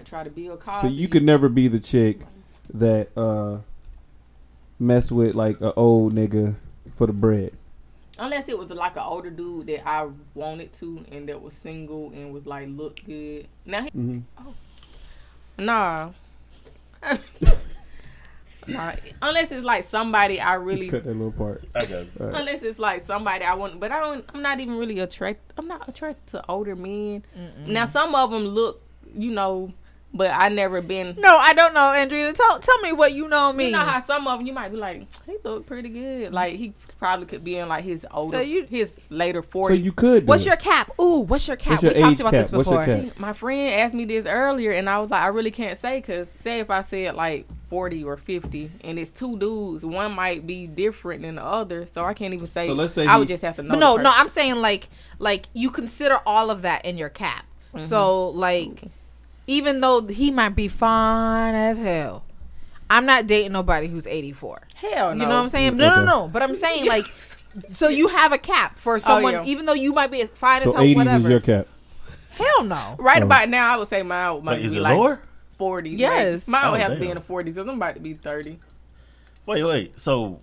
might try to Bill Cosby. So you could never be the chick that uh mess with like a old nigga for the bread. Unless it was like an older dude that I wanted to and that was single and was like look good. Now he mm-hmm. nah. nah. Unless it's like somebody I really Just cut that little part. I got it. Alright. unless it's like somebody I want but I don't I'm not even really attracted I'm not attracted to older men. Now some of them look, you know, but I never been No, I don't know, Andrea. Tell tell me what you know me. You know how some of them you might be like, he look pretty good. Like he probably could be in like his older, So you- his later So forties. you could. What's it. your cap? Ooh, what's your cap? What's your we talked about cap? this What's your before. cap? My friend asked me this earlier, and I was like, I really can't say because say if I said like forty or fifty, and it's two dudes, one might be different than the other, so I can't even say. So let's say I he- would just have to know. But no, no, I'm saying like like you consider all of that in your cap. Mm-hmm. So like even though he might be fine as hell, I'm not dating nobody who's 84. hell no. You know what I'm saying? Mm, no, no, Okay. no. But I'm saying like so you have a cap for oh, someone Oh, yeah. even though you might be fine So as hell eighties whatever. is your cap. Hell no. Right Oh. about now, I would say mine might Wait, is be it like lower? forties. Yes. mine Oh, would have to be in the forties. because I'm about to be thirty. Wait, wait. So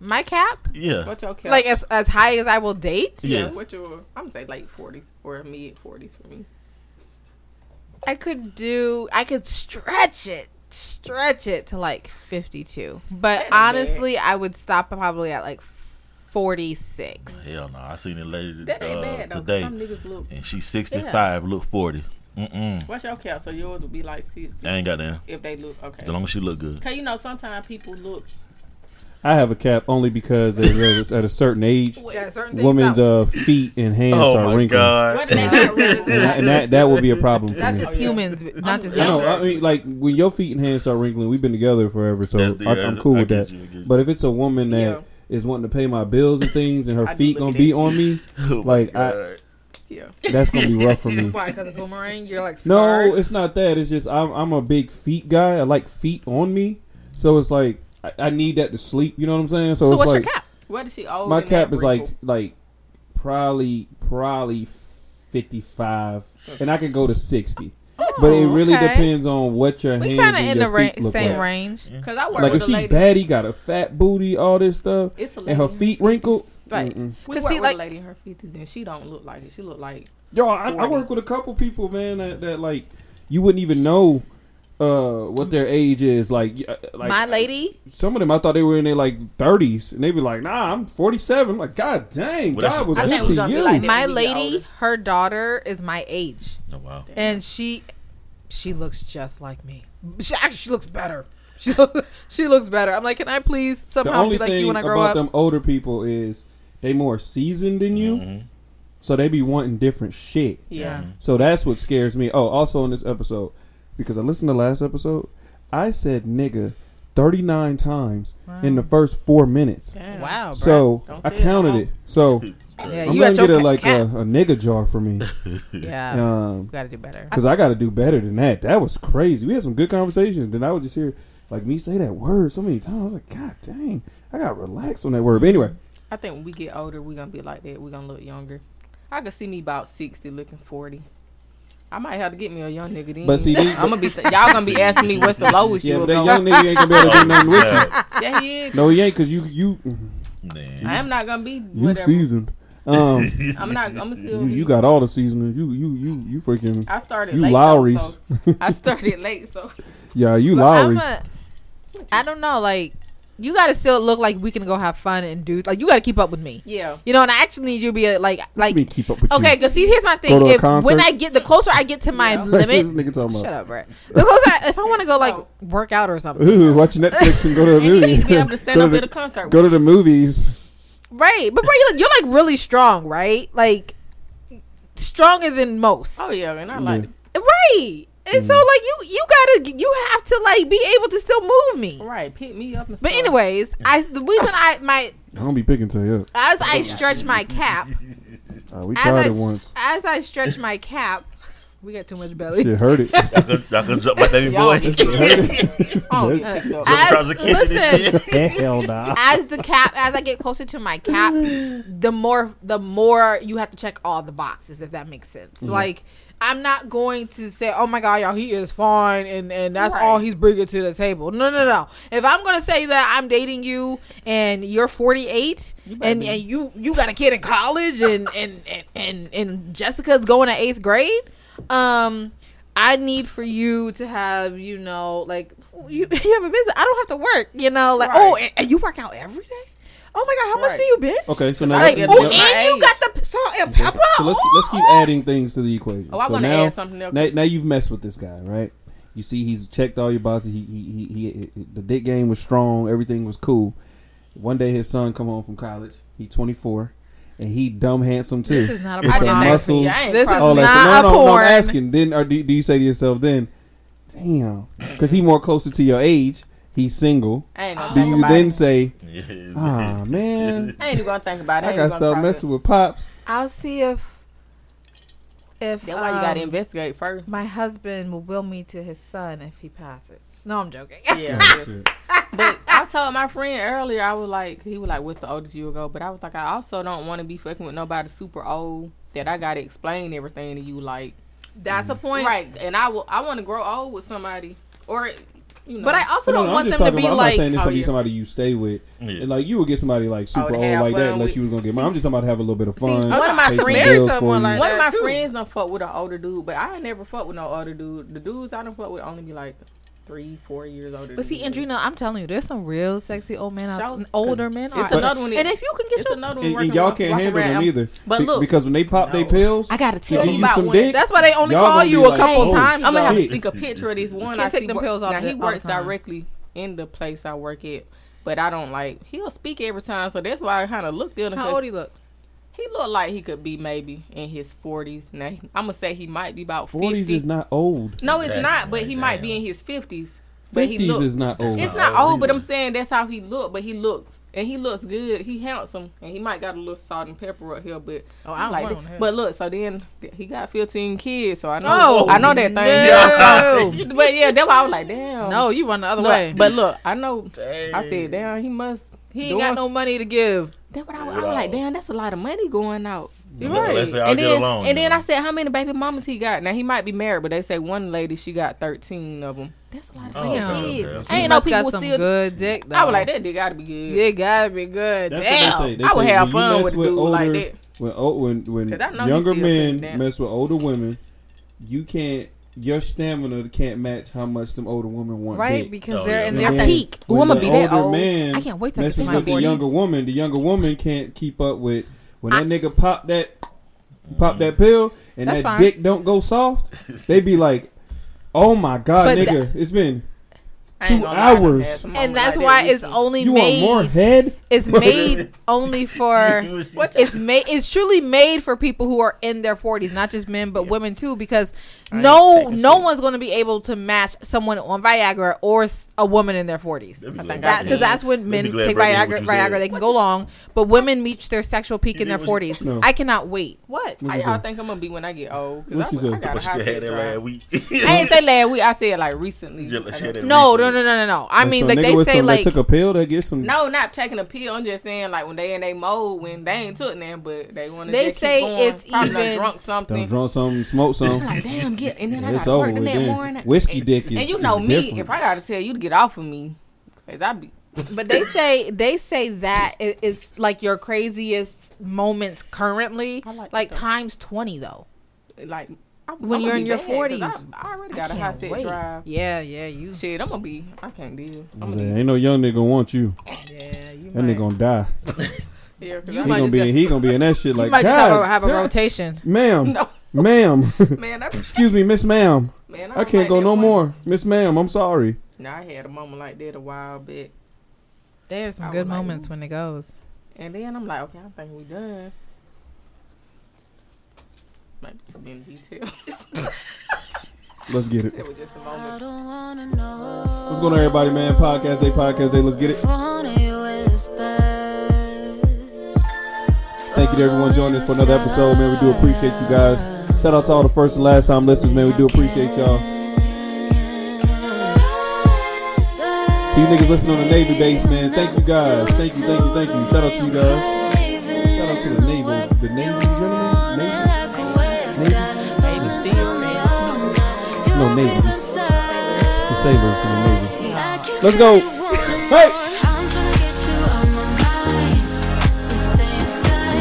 My cap? yeah, What's your cap? Like as as high as I will date? yeah, yes. what your? I'm gonna say late forties or mid forties for me. I could do I could stretch it. Stretch it to like 52. But That ain't honestly, I would stop probably at like 46. hell no. I seen a lady That ain't uh, bad though. 'cause today, Some niggas look. and she's 65, look 40. Mm-mm. What's your cap? So yours would be like sixty I ain't got that. if they look okay. As long as she look good. Cause you know sometimes people look. I have a cap only because at a, at a certain age, Yeah, certain things women's uh, feet and hands Oh start my wrinkling, god. What they not really and, that, and that that would be a problem for That's me. just humans, not just I know. men. I mean, like when your feet and hands start wrinkling, we've been together forever, so the- I, I'm cool I with that. you, you. But if it's a woman that is Yeah. wanting to pay my bills and things, and her I feet gonna be that on me, Oh like, I- Yeah. that's gonna be rough for me. Why? Because of boomerang, you're like No, it's not that. It's just I'm I'm a big feet guy. I like feet on me, so it's like I, I need that to sleep. You know what I'm saying? So, So it's what's like your cap? What is she old? my cap is like wrinkle? like probably probably 55, and I can go to 60. But it oh, really okay. depends on what your We hands kind of and in the your ra- feet look same like. range. Cause I work Like with if a she lady. baddie, got a fat booty, all this stuff, It's a lady. and her feet wrinkled. Right. mm-mm. We 'Cause work see, with like- a lady in her fifties, and she don't look like it. She look like Yo, I, I work with a couple people, man, that, that like you wouldn't even know uh what their age is. Like, uh, like My lady, some of them I thought they were in their like thirties, and they be like, "Nah, I'm 47." I'm like, God dang, Well, that's- God was I good to you. like my when we get lady, older. her daughter is my age, Oh wow. and she, she looks just like me. She actually she looks better. She look, she looks better. I'm like, can I please somehow be like you when I grow about up? them older people is they more seasoned than you, Mhm. so they be wanting different shit. yeah. So that's what scares me. Oh, also in this episode, because I listened to last episode, I said nigga 39 times in the first four minutes. Damn. Wow, bro. So Don't I say it counted it. So yeah, I'm you gonna get a like a, a nigga jar for me. yeah, Um, got to do better. Because I got to do better than that. That was crazy. We had some good conversations. Then I would just hear like me say that word so many times. I was like, God dang, I got to relax on that word. But anyway, I think when we get older, we're gonna be like that. We're gonna look younger. I could see me about sixty, looking forty. I might have to get me a young nigga then. But see, these- I'm gonna be y'all gonna be asking me what's the lowest yeah, you but will that go. young nigga ain't gonna be able to do nothing with you. yeah, he is. No, he ain't because you you Man. I am not gonna be you seasoned. Um, I'm not. I'm gonna still. you, you got all the seasonings. You you you you freaking I started you late. Lawry's. Though, so I started late, so yeah. You But I'm Lawry's. a, I don't know, like you got to still look like we can go have fun and do like you got to keep up with me. yeah. You know, and I actually need you to be a, like like me keep up with Okay, because see, here's my thing. If, when? I get the closer I get to my Yeah. this limit, nigga talking shut up, Brett. The closer, I, if I want to go like Oh. work out or something, Ooh, watch Netflix and go to the And you movie. need to be able to stand go up to at the, a concert. go to the movies. right? But bro, you're, you're like really strong, right? Like stronger than most, oh yeah, and I like. right? And Mm. so like you you gotta you have to like be able to still move me. Right, pick me up and But anyways, I the reason I my I don't be picking to you. as I stretch my cap, Uh, we as tried I it once. as I stretch my cap, we got too much belly. Shit hurt it. Y'all can, y'all jump my baby Y'all boy. Oh, get picked up. As- Drops a kiss and listen. Hell nah. as the cap as I get closer to my cap, the more the more you have to check all the boxes if that makes sense. Mm-hmm. Like I'm not going to say, "Oh my God, y'all, he is fine," and and that's Right. all he's bringing to the table. No, no, no. If I'm gonna say that I'm dating you and you're 48 You and be. and you you got a kid in college and and and and, and Jessica's going to eighth grade, um, I need for you to have you know like you, you have a business. I don't have to work. You know, like Right. oh, and, and you work out every day. Oh my God, how much Right. do you bitch? Okay, so now Like, Yeah, oh, and you got the salt and pepper. So let's let's keep adding things to the equation. Oh, I so wanna add something else. Now, now you've messed with this guy, right? You see, he's checked all your boxes. He, he, he, he, the dick game was strong. Everything was cool. One day, his son come home from college. He 24, and he dumb handsome too. This is not a I With just porn. muscles, This is probably- all that. not stuff. no, no, no, porn. I'm asking. Then, or do, do you say to yourself then, damn, because he more closer to your age. He's single. I ain't gonna Do think you about then it. say, Yeah. ah man, I ain't even gonna think about it. I ain't gotta even start gonna messing with pops? I'll see if if That's why you gotta um, investigate first. my husband will will me to his son if he passes. No, I'm joking. Yeah. But I told my friend earlier, I was like, he was like, "What's the oldest you will go?" But I was like, I also don't want to be fucking with nobody super old that I gotta explain everything to you, like That's a point. right. And I will, I want to grow old with somebody, or you know. But I also No, don't no, want them to be about- I'm not saying this Oh, to be yeah. somebody you stay with. Yeah. And, like you would get somebody like super old like that unless you was gonna get. mine. I'm just talking about have a little bit of fun. one of my pay some friends- bills someone like one of my too. friends done fuck with an older dude, but I never fuck with no older dude. The dudes I done fuck with only be like three, four years older. But see, than me. Andrina, I'm telling you, there's some real sexy old men out Show- older men. It's are. another one. And if you can get it's your, another one. and, and y'all walk- can't walking handle around. them either. But Be- look, because when they pop their pills, I gotta tell you you about some one. dick, that's why they only call you a like, couple oh, times. I'm gonna have to Shit. stick a picture of this one. can't I take see them pills all Now he works directly in the place I work at, but I don't like. He'll speak every time, so that's why I kind of looked at him. How 'cause old he look? He looked like he could be maybe in his forties. Now I'm gonna say he might be about forties fifty. is not old. no, it's Damn, not. But he might be in his fifties. But he Fifties look. is not old. It's not not old old, but. I'm saying that's how he looked. But he looks, and he looks good. He handsome, and he might got a little salt and pepper up here. But Oh, I I like want that. But look, so then he got 15 kids, so I know. Oh, I know that no. thing. but yeah, that's why I was like, damn. No, you run the other Look, way. But look, I know. Dang. I said, damn, he must. He ain't got no money to give. That's what I, was- I was like, damn, that's a lot of money going out. You're Unless right. they all and get then, along. and then. I said, how many baby mamas he got? Now he might be married, but they say one lady she got 13 of them. That's a lot of Oh, fucking okay, okay. I ain't know must got people some still. good dick. Though. I was like, that dick gotta be good. It gotta be good. That's Damn. what they say. They I would say have fun with a dude like that. When o- when when 'Cause I know he younger men mess with older women, you can't. Your stamina can't match how much them older women want. right dick. because Oh, they're yeah. in their then peak. when Woman the be that older old. man I can't wait till I get messes to my with the younger woman. The younger woman can't keep up with when that nigga pop that pop that pill and that fine. dick don't go soft. They be like, "Oh my god, But nigga, it's been two gonna lie, I done hours. and that's like why that it's recently. only you want more made. head." It's made only for. What It's made. It's truly made for people who are in their forties, not just men, but women too. Because I ain't no, no shit. one's going to be able to match someone on Viagra or a woman in their forties. They be I glad think Brad I Because did. that's when men take Viagra. Viagra, they can go long, but women reach their sexual peak He in their forties. No. I cannot wait. What? What How you y'all think I'm gonna be when I get old. What I, she I said? got a But she had that last week. I ain't say last week. I said like recently. Yeah, I she had got- that No, no, no, no, no, no. I mean, like they say, like took a pill that get some. No, not taking a pill. I'm just saying like when they in their mode when they ain't took none, but they want to. They say it's even- drunk something. drunk something, smoke something. Like, damn, get and then I It's got to over work the next morning. Whiskey and, dick is- and you know me. different. If I got to tell you to get off of me, cause I be But they say they say that i- is like your craziest moments currently, I like like times twenty though. like I'm, When I'm you're in your 40s. I, I already got a high can't sex wait. drive. Yeah, yeah, you. Shit, I'm gonna be. I can't deal. I'm I gonna say, be. ain't no young nigga want you. Yeah, you That might. nigga gonna die. Yeah, 'cause You He might gonna just be. get- He gonna be in that shit like. You like. might just have a, have a rotation. Ma'am, no, ma'am. man. I, Excuse me, Miss Ma'am. man, I don't can't like go no one. more, Miss Ma'am. I'm sorry. Nah, I had a moment like that a while back, There's some I good would like- moments when it goes. and then I'm like, okay, I think thinking we done. Might be too many details. Let's get it. it was just a moment. I don't wanna know. What's going on, everybody, man? Podcast day, podcast day. Let's get it. If one of you is best. Thank you to everyone joining us for another episode, man. We do appreciate you guys. Shout out to all the first and last time listeners, man. We do appreciate y'all. To you niggas listening on the Navy base, man. Thank you guys. Thank you, thank you, thank you. Shout out to you guys. Shout out to the Navy, the Navy gentlemen. Navy. Baby, still know Navy. The The Sabres in the Navy. Let's go. Hey!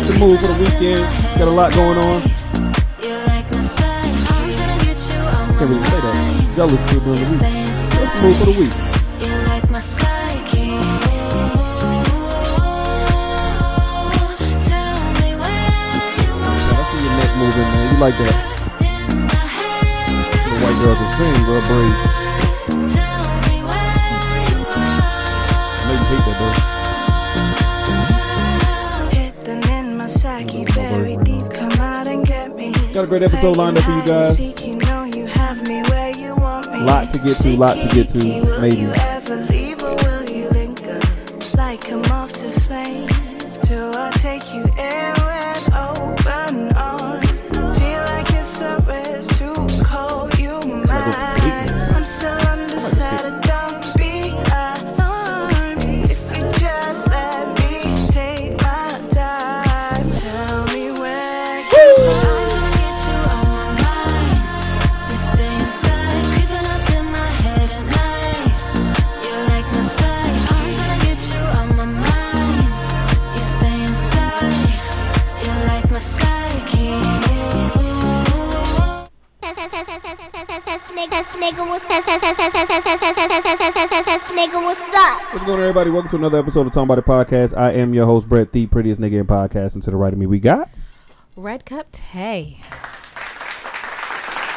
A move for the weekend. Got a lot going on. Can't really say that. Y'all listen to it during the week. The move for the week? I see your neck moving, man. You like that. The white girl can sing, girl braids. I know you hate that, though. Hidden in my psyche, very deep. Come out and get me. Got a great episode lined up for you guys. Lot to get to, lot to get to, maybe. Everybody? Welcome to another episode of Talking About It Podcast. I am your host, Brett, the prettiest nigga in podcast. And to the right of me, we got. Red Cup Tay.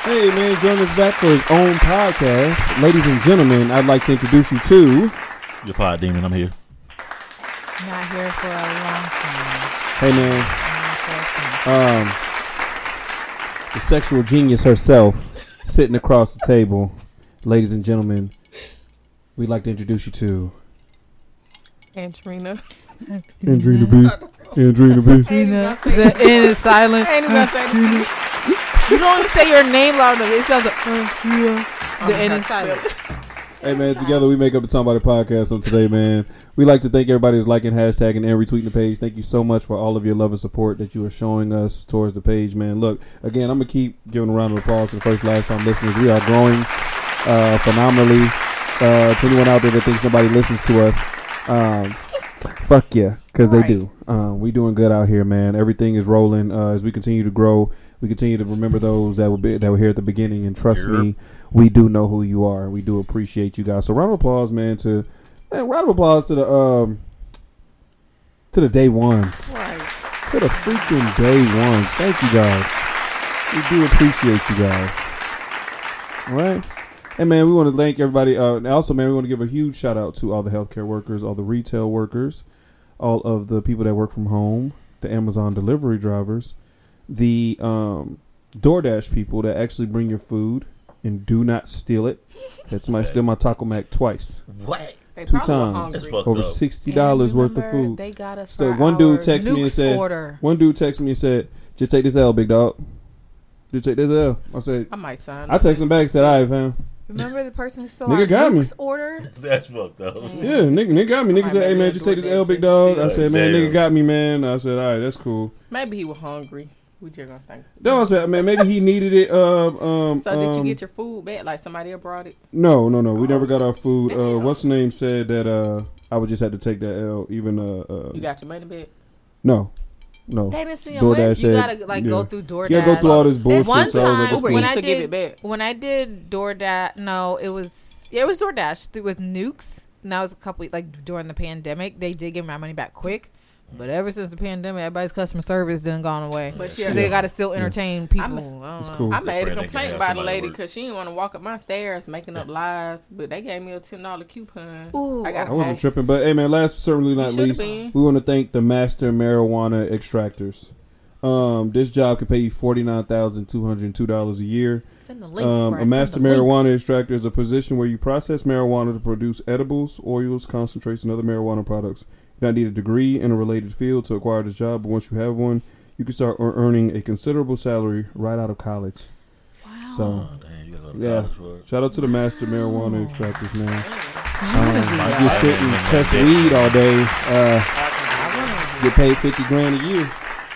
Hey, man, join us back for his own podcast. Ladies and gentlemen, I'd like to introduce you to. Your pod demon, I'm here. Not here for a long time. Hey, man, Not for a long time. um, the sexual genius herself sitting across the table. Ladies and gentlemen, we'd like to introduce you to. And Trina. Andrina B. Andrina B. Ain't even gonna say The N is silent. Ain't even gonna say the You don't even say your name loud enough. It sounds like uh, yeah. The N is silent. Hey man, together we make up the Talk About It podcast on today, man. We like to thank everybody who's liking, hashtagging, and retweeting the page. Thank you so much for all of your love and support that you are showing us towards the page, man. Look, again, I'm gonna keep giving a round of applause to the first last time listeners. We are growing uh, phenomenally. Uh, to anyone out there that thinks nobody listens to us, um, fuck yeah, because they Right. do. Um, we doing good out here, man. Everything is rolling uh, as we continue to grow. We continue to remember those that were be, that were here at the beginning, and trust Yep. me, we do know who you are. We do appreciate you guys. So round of applause, man. To man, round of applause to the um to the day ones, Right. to the freaking day ones. Thank you guys. We do appreciate you guys. All right. Hey man, we want to thank everybody. Uh, and also, man, we want to give a huge shout out to all the healthcare workers, all the retail workers, all of the people that work from home, the Amazon delivery drivers, the um, DoorDash people that actually bring your food and do not steal it. That somebody steal my Taco Mac twice. What? They Two times. hungry. That's fucked Over sixty dollars worth of food. They got us So for one dude our texted me and nukes said- order. One dude texted me and said, "Just take this L, big dog. Just take this L." I said, I might sign. I up. texted him back and said, "All right, fam." Remember the person who saw Nigga our got me. nukes order? That's fucked up. Yeah, nigga, nigga got me. Nigga said, "Hey man, just take this L, big chick dog." I said, "Man, Damn. nigga got me, man." I said, "All right, that's cool." Maybe he was hungry. We just gonna think. Then I said, "Man, maybe he needed it." Um, um, So did you um, get your food back? Like somebody else brought it? No, no, no. We never got our food. Uh, what's the name said that uh, I would just have to take that L. Even uh, uh You got your money back? no, no. They didn't see him. DoorDash You said- gotta like yeah. go through DoorDash. You gotta go through all this bullshit. One so I was like, time cool. when I to give did it back. when I did DoorDash, no, it was yeah, it was DoorDash through with Nukes. And that was a couple like during the pandemic. They did give me my money back quick, but ever since the pandemic, everybody's customer service didn't gone away. But Yeah. yeah, they got to still entertain people. I'm- I don't It's know. cool. I made a Pray they can complaint by the lady because she didn't want to walk up my stairs making up lies, but they gave me a ten dollar coupon. Ooh, I got I wasn't tripping, but hey man, last but certainly not least, been. we want to thank the Master Marijuana Extractors. Um, this job could pay you forty nine thousand two hundred two dollars a year. Send the links, Um, a master Send the links. marijuana extractor is a position where you process marijuana to produce edibles, oils, concentrates, and other marijuana products. You do not need a degree in a related field to acquire this job, but once you have one, you can start earning a considerable salary right out of college. Wow. So, Oh, damn, you gotta go to Yeah. college shout out to the master marijuana extractors, man. I wanna Um, that. you sit and test weed all day, uh, get paid fifty grand a year.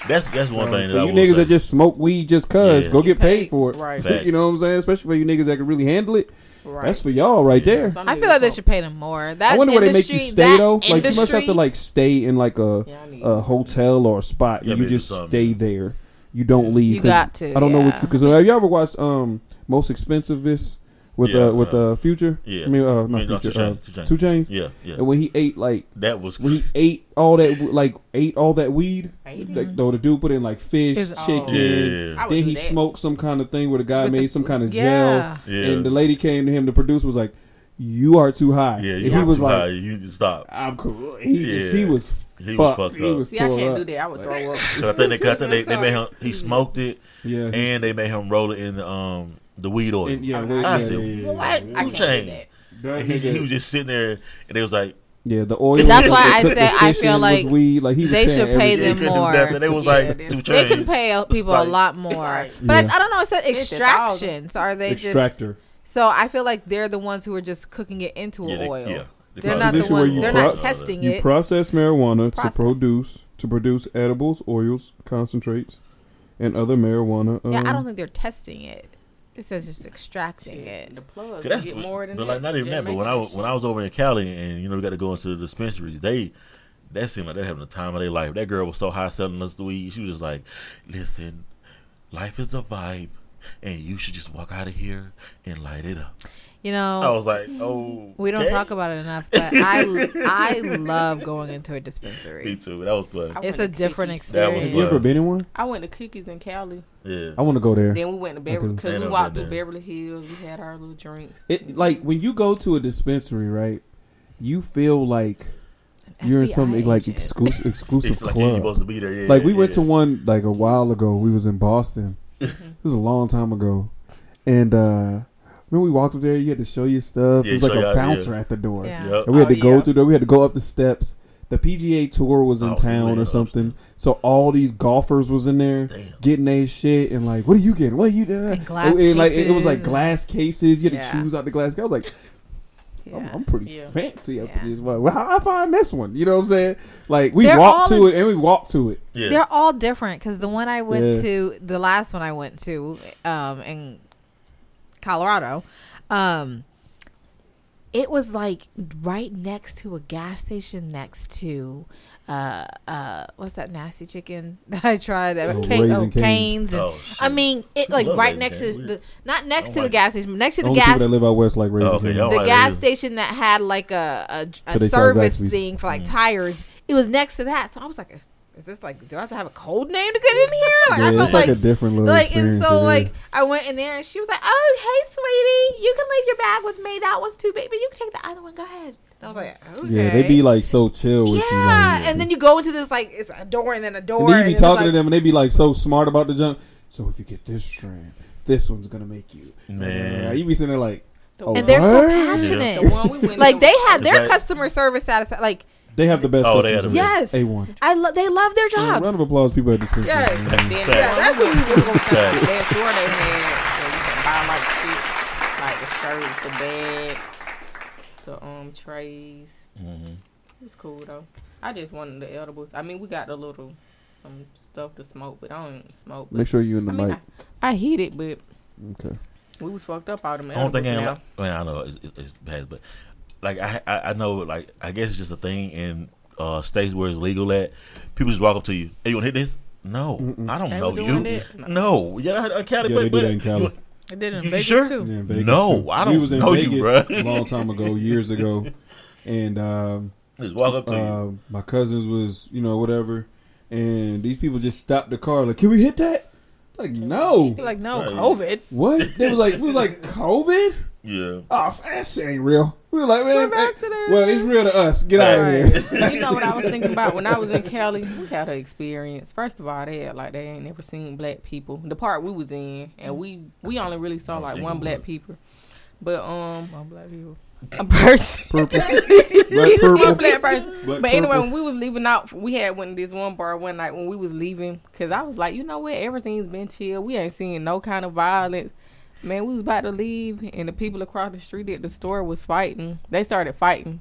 That's that's one So, thing that I you will niggas say. that just smoke weed just cause, Yeah. go get paid, Paid, for it. right. You know what I'm saying? Especially for you niggas that can really handle it. Right. That's for y'all right there. Some I feel like they should pay them more. That I wonder where they make you stay that though. Like you must have to like stay in like a Yeah, a hotel or a spot. Yeah, and you just something. stay there. You don't leave. You 'cause got to, I don't know what yeah. you because have you ever watched um most expensivest with Yeah, uh with uh, uh future? yeah. I mean uh I not mean, future. Two uh, Chainz, Two Chainz. Two Chainz. Yeah, yeah. And when he ate like That was when he ate all that like ate all that weed, Ate like though the dude put in like fish, Is- chicken. Yeah. Then he that. smoked some kind of thing where the guy With made the- some kind of yeah. gel, Yeah. and the lady came to him. The producer was like, "You are too high." yeah. and he was too like, high. You just stop. "I'm cool." He just he was He was fucked. fucked he up. was See, I can't up. do that. I would throw up. So I think they, I think they, they made him. He smoked it, Yeah, and they made him roll it in the um the weed oil. and, yeah, I I yeah, said, yeah, yeah, what? I Two can't do Chainz. that. That He, he was just sitting there, and they was like, yeah, the oil. That's why I put said I feel like weed. Like he they should pay "They them couldn't do more. nothing." They was Yeah, like, they- two They can pay people a lot more. But I, Yeah. I don't know. It said extractions. are they just? So I feel like they're the ones who are just cooking it into Yeah, they- oil. yeah. The They're not the Position where ones. you They're pro- not testing You it. process marijuana Process. to produce to produce edibles, oils, concentrates, and other marijuana. Um, yeah, I don't think they're testing it. It says just extracting Shit, it. The plugs Cause you that's get more than but that. like not even that. But when I was when I was over in Cali and you know we got to go into the dispensaries, they that seemed like they're having the time of their life. That girl was so high selling us the weed. She was just like, "Listen, life is a vibe, and you should just walk out of here and light it up." You know, I was like, "Oh, we don't okay." talk about it enough, but I I love going into a dispensary. Me too. That was fun. I It's a different Cookies. That was experience. You ever been in one? I went to Cookies in Cali. Yeah. I want to go there. Then we went to Beverly because we walked through. Beverly Hills. We had our little drinks. It like when you go to a dispensary, right? You feel like you're in some like exclusive exclusive It's like you ain't club. supposed to be there. Yeah, like we yeah, went to one like a while ago. We was in Boston. this was a long time ago, and uh remember we walked up there. You had to show your stuff. Yeah, it was like a y'all, bouncer yeah. at the door. Yeah. Yep. And we had Oh, to go yeah. through there. We had to go up the steps. The PGA tour was in Oh, town or up, something. So all these golfers was in there Damn. getting their shit and like, what are you getting? What are you doing? And glass And, like it was like glass cases. You had to choose out the glass. I was like, I'm, I'm pretty Yeah. fancy up Yeah. in this. Well, how I find this one? You know what I'm saying? Like we They're walked to in- it and we walked to it. Yeah. They're all different because the one I went Yeah. to, the last one I went to, um, in Colorado, um, it was like right next to a gas station next to, uh, uh, what's that nasty chicken that I tried? That Oh, Cane- oh, Cane's. canes. and- Oh, I mean, it like right Raising next to the not next don't to the like gas station, next to the gas people that live out west like raising Oh, okay, the like gas Raising- station that had like a a, a So they sell service thing for Mm. like tires. It was next to that, so I was like, "Is this like? Do I have to have a code name to get in here?" Like Yeah, I it's like, like, a different little like, and so it is. like I went in there and she was like, "Oh, hey, sweetie, you can leave your bag with me. That one's too big, but you can take the other one. Go ahead." And I was like, "Okay." yeah, they be like so chill with you. yeah, like, and then you go into this like it's a door and then a door. And then you be it's talking to them, and they be like so smart about the junk. So if you get this strand, this one's gonna make you. Uh, Man. you be sitting there like, oh, and they're so what? passionate. The one we went Like they had their customer service satisfaction. Like They have the best. Oh, they customers had the service. yes, A one. I lo- they love their jobs. Round of applause, people at dispensary. Yes. man. Then Yeah, the one that's we what went we to, were Facts. that store they had, where you can buy like shit, like the shirts, the bags, the um trays. Mhm. It cool though. I just wanted the edibles. I mean, we got the little some stuff to smoke, but I don't smoke. But, Make sure you in the I mean, mic. I, I hit it, but Okay. we was fucked up out of them I don't think edibles ain't. now. Like, I know it's, it's, it's bad, but like I, I I know like I guess it's just a thing in uh, states where it's legal at people just walk up to you. Hey, you want to hit this? No, I don't They know you. doing that? No, yeah, I, I Cali, Yeah, but, they do but that in Cali. you- I did it in You Vegas sure? too. Yeah, in Vegas, No, too. I We don't was in know Vegas you, bruh. a long time ago, years ago, and um, just walk up to you. uh, my cousins was, you know, whatever, and these people just stopped the car, like, "Can we hit that?" Like, no, You're like, no, Right. COVID. what? They was like, we was like, COVID. Yeah, Oh, that shit ain't real. We were like, man, We're back eh, to well, it's real to us. Get out of here. you know what I was thinking about when I was in Cali? We had an experience. First of all, they had like they ain't never seen black people. The part we was in, and we we only really saw like one black people. But um, one black people, a person, Purple, black purple, one black person. black But anyway, purple. when we was leaving out, we had one this one bar one night when we was leaving, cause I was like, you know what, everything's been chill. We ain't seeing no kind of violence. Man, we was about to leave, and the people across the street at the store was fighting. They started fighting,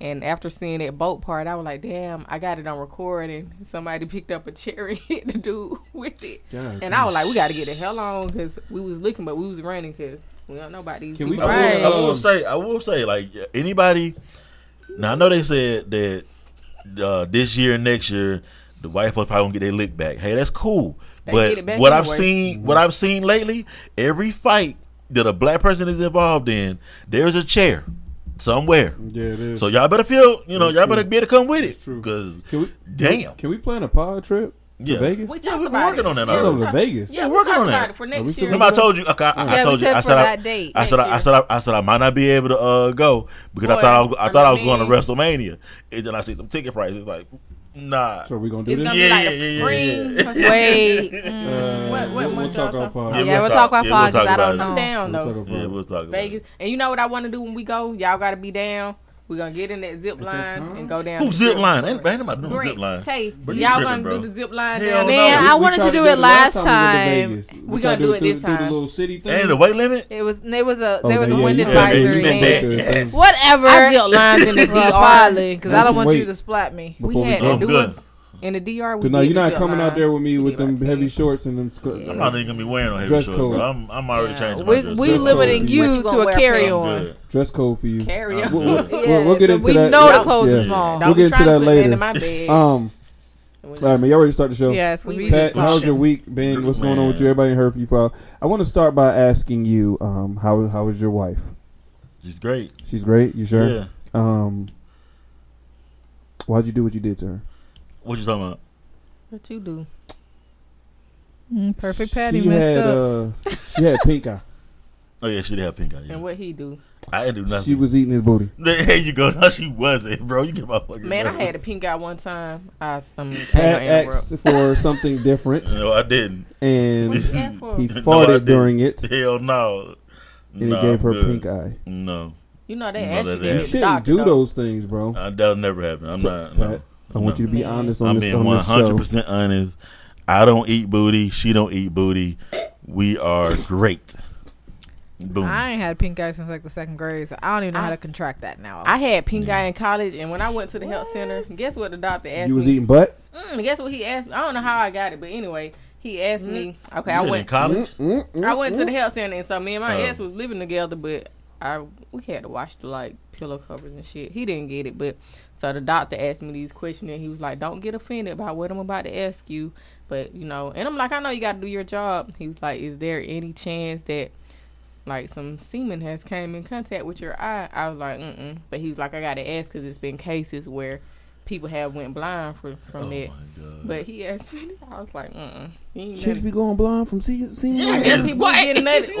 And after seeing that boat part, I was like, damn, I got it on recording. Somebody picked up a chair and hit the dude with it. God, And I was like, we got to get the hell on because we was looking, but we was running because we don't know about these Can we people. I will, I will say, I will say, like anybody. Now I know they said that uh, this year and next year the white folks probably gonna get their lick back. Hey, that's cool. They but get it back what I've anyway. seen, what I've seen lately, every fight that a black person is involved in, there's a chair somewhere. Yeah, it is. So y'all better feel, you know, That's y'all true. better be able to come with it. That's true. Cause can we? damn, Can we plan a pod trip to Yeah. Vegas? We Yeah, talked we've been about working it. on that Yeah, I'm already. To Vegas. Yeah, we're working on that. for next year. Remember I told you, okay, I, I Yeah, we told you, said I said, I, date. I said, I, I said, I, I said, I, I said, I might not be able to uh, go because I Boy, thought I, was, I I'm thought I was going to. WrestleMania, and then I see them ticket prices like, nah. So we're gonna do It's this? gonna Yeah, like yeah, a yeah, spring. yeah, or something. Wait. Uh, mm. What- what we'll, we'll talk y'all on pod. Yeah, Yeah, we'll talk about yeah, we'll pod 'cause talk I don't know. I'm down We'll though. Yeah, we'll talk about Vegas. it. And you know what I want to do when we go? Y'all got to be down. We're going to get in that zip line and go down. Who zip line? Ain't, ain't nobody doing Brent, zip line. Tay, Bro, you y'all tripping, gonna bro. do the zip line Hell down no. Man, We- I We wanted tried to do the it last we time. to Vegas. We tried gonna do it through, this through the little city thing. Ain't the weight limit? It was there was a Oh, there was a yeah, wind yeah, advisory. you been there. bad. Thanks. Whatever. I zip lines in the Well, DR. probably because I don't want you to splat me. We Before we had to do it in the DR. We Cause now you're not zip coming out there with me We with them heavy 10. shorts and them. I'm not even gonna be wearing no heavy Dress shorts, code. bro. I'm, I'm already Yeah. changing my We dress we Dress limiting you you to a carry on. Dress code for you. Carry I'm on. good. We'll, we'll get so into we that. know the Y'all- clothes yeah. is small. Don't We'll get into that later. in my bag. Um, all right, man. Y'all ready to start the show? Yes, We we Pat, how's your week been? What's going on with you? Everybody heard from you for. I want to start by asking you, um, how how is your wife? She's great. She's great. You sure? Yeah. Um, why'd you do what you did to her? What you talking about? What you do? Mm, perfect patty She messed had up. uh, she had pink eye. Oh yeah, she did have pink eye. Yeah. And what he do? I didn't do nothing. She was eating his booty. There you go. No, she wasn't, bro. You get my fucking. Man, I had a pink eye one time. I um, Pat asked for something different, No, I didn't. and What you ask for? he No, I farted didn't. during it, Hell no. and no, he gave her I'm good. pink eye. No, You know they No, actually that did You it ain't- at the shouldn't doctor, do though. those things, bro. uh, that'll never happen. I'm So, not. Pat, no. I want you to be Man. honest on I'm this being on one this one hundred percent honest. I don't eat booty. She don't eat booty. We are great. Boom. I ain't had pink eye since like the second grade, so I don't even know I- how to contract that now. I had pink eye in college, and when I went to the health center, guess what the doctor asked me? You was me? eating butt. Mm, guess what he asked me? I don't know how I got it, but anyway, he asked me. Okay, You I said in went. college. Mm, I went to the health center, and so me and my Oh. ex was living together, but I we had to wash the like pillow covers and shit. He didn't get it, but so the doctor asked me these questions, and he was like, "Don't get offended about what I'm about to ask you." But you know, and I'm like, I know you got to do your job. He was like, "Is there any chance that like some semen has came in contact with your eye?" I was like, "Mm." mm But he was like, "I got to ask because it's been cases where people have went blind from from Oh that." my god. But he asked me, I was like, "Mm." You ain't Chicks be going blind from seeing seeing. I guess people was getting nutted,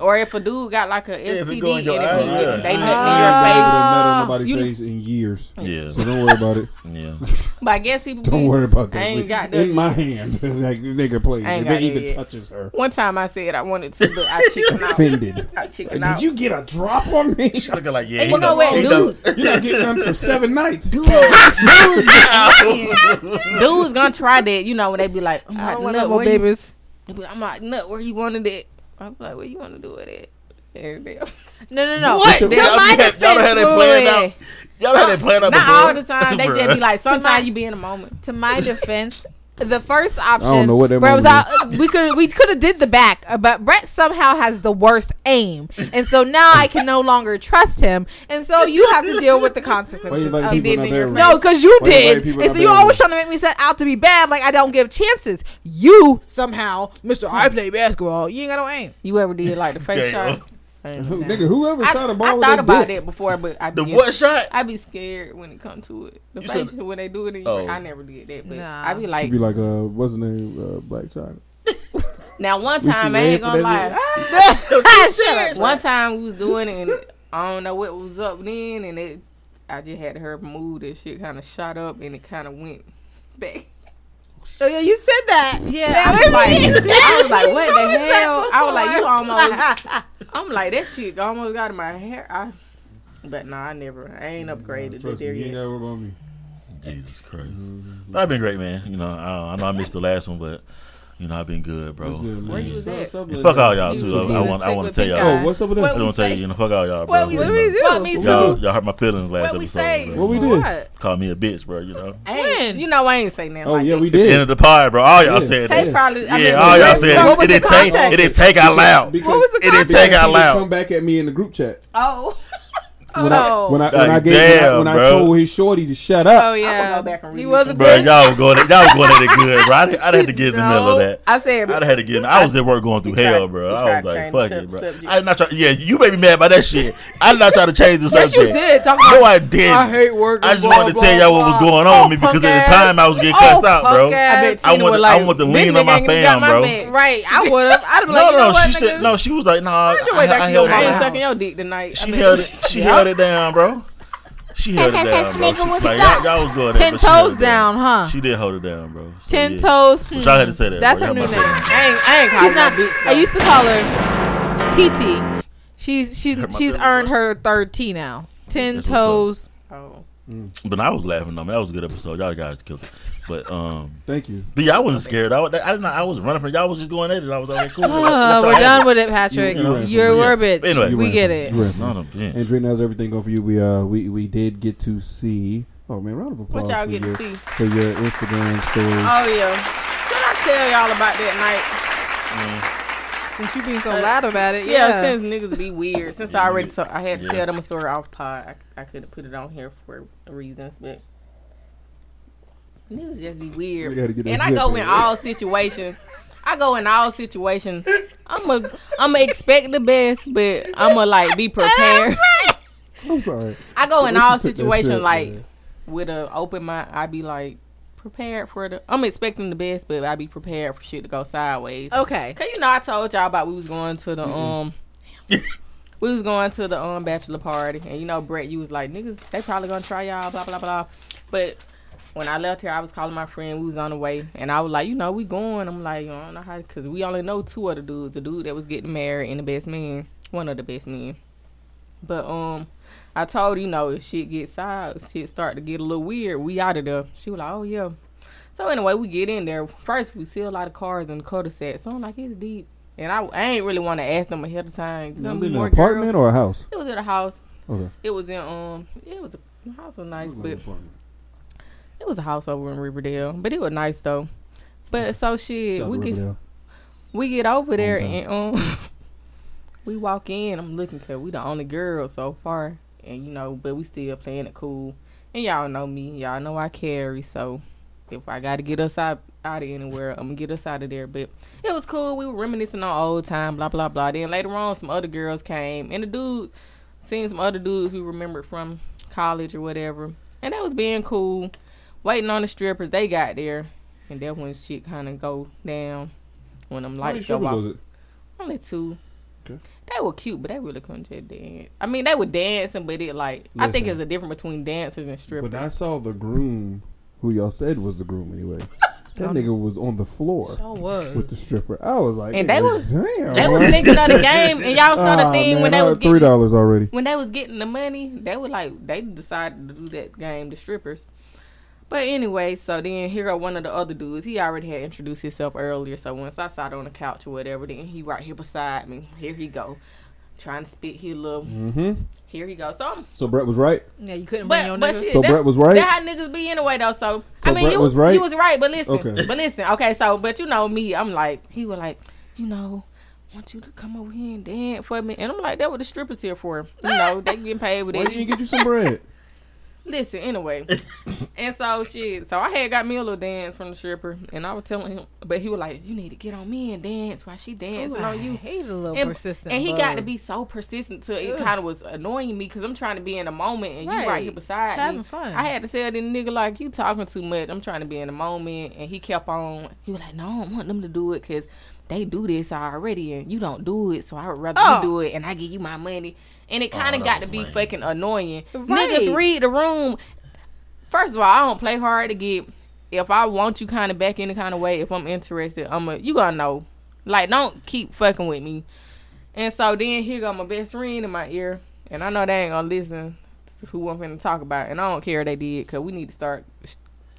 or or if a dude got like a Yeah, if it STD go in and your if eye, he- yeah. they nutting I in ah. your never face. nut on nobody's You- face in years. yeah, So don't worry about it. yeah. But I guess people. Don't be- worry about that. I ain't got that in my hand, like the nigga plays. I ain't If got it that even yet. touches her. One time I said I wanted to, but I chickened out. Offended. I chickened Did you get a drop on me? She looking like yeah. Hey, you know what, dude? You're not getting none for seven nights. Dude, dudes, dudes gonna try that. You know when they be like, oh I'm I don't want nut, no more where you- babies. they be like, I'm like, nut, where you wanted it? I'm like, where you want to do it at? No, no, no. What? To Y'all my had- y'all had defense, that planned out? Y'all had that planned out Not before? all the time. They just be like, sometimes you be in a moment. to my defense, the first option don't know what that where was moment out, we could we could have did the back, uh, but Brett somehow has the worst aim, and so now I can no longer trust him, and so you have to deal with the consequences. of people did in in your bedroom? no, because you Why did, people in and so you bedroom? always trying to make me set out to be bad, like I don't give chances. You somehow, Mister, I play basketball. You ain't got no aim. You ever did like the face shot? I ain't Who, nigga, whoever I, shot a ball I with thought that about dick. that before, but I The be what shot? I be scared when it comes to it. The You face said- when they do it, Oh. your I never did that. But Nah. I be like, She'd like, be like, uh, what's the name? Uh, Blac Chyna. now one time should I ain't gonna lie. Shut up. One time we was doing it, and I don't know what was up then, and it, I just had her move. and shit kind of shot up, and it kind of went back. Oh yeah, you said that. Yeah, I was like, I was like, what the hell? I was like, you almost. I'm like, that shit almost got in my hair. I, but nah, I never. I ain't upgraded to Trust me, there you ain't yet. gotta about me. Jesus Christ. Mm-hmm. But I've been great, man. You know, I, I know I missed the last one, but You know, I've been good, bro. What's good, man? Where you was at? so- fuck all y'all too. I, I want. I want to tell y'all. Oh, what's up with What that? I we want to tell you. You know, fuck all y'all, bro. What we- what we do? Fuck me too. Y'all, y'all hurt my feelings last What we say? What we did? Call me a bitch, bro. You know. I When? You know I ain't saying that. Oh like yeah, that. we At the end of the pod, bro. All y'all Yeah. said that. probably. Yeah, mean, all y'all said it. It didn't take. It didn't take out loud. What was the It didn't take out loud. Come back at me in the group chat. Oh. When I Oh. when I when I Like, gave when I, damn, when I told his shorty to shut up. Oh up. yeah. go back and he was this a Bro, y'all was going. Y'all was going at it good, bro. I, did- I had to get in the middle of that. I said. I'd had to get. In, I was at work going through tried- hell, bro. I was like, "Fuck it, bro." subject. I did not try. Yeah, you made me mad by that shit. I did not try to change the Yes, you did. Talk No. I didn't. I hate work. I just blah, wanted to tell y'all what was going on Oh, with me oh, because at the time I was getting cussed Oh, out, bro. I bet I Tina wanted- was I like, wanted to "This lean on my nigga fam, bro." Right. I would have. I'd have been No, like, you no, she said no. She was like, "Nah." Find your I, way back I to held your I it ain't sucking your dick tonight. She held it. She held it down, bro. She held it down, bro. nigga was She, like, y'all, y'all was good. at it, Ten but she held toes it down, huh? She did hold it down, bro. So, Ten yeah. toes. But y'all had to say that, That's bro. her new name. I ain't. I ain't calling She's not. no bitch. I used to call her TT. She's she's Hurt she's feelings, earned bro. her third T now. Ten That's toes. Oh. But I was laughing on me. That was a good episode. Y'all guys killed it. But um, Thank you. but yeah, I wasn't scared. I, was- I didn't. I was running from y'all. Was just going at it. I was like, cool. Uh, we're done with it, Patrick. You- you ran You're a it. bitch. But anyway. we get it. from- you ran from No, no, yeah. And Drake, how's everything going for you? We uh we we did get to see. Oh man, round of applause What y'all for get your to see? for your Instagram stories. Oh yeah. Should I tell y'all about that night? Since you being so Uh, loud about it, Yeah, yeah. since niggas be weird. Since I already told, I had to Yeah. tell them a story off pod. I, I couldn't put it on here for reasons, but niggas just be weird. We gotta get that And I go zipper. in all situations. I go in all situations. I'm a, I'm a expect the best, but I'm a like be prepared. I'm sorry. I go in all you took that situations sip, like man? with a open mind. I be like prepared for the. I'm expecting the best, but I be prepared for shit to go sideways. Okay. Cause you know I told y'all about we was going to the um we was going to the um bachelor party and you know Brett you was like niggas they probably gonna try y'all blah blah blah but when I left here I was calling my friend we was on the way and I was like you know we going I'm like I don't know how because we only know two other dudes the dude that was getting married and the best man one of the best men but um I told you know if shit gets side shit start to get a little weird we out of there she was like oh yeah so anyway, we get in there. First, we see a lot of cars in the cul-de-sac. So I'm like, it's deep. And I, I ain't really want to ask them ahead of time. Was it be in an apartment girls. or a house? It was at a house. Okay. It was in um. It was a house was nice, Like but an apartment. It was a house over in Riverdale. But it was nice though. But so shit, Shout we get we get over there and um, we walk in. I'm looking cause we the only girls so far, and you know, but we still playing it cool. And y'all know me. Y'all know I carry. So if I got to get us out out of anywhere, I'm gonna get us out of there. But it was cool. We were reminiscing on old time. Blah blah blah. Then later on, some other girls came, and the dudes seen some other dudes we remembered from college or whatever, and that was being cool. Waiting on the strippers, they got there, and that when shit kind of go down. When them lights go off. was it? Only two. Okay. They were cute, but they really couldn't just dance. I mean, they were dancing, but it like I think Listen. there's a difference between dancers and strippers. But I saw the groom, who y'all said was the groom anyway, that nigga was on the floor So was. with the stripper. I was like, And they was- damn. they was thinking of the game, and y'all saw the Ah, thing man, when they I was three dollars already. when they was getting the money. They were like they decided to do that game, the strippers. But anyway, so then here go one of the other dudes. He already had introduced himself earlier. So once I sat on the couch or whatever, then he right here beside me. Here he go, trying to spit his little. hmm Here he go. So So Brett was right. Yeah, you couldn't bring your But, but nigga. shit, So that, Brett was right? That how niggas be anyway though. So, So I mean, Brett you was right? You was right, but listen, Okay. but listen. Okay, so but you know me, I'm like he was like, you know, want you to come over here and dance for me, and I'm like, that what the strippers here for. You know, they getting paid with Why it. you didn't you get you some bread? Listen, anyway, and so shit. So I had got me a little dance from the stripper, and I was telling him, but he was like, you need to get on me and dance while she dancing on you. hate a little And, persistent. and he bug. got to be so persistent to it kind of was annoying me because I'm trying to be in the moment and you right Right. here beside Having me. fun. I had to tell this nigga like you talking too much. I'm trying to be in the moment, and he kept on. He was like, "No, I don't want them to do it because they do this already, and you don't do it. So I would rather Oh. you do it, and I give you my money." And it Oh, kind of that got to be lame. fucking annoying. Right. Niggas read the room. First of all, I don't play hard to get. If I want you kind of back any kind of way, if I'm interested, I'm a you gonna know. Like, don't keep fucking with me. And so then here go my best friend in my ear, and I know they ain't gonna listen to who I'm finna talk about, and I don't care if they did, cause we need to start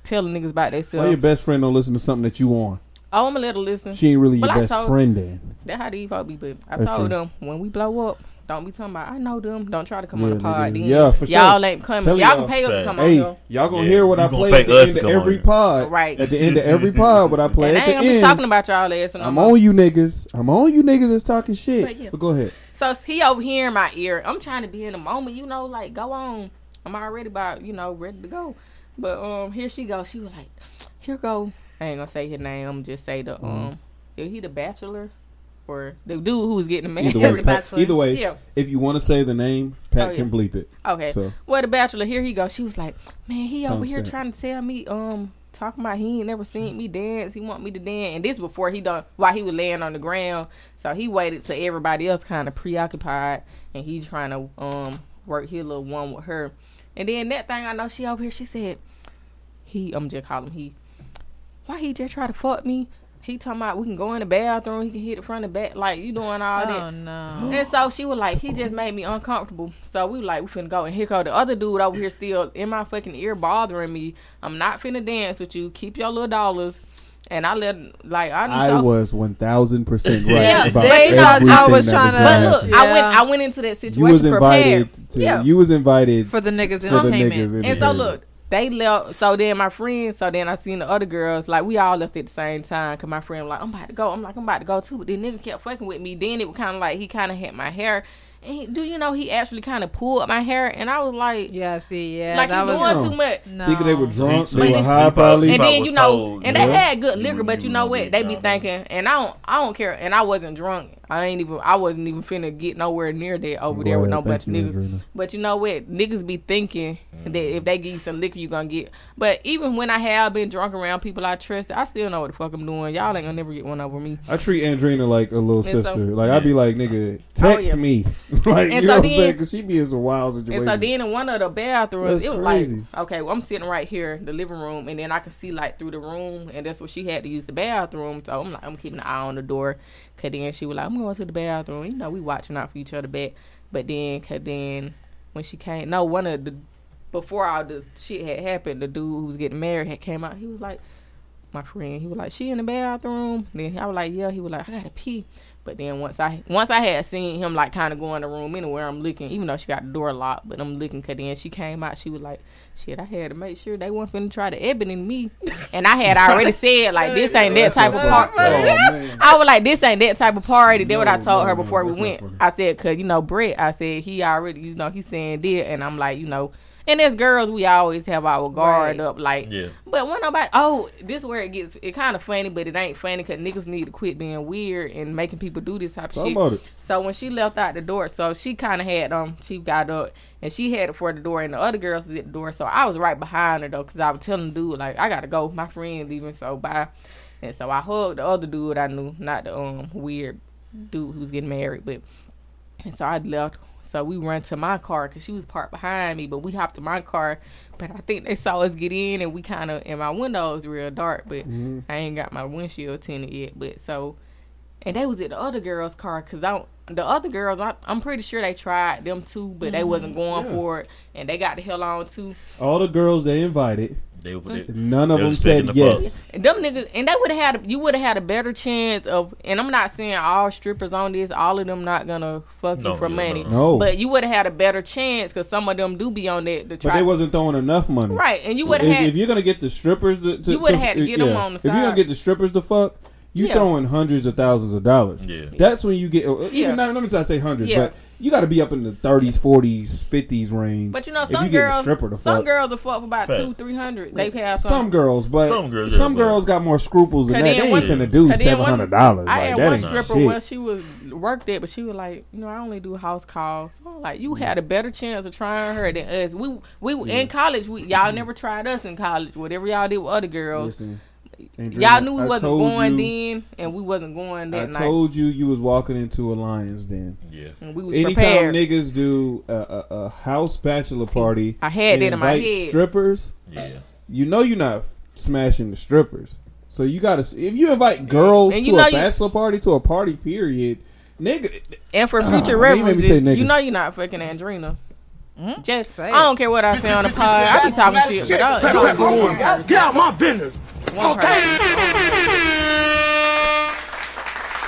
telling niggas about themselves. Why your best friend don't listen to something that you on? Oh, I'm gonna let her listen. She ain't really your I best told- friend then. That how these folks be. But I That's told true. them when we blow up, don't be talking about I know them. Don't try to come Yeah, on the pod. Then Yeah, for y'all sure. ain't coming. Tell Y'all y'all. can pay us to Fact. come on Hey, y'all gonna Yeah, hear what I play at the end of come on every here. pod. Right. At the end of every pod, what I play And I at ain't the gonna be talking about y'all ass. no I'm on you niggas. I'm on you niggas that's talking shit. But yeah. But go ahead. So he over here in my ear. I'm trying to be in the moment, you know, like go on. I'm already about, you know, ready to go. But um here she goes. She was like, here go. I ain't gonna say his name. I'm just say the um is he the bachelor or the dude who was getting married? Either way, The Pat, either way, Yeah. if you want to say the name, Pat Oh, can bleep it. Okay. So Well, the bachelor, here he goes. She was like, man, he over here trying to tell me, um, talking about he ain't never seen me dance. He want me to dance, and this before he done while he was laying on the ground. So he waited till everybody else kind of preoccupied, and he trying to um work his little one with her. And then that thing I know she over here. She said, he I'm just calling him he. Why he just try to fuck me? He talking about we can go in the bathroom. He can hit it from the back. Like you doing all that. Oh no. And so she was like, he just made me uncomfortable. So we were like, we finna go. And here go the other dude over here still in my fucking ear bothering me. I'm not finna dance with you. Keep your little dollars. And I let like I, I was one thousand percent right Yeah, about they everything thought I was was trying to- gonna But look, happen. I went I went into that You situation was prepared. invited to. Yeah. You was invited. For the niggas For the niggas in- And so Yeah. look, they left. So then my friends. So then I seen the other girls. Like we all left at the same time. Cause my friend was like, I'm about to go. I'm like, I'm about to go too. But then nigga kept fucking with me. Then it was kind of like he kind of had my hair. And he, do you know he actually kind of pulled my hair? And I was like, yeah, see, yeah. like that he was doing too much. no. See, 'cause they were drunk. So They he- were high, he probably. And then you know, told, and yeah. they had good You- liquor, but you you know mm-hmm. what? get They be thinking, and I don't, I don't care. And I wasn't drunk. I ain't even, I wasn't even finna get nowhere near that over there with no bunch of niggas. Andrina. But you know what? Niggas be thinking that if they give you some liquor, you gonna get. But even when I have been drunk around people I trust, I still know what the fuck I'm doing. Y'all ain't gonna never get one over me. I treat Andrina like a little And so- sister. like I'd be like, nigga, oh, text Oh, yeah. me. like And you so know what I'm saying? Because she be in some wild situation. And situations. so then in one of the bathrooms, That's it was crazy. like, okay, well, I'm sitting right here, the living room, and then I could see like through the room, and that's where she had to use the bathroom. So I'm like, I'm keeping an eye on the door. Cause then she was like, I'm going to the bathroom. You know, we watching out for each other back. But then, cause then when she came, no, one of the before all the shit had happened, the dude who was getting married had came out. He was like, my friend, he was like, she in the bathroom. Then I was like, yeah. He was like, I gotta pee. But then once I once I had seen him like kind of go in the room anywhere, I'm looking, even though she got the door locked, but I'm looking. Cause then she came out, she was like, "Shit, I had to make sure they weren't finna try to ebony me." And I had already said like, "This ain't that type of party." Oh. I was like, "This ain't that type of party." That's what I told no, her no, before we went. I said, "Cause you know Brett," I said he already, you know, he saying did, and I'm like, you know. And as girls, we always have our guard Right. up, like, Yeah. but when nobody, oh, this where it gets it kind of funny, but it ain't funny because niggas need to quit being weird and making people do this type of Talk shit. about it. So when she left out the door, so she kind of had um, she got up and she had it for the door, and the other girls was at the door. So I was right behind her though, cause I was telling the dude like I gotta go, my friend leaving, so bye. And so I hugged the other dude I knew, not the um weird dude who's getting married, but and so I left. So we ran to my car because she was parked behind me, but we hopped in my car. But I think they saw us get in, and we kind of and my window was real dark, but Mm-hmm. I ain't got my windshield tinted yet. But so, and they was at the other girl's car because I don't- the other girls I, I'm pretty sure they tried them too, but they wasn't going Mm-hmm. Yeah. for it, and they got the hell on too. All the girls they invited, They, they, mm-hmm. none of They them said the yes. And them niggas, and they would have had, you would have had a better chance of. And I'm not saying all strippers on this, all of them not gonna fuck No, you for yeah, money. no. No. But you would have had a better chance because some of them do be on that. To But try, they wasn't throwing enough money. right, and you would have had. if you're gonna get the strippers to, to You would've to- had to uh, get 'em on the side. If you're gonna get the strippers to fuck, you Yeah. throwing hundreds of thousands of dollars. Yeah. That's when you get even Yeah. not, let me say hundreds, Yeah. but you got to be up in the 30s, 40s, 50s range. but you know, if some you get a girls, stripper to some fuck. girls will fuck for about Fact. two, three hundred. They have some some. girls, but Some some girls, girls, got more scruples than that. They one- ain't finna do cause then seven one- hundred dollars. I had one stripper shit. where she was worked it, but she was like, you know, I only do house calls. So I'm like, you had a better chance of trying her than us. We we in college. We y'all never tried us in college. Whatever y'all did with other girls, Listen, Andrea, y'all knew we I wasn't going you- then, and we wasn't going I that night. I told you you was walking into a lion's den. Yeah. and we was Anytime prepared. niggas do a, a, a house bachelor party, I had and that in my head. Strippers, Yeah. you know you're not f- smashing the strippers. So you gotta if you invite girls And to you know a you- bachelor party to a party period, nigga. And for Uh, future let me reference, you know you're not fucking Andrina. Just Say I don't care what I say on the pod. I be talking shit, but I, it don't Get out my business. One person.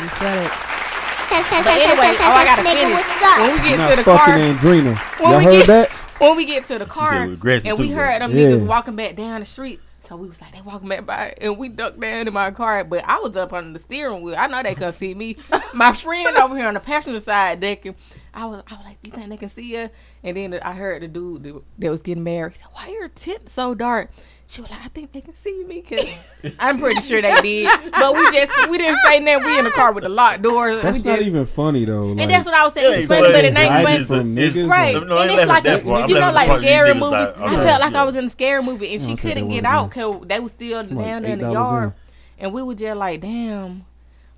You said it. But anyway, oh, I gotta finish. When we get to the car, Andrina. When Y'all we heard get- that? when we get to the car, and we heard them Yeah. niggas walking back down the street. So we was like, they walking back by, and we ducked down in my car. But I was up on the steering wheel. I know they couldn't see me. My friend over here on the passenger side decking. I was, I was like, you think they can see you? And then I heard the dude that- that was getting married. He said, why your tits so dark? She was like, I think they can see me because I'm pretty sure they did. But we just we didn't say nothing. We in the car with the locked doors. That's we not just, even funny though. Like, and that's what I was Yeah, saying. It's funny, but but it ain't funny. from It's- niggas. Right, No, and it's like a, you know, like the part you scary niggas movies. like, I felt like yeah. I was in a scary movie, and she couldn't get out because they was still down there in the yard, in. and we were just like, damn,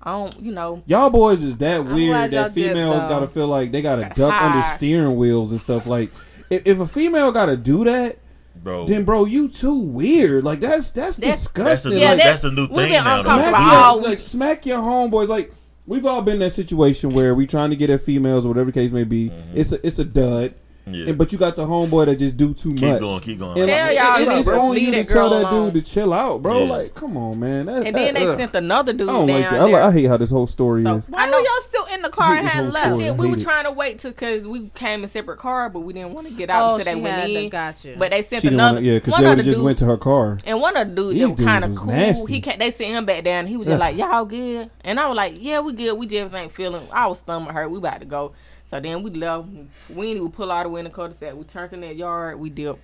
I don't, you know. Y'all boys is that weird that females gotta feel like they gotta Gotta duck under steering wheels and stuff. Like, if, if a female gotta do that, bro. then bro, you too weird. Like that's that's, That's- disgusting. That's the, Yeah, like, that- that's the new thing been now. uncomfortable though. smack all your, week. like smack your homeboys. Like we've all been in that situation where we trying to get at females or whatever the case may be. Mm-hmm. It's a it's a dud. Yeah. And, but you got the homeboy that just do too Keep much. going, keep going. And, Tell like, y'all and to it's on you to tell that alone. dude to chill out, bro. Yeah. Like, come on, man. That, And then that- they ugh. sent another dude I don't down like that. I, there. li- I hate how this whole story So- is. Why I know- y'all still in the car and had left? Shit, we were it. trying to wait to because we came in separate car, but we didn't want to get out Oh, until they she went in. gotcha. But they sent She another wanna, yeah, because they of would just went to her car. and one of the dudes These that was kind of cool. He they sent him back down. He was just like, "Y'all good?" And I was like, "Yeah, we good. We just ain't feeling. Our stomach hurt. We about to go." So then we left. We didn't even pull out the window cul-de-sac. We turned in that yard. We dipped.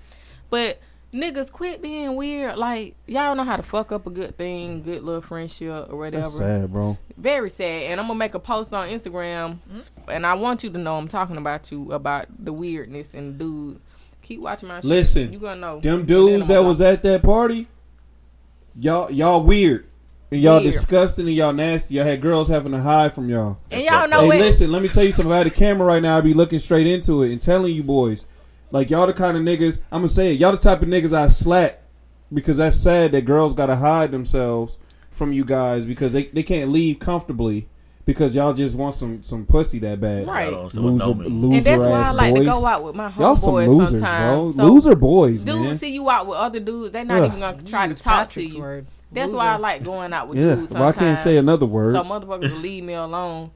But niggas quit being weird. Like y'all know how to fuck up a good thing, good little friendship or whatever. That's sad, bro. Very sad. And I'm gonna make a post on Instagram, mm-hmm. and I want you to know I'm talking about you about the weirdness and dude. Keep watching my shit. Listen, you gonna know Them dudes that was at that party, y'all y'all weird. And y'all Weird. disgusting and y'all nasty. Y'all had girls having to hide from y'all. and y'all know hey, what? listen, let me tell you something. If I had a camera right now, I'd be looking straight into it and telling you boys. Like y'all the kind of niggas I'm gonna say it, y'all the type of niggas I slap because that's sad that girls gotta hide themselves from you guys because they, they can't leave comfortably because y'all just want some some pussy that bad. Right. I don't know Loser, loser and that's why ass I like boys. to go out with my Y'all some homeboys losers, bro. sometimes. So Loser boys, dudes man. see you out with other dudes, they're not Ugh. even gonna try to talk Patrick's to you. word. That's Loser. why I like going out with Yeah, dudes. well, I can't say another word. So motherfuckers leave me alone.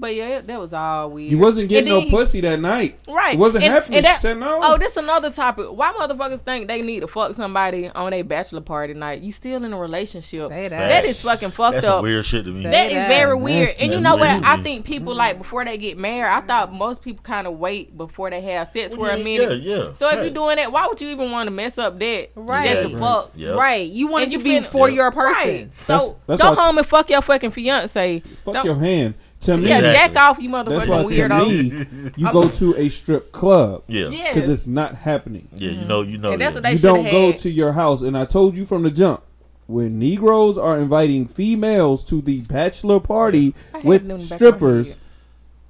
But yeah, that was all weird. you wasn't getting And no he- pussy that night. Right. It wasn't And- happening. and that- said no. Oh, this another topic. Why motherfuckers think they need to fuck somebody on a bachelor party night? You still in a relationship. Say that. That is fucking fucked That's up. some weird shit to me. Say That is that. very weird. Nasty. And you know what? I think people like before they get married. I thought most people kind of wait before they have sex for a minute. Yeah, yeah. So if Right. you're doing that, why would you even want to mess up that Right. just to Exactly. fuck? Yep. Right. You want you to be feel- for Yeah. your person. Right. That's- So that's go why I- home and fuck your fucking fiance. Fuck Don't- your hand. To me, Yeah, jack off, you that's motherfucking why to weirdo. me, you go to a strip club Yeah. Yeah. because it's not happening. Yeah, you know, you know. And that's what they you don't have go to your house, and I told you from the jump. When Negroes are inviting females to the bachelor party with them in the back of my strippers,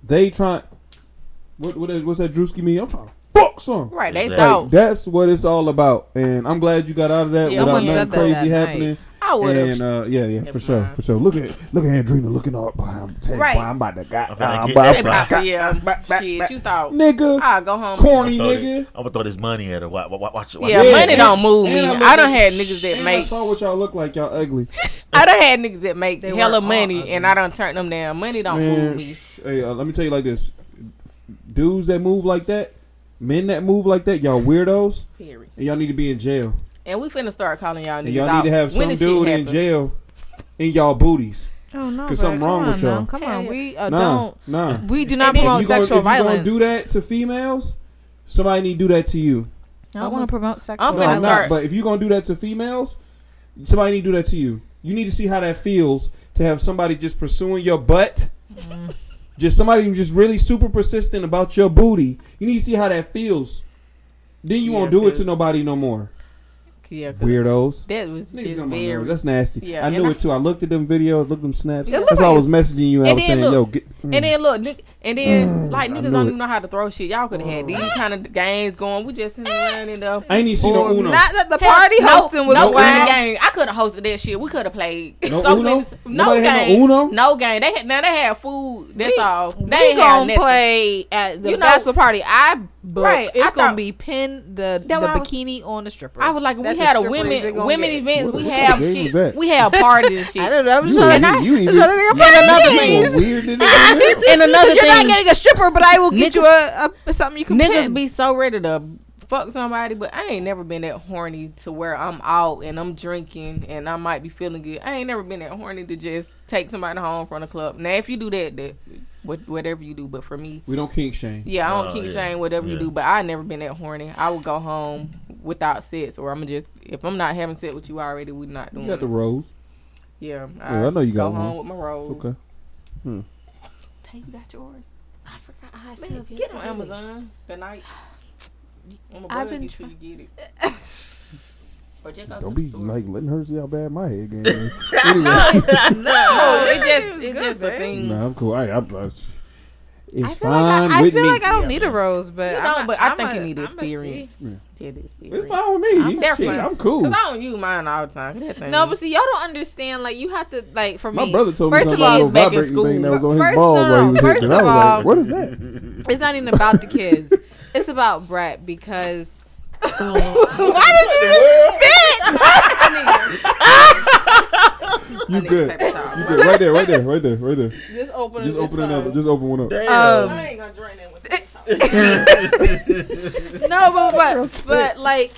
they try. What what is, what's that Drewski mean? I'm trying to fuck some. Right, they Exactly. thought. That's what it's all about, and I'm glad you got out of that Yeah, without nothing said that crazy that night. Happening. I would have. And uh, yeah, yeah, for sure, for sure. Look at look at Andrina looking all. Boy, I'm telling you, Right. boy, I'm about to got. I'm I'm get about that to back. yeah, back, back, shit, back. you thought. nigga, I'll go home. corny I'm nigga. this- I'm gonna throw this money at her. Watch, watch, watch, watch Yeah, Yeah, money and- don't move me. I I, look done at- had niggas that And I saw what y'all look like. Y'all ugly. I done had niggas that make They hella money, and I done turn them down. Money don't move me. hey, uh, let me tell you like this: dudes that move like that, men that move like that, y'all weirdos, Period. and y'all need to be in jail. And we finna start calling y'all And niggas y'all out. need to have when some dude in happen. jail in y'all booties. Oh no, 'Cause bro. something wrong with y'all. now. Come on, we uh, Nah, don't. nah. We do not promote If you gonna, if sexual you gonna violence. do that to females, somebody need to do that to you. I don't want to promote sexual I'm No, finna I'm violence. not. But if you gonna do that to females, somebody need to do that to you. You need to see how that feels to have somebody just pursuing your butt. Mm-hmm. Just somebody who's just really super persistent about your booty. You need to see how that feels. Then you Yeah, won't do it to nobody no more. Yeah, 'cause Weirdos. That was Niggas just got my very. That's nasty. Yeah, I and knew I- it too. I looked at them videos, looked at them snaps. It That's why I was messaging you. And, I was then saying, look- "Yo, get." mm. And then look, nigg- And then, like, Mm, I niggas don't even know how to throw shit. Y'all could have had these kind of games going. We just sitting around in the. I ain't even seen no Uno. Not that the Hell, party no, hosting was no Uno? winning game. I could have hosted that shit. We could have played. No so Uno? many- Nobody had no game. Uno? No game. They had now they had food. That's all. They we ain't gonna play at the You know- bachelor party. I booked. Right, It's I gonna thought- be pin the the That was- bikini on the stripper. I was like, That's we had a as stripper as they women women events. We have shit. We have parties and shit. I don't know. I'm You, just ain't- trying you, you, to- even- I'm trying to you another games. thing than that. And another thing, not getting a stripper, but I will get Niggas- you a, a something you can niggas pin. be so ready to fuck somebody, but I ain't never been that horny to where I'm out and I'm drinking and I might be feeling good. I ain't never been that horny to just take somebody home from the club. Now, if you do that, that whatever you do, but for me, We don't kink shame. yeah, I don't Oh, keep yeah. saying whatever you do, but I never been that horny. I would go home without sex, or I'm just if I'm not having sex with you already, we're not You doing. got it. the rose. yeah, Yeah, I know you go got home one. with my rose. Okay. Hmm. Tay, you got yours. I forgot. I Man, get on Amazon tonight. I'm gonna I've bug been you till you get it. Or just go Don't be store. like letting her see how bad my head game is. anyway, no, it just It's it's just the man. thing. nah, I'm cool. I, I, I, I it's feel fine like I, I feel me. like I don't Yeah. need a rose, but You I'm know, a- but I think a- you need I'm a experience. see. Yeah, the it's experience. fine with me. I'm Shit, definitely- I'm cool. Cause I don't use mine all the time. No, but see, y'all don't understand. Like, you have to like for me. My brother told me first something of all, about a little back in vibrating school. thing that was on his First- balls no, while he was first hitting. I of was all- like, what is that? It's not even about the kids. it's about Brett because. Oh. Why did you just spit? I You need good. You good. Right there, right there, right there, right there. Just open Just open it's another. fine. Just open one up. Damn. Um, I ain't gonna drain it with paper. No, but but, but like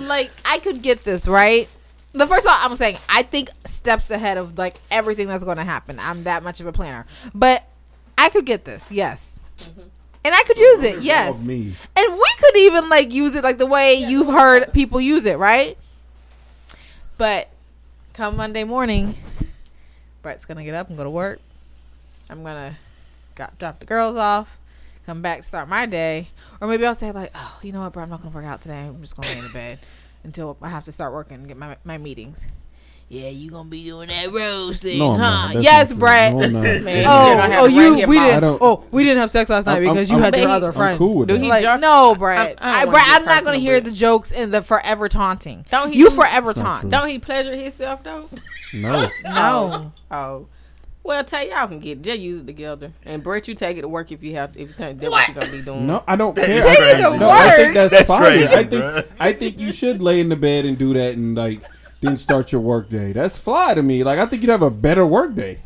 like I could get this right. The first of all, I'm saying I think steps ahead of like everything that's going to happen. I'm that much of a planner, but I could get this, yes, and I could use it, yes, me. and we could even like use it like the way you've heard people use it, right? But come Monday morning, Brett's gonna get up and go to work. I'm gonna drop, drop the girls off, come back, start my day, or maybe I'll say like, oh, you know what, Brett, I'm not gonna work out today. I'm just gonna lay in the bed until I have to start working and get my my meetings. Yeah, you gonna be doing that rose thing, No, huh? not. That's yes, not true. No, I'm. Man, That's you're not gonna true. have Oh, you we didn't. Oh, we didn't have sex last night I'm- because I'm- you I'm- had your I'm friend. cool with Do that. he Like, jerk- no, Brett. I- I I, don't Brett, wanna I'm not gonna personal, hear the jokes and the forever taunting. Don't he You do- forever taunt. true. Don't he pleasure himself though? No. No. Oh. Well, tell y'all can get it. just use it together. And Brett, you take it to work if you have to. If you think that's what you gonna be doing. No, I don't care. Take it to no, I think that's, That's fine. crazy, I think bruh. I think you should lay in the bed and do that and like then start your work day. That's fly to me. Like I think you'd have a better work day.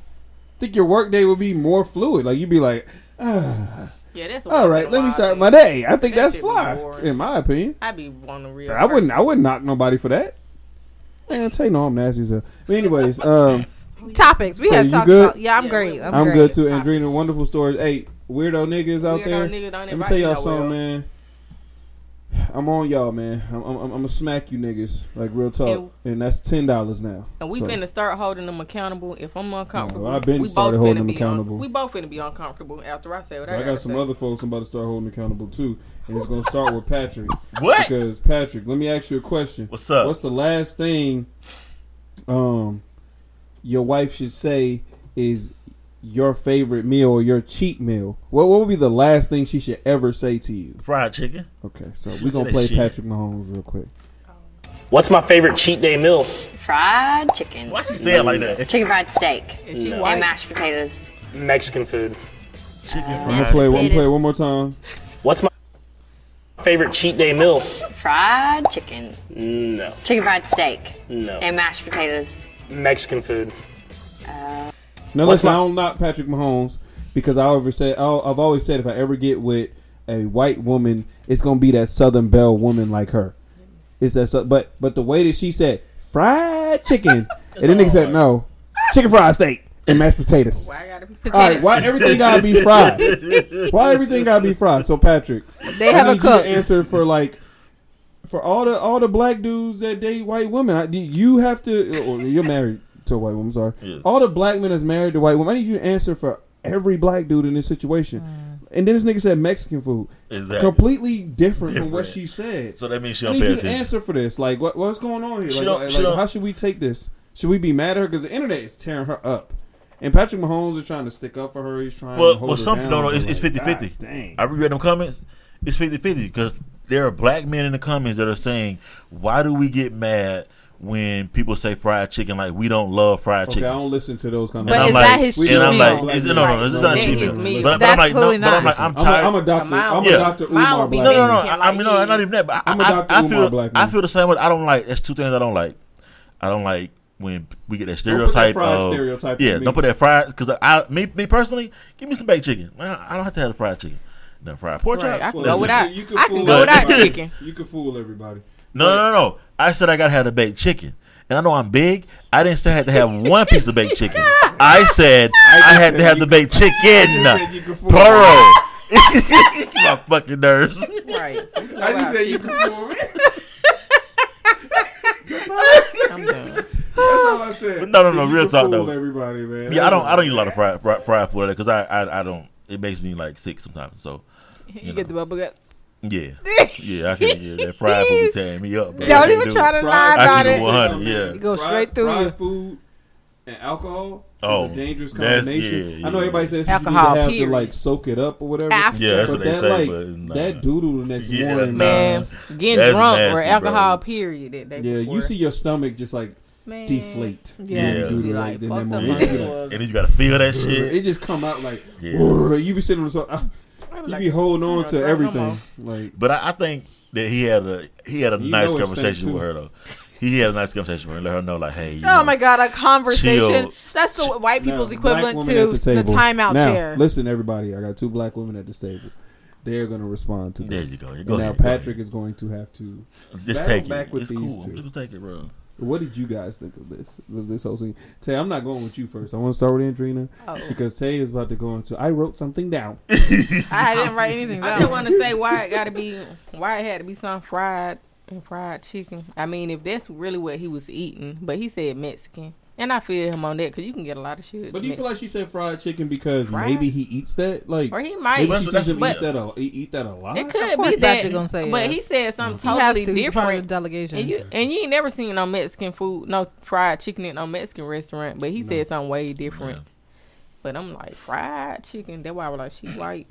I think your work day would be more fluid. Like you'd be like, ah, Yeah, that's. a all once right, in a let me start my day. I think That that's fly, in my opinion. I'd be wanting real. I wouldn't. I wouldn't knock nobody for that. Man, tell you no, I'm nasty as hell. But anyways, um, Topics. We So have you talked good? about. Yeah, I'm Yeah, great. I'm, I'm great. good too. Topics. Andrina, wonderful stories. Hey, weirdo niggas out Weirdo there. niggas don't Let me tell y'all nowhere. something, man. I'm on y'all, man. I'm, I'm, I'm gonna smack you niggas like real talk, And- and, that's ten dollars now. And we So, finna start holding them accountable. If I'm uncomfortable, No, I've been we started both holding finna them be accountable. Un- we both finna be uncomfortable after I say what I, I gotta got some say. other folks I'm about to start holding accountable too, and it's gonna start with Patrick What? because Patrick. Let me ask you a question. What's up? What's the last thing, um, your wife should say is your favorite meal or your cheat meal? What What would be the last thing she should ever say to you? Fried chicken. Okay, so we're gonna play shit. Patrick Mahomes real quick. What's my favorite cheat day meal? Fried chicken. Why she say it like that? Chicken fried steak. Is she And mashed potatoes. Mexican food. Chicken I'm gonna play. I'm play one more time. What's my favorite cheat day meal? Fried chicken. No, Chicken fried steak. no. And mashed potatoes. Mexican food. Uh, Now What's listen, my- I don't knock Patrick Mahomes because I always said I'll- I've always said if I ever get with a white woman, it's gonna be that Southern Belle woman like her. It's that, Sou- but but the way that she said fried chicken, and then nigga said oh. no, chicken fried steak and mashed potatoes. Why gotta be All right, why everything gotta be fried? Why everything gotta be fried? So Patrick, They I have a need you cook. to answer for like for all the all the black dudes that date white women. I, you have to. Or you're married to a white woman. Sorry, Yes. all the black men that's married to white women. I need you to answer for every black dude in this situation. Mm. And then this nigga said Mexican food, Exactly. completely different, from what she said. So that means she I don't I need pay you to answer for this. Like, what what's going on here? She Like, like, she like, how should we take this? Should we be mad at her because the internet is tearing her up? And Patrick Mahomes is trying to stick up for her. He's trying to Well, hold well, her some down, no, no, but it's, it's like, 50 50. Dang. I reread them comments. It's 50 50 because there are black men in the comments that are saying, "Why do we get mad when people say fried chicken? Like we don't love fried Okay, I chicken." don't listen to those kind But of. I'm is like- that his We cheat and I'm meal? like, it's, no, no, no, it's not a Right. cheat meal. But, but I'm like, no, but I'm like, I'm I'm a, tired. I'm a doctor. I'm Yeah. a Dr. Umar black No, no, no. I, I mean, no, not even that. But I, I'm a I, Dr. I, Umar feel, black I feel the same way. I don't like. There's two things I don't like. I don't like when we get that Don't put that stereotype. fried of, stereotype Yeah, don't put that fried because I, me, me personally, give me some baked chicken. I don't have to have the fried chicken. The fried pork chop. I can go without. can- you can I can go without chicken. You can fool everybody. No, no, no, no. I said I gotta have the baked chicken. And I know I'm big. I didn't say I had to have one piece of baked chicken. I said I, just had said to have the baked chicken. said you could fool Plural. My fucking nerves. Right. I just said you can fool me. I'm done. That's all I said. But no, no, no, real talk, though. Everybody, man. Yeah, I don't. I don't eat a lot of fried fried, fried food because I, I I don't. It makes me like sick sometimes. So You get the bubble guts. Yeah, yeah, I can. Yeah, that fried food be tearing me up. Bro. Don't I can't even do try it. to lie about keep it it. 100, yeah. You go Fried- straight through fried you. food and alcohol Oh, is a oh, dangerous that's- combination. yeah, I know everybody says Alcohol, you need to have period. to like soak it up or whatever. After. Yeah, that's but what they that say. like but nah. that doodle the next Yeah, morning, nah. Man, getting That's drunk or alcohol, bro. period. That day Yeah, you see your stomach just like Man. deflate. Yeah, Yeah. you Doodle be like like, that moment. Yeah. my Yeah. head was. and then you gotta feel that shit. It just come out like Yeah. you be sitting on the so- I be you like, be holding on to everything. Like But I, I think that he had a he had a nice know it stink, conversation with her though. He had a nice conversation with her, let her know like, hey, you Oh know, my god, a conversation. Chill. That's the white people's black equivalent to at the, timeout now, chair. Listen, everybody, I got two black women at this table. They're gonna respond to There this. you go. You go now ahead, go Patrick ahead. is going to have to. Just battle take back it. with it's these cool. two. Just take it, bro. What did you guys think of this? Of this whole thing? Tay, I'm not going with you first. I want to start with Andrina Oh. because Tay is about to go into. I wrote something down. I didn't write anything I down. just want to say why it got to be, why it had to be some fried and fried chicken. I mean, if that's really what he was eating, but he said Mexican, and I feel him on that because you can get a lot of shit. But do you feel like she said fried chicken because Fried? maybe he eats that? Like or he might, maybe she That's- sees him eat that a, eat, eat that a lot. it could Of be that. Patrick gonna say but yes. he said something He has totally to. He's part of the different. delegation. And you and you ain't never seen no Mexican food, no fried chicken at no Mexican restaurant. But he said something way different. Yeah. But I'm like fried chicken. That's why I was like she white.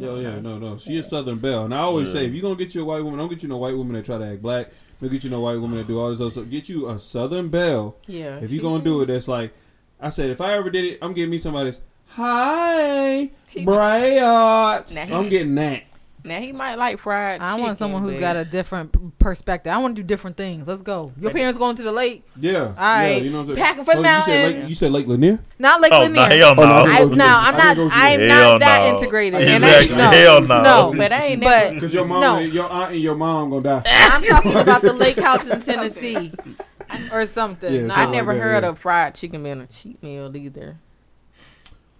Yo, yeah, uh-huh. no, no. She is Southern Belle, and I always Yeah. say if you gonna get you a white woman, don't get you no white woman that try to act black. Don't get you no white woman that do all this other stuff. Get you a Southern Belle. Yeah. If you she- gonna do it, that's like I said. If I ever did it, I'm getting me somebody that's hi, Bryot. I'm getting that. Now he might like fried. I chicken, want someone who's but- got a different perspective. I want to do different things. Let's go. Your parents going to the lake, Yeah. All right. Yeah, you know what I'm saying? Packing for the you said Lake, you said Lake Lanier. not Lake Oh Lanier. no, hell no. Oh, no, I, I- no, I'm I not. didn't go to I'm the- not Hell that no. integrated. Exactly. And I, Hell no, no. But I ain't But- Because your mom, No. and your aunt, and your mom gonna die. I'm talking about the lake house in Tennessee or something. Yeah, Not- I something never like that, heard yeah. of fried chicken being a cheat meal either.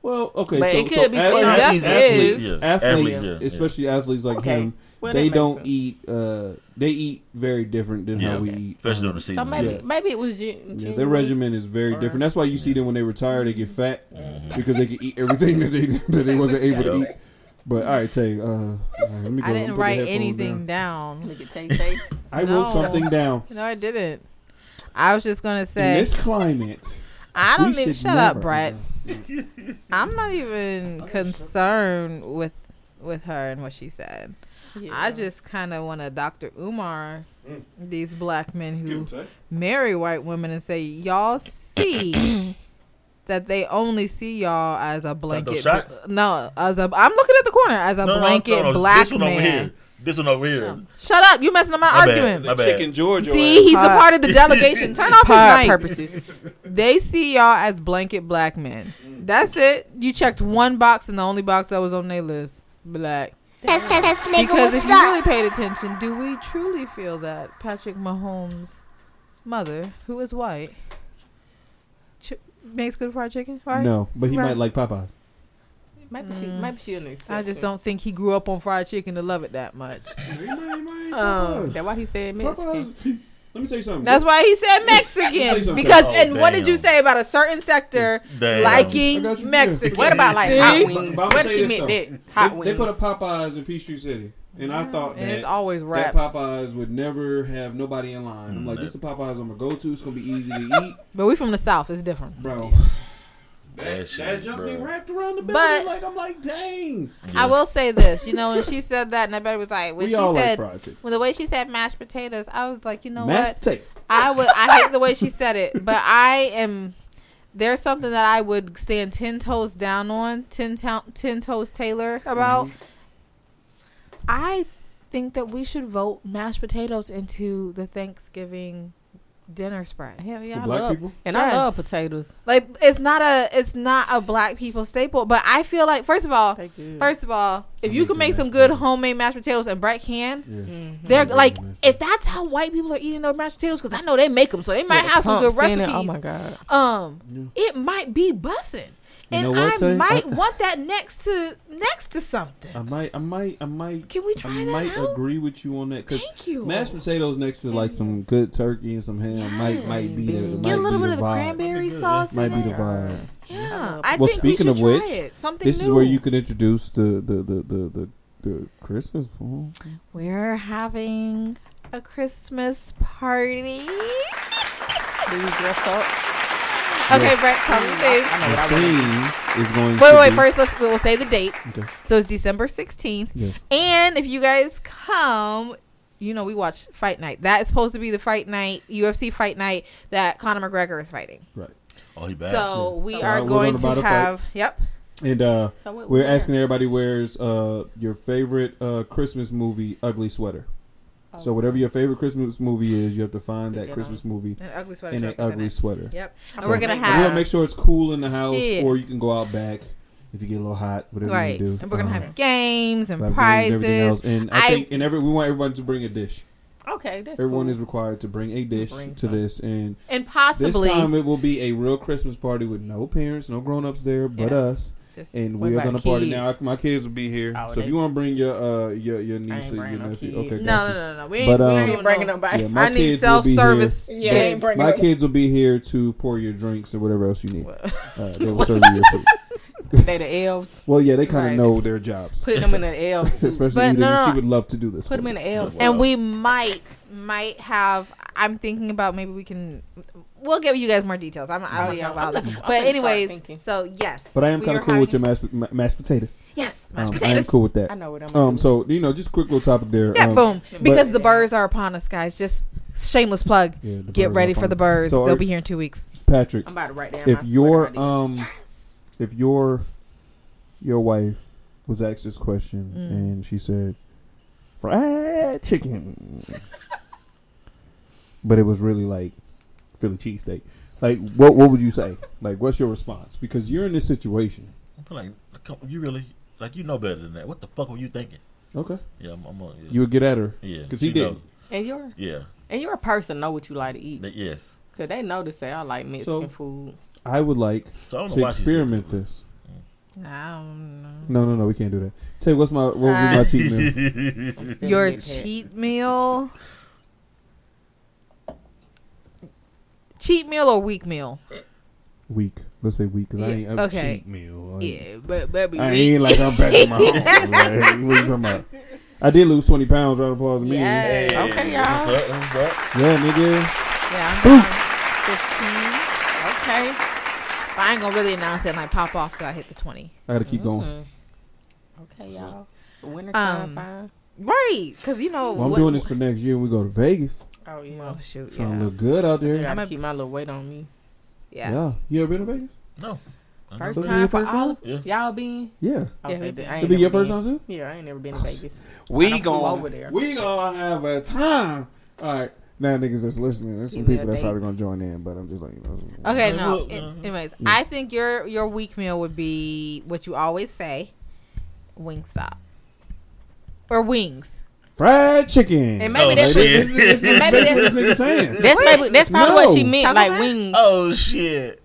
Well, okay, But so, it could so be ath- fun. ath- It athletes, athletes, Yeah. Athletes, yeah, especially athletes like Okay. him, Well, they don't sense. eat. Uh, they eat very different than Yeah. how we Okay. eat. Especially during the season. So maybe Yeah. maybe it was. Gen- Yeah, their regimen is very Or- different. That's why you see them when they retire, they get fat Mm-hmm. because they can eat everything that they that they wasn't able to eat. But all right, say, uh, all right, let me go. I put didn't write anything down. down. Look at Tay Tay. I No. wrote something down. No, I didn't. I was just gonna In say. this climate, I don't even. should Shut up, never- Brett. I'm not even concerned with with her and what she said. Yeah. I just kind of want to Dr. Umar Mm. these black men who marry white women and say, y'all see that they only see y'all as a blanket. shots? no, as a. I'm looking at the corner as a No, no, blanket no, no, black this one over man. Here. This one over here. Oh. Shut up! You messing up my, My bad. argument. My bad. George. See, he's a part of the delegation. Turn off Pod his mic. purposes. They see y'all as blanket black men. That's it. You checked one box, and the only box that was on their list, black. Because if you really paid attention, do we truly feel that Patrick Mahomes' mother, who is white, ch- makes good fried chicken? Right? No, but he Right. might like Popeyes. Maybe she. Mm. Maybe she'll accept I just don't think he grew up on fried chicken to love it that much. He might, he might like Um, that's why he said Mexican. Popeyes. Let me tell you something. That's why he said Mexican. Because Oh, and what did you say about a certain sector Damn. liking I got. Mexican? What about like See? hot wings? but I'ma What say if she this, meant that? Hot they, wings. they put a Popeyes in Peachtree City, and I thought And that it's always that. Popeyes would never have nobody in line. I'm Mm, like, that- this the Popeyes I'm gonna go to. It's gonna be easy to eat, But we from the south. It's different. bro. That shit, that junk be bro. wrapped around the belly. But- like I'm like, dang. I will say this, you know, when she said that, and everybody was like, when We she all like said, fried when the way she said mashed potatoes, I was like, you know Mashed what? potatoes. I would. I hate the way she said it, but I am. There's something that I would stand ten toes down on, ten, to- ten toes Taylor about. Mm-hmm. I think that we should vote mashed potatoes into the Thanksgiving dinner spread. Hell yeah, For I black love, people? and Yes. I love potatoes. Like it's not a it's not a black people staple, but I feel like first of all, They good. first of all, if I you make can the make some good potatoes. homemade mashed potatoes and Brett can, Yeah. Mm-hmm. they're like Mashed if that's how white people are eating their mashed potatoes because I know they make them, so they might have some good recipes. Oh my god. um, Yeah. it might be bussing, You and know what, I might I- want that next to next to something. I might, I might, I might. Can we try I that might out? agree with you on that because Thank you. mashed potatoes next to like some good turkey and some ham might might be the Get might Get a little bit of the vibe. cranberry good, sauce Might in be the vibe. Yeah, I Well, think we speaking should of which, it. something This new. is where you can introduce the the the the the, the Christmas. poem. We're having a Christmas party. Do we dress up? Okay, Yes. Brett, tell me the thing. I know what I The want. theme is going. Wait, to wait. be- First, let's we'll say the date. Okay. So it's December sixteenth, Yes. and if you guys come, you know we watch Fight Night. That is supposed to be the fight night, UFC fight night that Conor McGregor is fighting. Right. Oh, he bad. So we So are going gonna to buy the fight. have. Yep. And uh, So we're we asking everybody wears uh your favorite uh Christmas movie ugly sweater. So whatever your favorite Christmas movie is, you have to find that that Christmas movie An ugly sweater. in an represented. ugly sweater. Yep. And So we're gonna have. We'll have make sure it's cool in the house, Yeah. or you can go out back if you get a little hot, whatever right, you do. and we're gonna Um, have games and we'll games, prizes. everything else. And I, I- think, and every we want everybody to bring a dish. Okay, that's Everyone cool. is required to bring a dish Bring to some. this, and and possibly this possibly time it will be a real Christmas party with no parents, no grown ups there, but Yes. us. Just and we are gonna party now. My kids will be here, Oh, so if you want to bring your uh your your niece ain't or your bringing no nephew, okay, no, no, no, no. We ain't, But, we um, I ain't ain't bringing no- nobody. Yeah, my I need kids will self be here. service. Yeah, ain't My nobody. kids will be here to pour your drinks or whatever else you need. Uh, they will serve you your food. they the elves. Well, yeah, they kind of Right. know their jobs. Put them in the elf. Especially But Edith, no, no, she would love to do this. Put them in me. the elf and we might might have. I'm thinking about maybe we can. We'll give you guys more details. I'm, I don't yeah, know about that. But gonna start anyways, thinking. so yes. But I am kind of cool with your mashed, ma- mashed potatoes. Yes, mashed Um, I am cool with that. I know what I'm. Um, so you know, just quick little topic there. Yeah, um, boom. but- Because the birds are upon us, guys. Just shameless plug. yeah, Get ready for the birds. So They'll are- be here in two weeks. Patrick, I'm about to write down. if your sweater idea. um, if your your wife was asked this question Mm. and she said fried chicken, but it was really like Philly cheesesteak. Like, what what would you say? Like, what's your response? Because you're in this situation. I'm like, you really like you know better than that. What the fuck were you thinking? Okay, Yeah, I'm. I'm a, yeah. you would get at her yeah, 'cause he she didn't. and you're Yeah, and you're a person know what you like to eat That- yes. because they know to say I like Mexican So- food. I would like So I don't to why she said experiment this. I don't know. No, no, no, we can't do that. Tell you what's my what would be my cheat meal? Your a big cat. cheat meal. Cheat meal or weak meal? Weak. Let's say weak because I Yeah, ain't a okay. cheat meal. I Yeah, but baby. I ain't like I'm back in my home. Like, what you talking about? I did lose twenty pounds. Round of applause to me. Yeah. Yeah, Okay, y'all. What's up? What's up? nigga. Yeah, I'm Fruits. fifteen. Okay. But I ain't gonna really announce it and like pop off till I hit the twenty. I gotta keep going. Mm. Okay, y'all. Winter time, Um, fine. Right, because you know. Well, I'm what- doing this for next year. when We go to Vegas. Oh yeah. Oh shoot! Trying Yeah. to look good out I there. gotta I'm a- keep my little weight on me. Yeah. Yeah. You ever been to Vegas? No. First so time for first all Yeah. Y'all been? Yeah. Yeah, Okay, I ain't It'll be your first been. time too. Yeah, I ain't never been to Vegas. We I gonna over there. we gonna have a time. All right. Now niggas that's listening, there's some people a that's probably gonna join in, but I'm just like, you know. Okay, no. well, an- anyways, Yeah. I think your your weak meal would be what you always say, Wingstop or wings. Fried chicken. And maybe Oh, that's shit. This, this, this, And maybe this, that's- what this nigga saying. That's maybe that's probably what she meant, Talk like about- wings. Oh shit!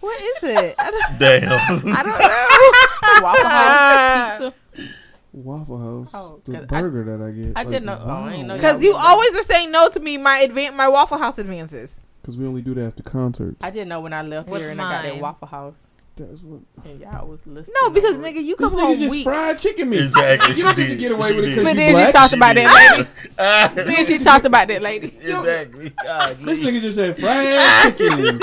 What is it? I don't, Damn. I don't know. Waffle House pizza. Waffle House. Oh, the 'cause I- burger that I get. I didn't know- oh, I ain't know Because you always are saying no to me. My advan- my Waffle House advances. Because we only do that after concerts. I didn't know when I left What's here and I got that? Waffle House. That's what. And y'all was listening. No, because nigga, you come This home nigga just weak. fried chicken meat. Exactly. You don't She get to get away She with it did. because But you then she black. talked about that lady. Ah, Then she talked about that lady. exactly. God, This nigga just said fried chicken.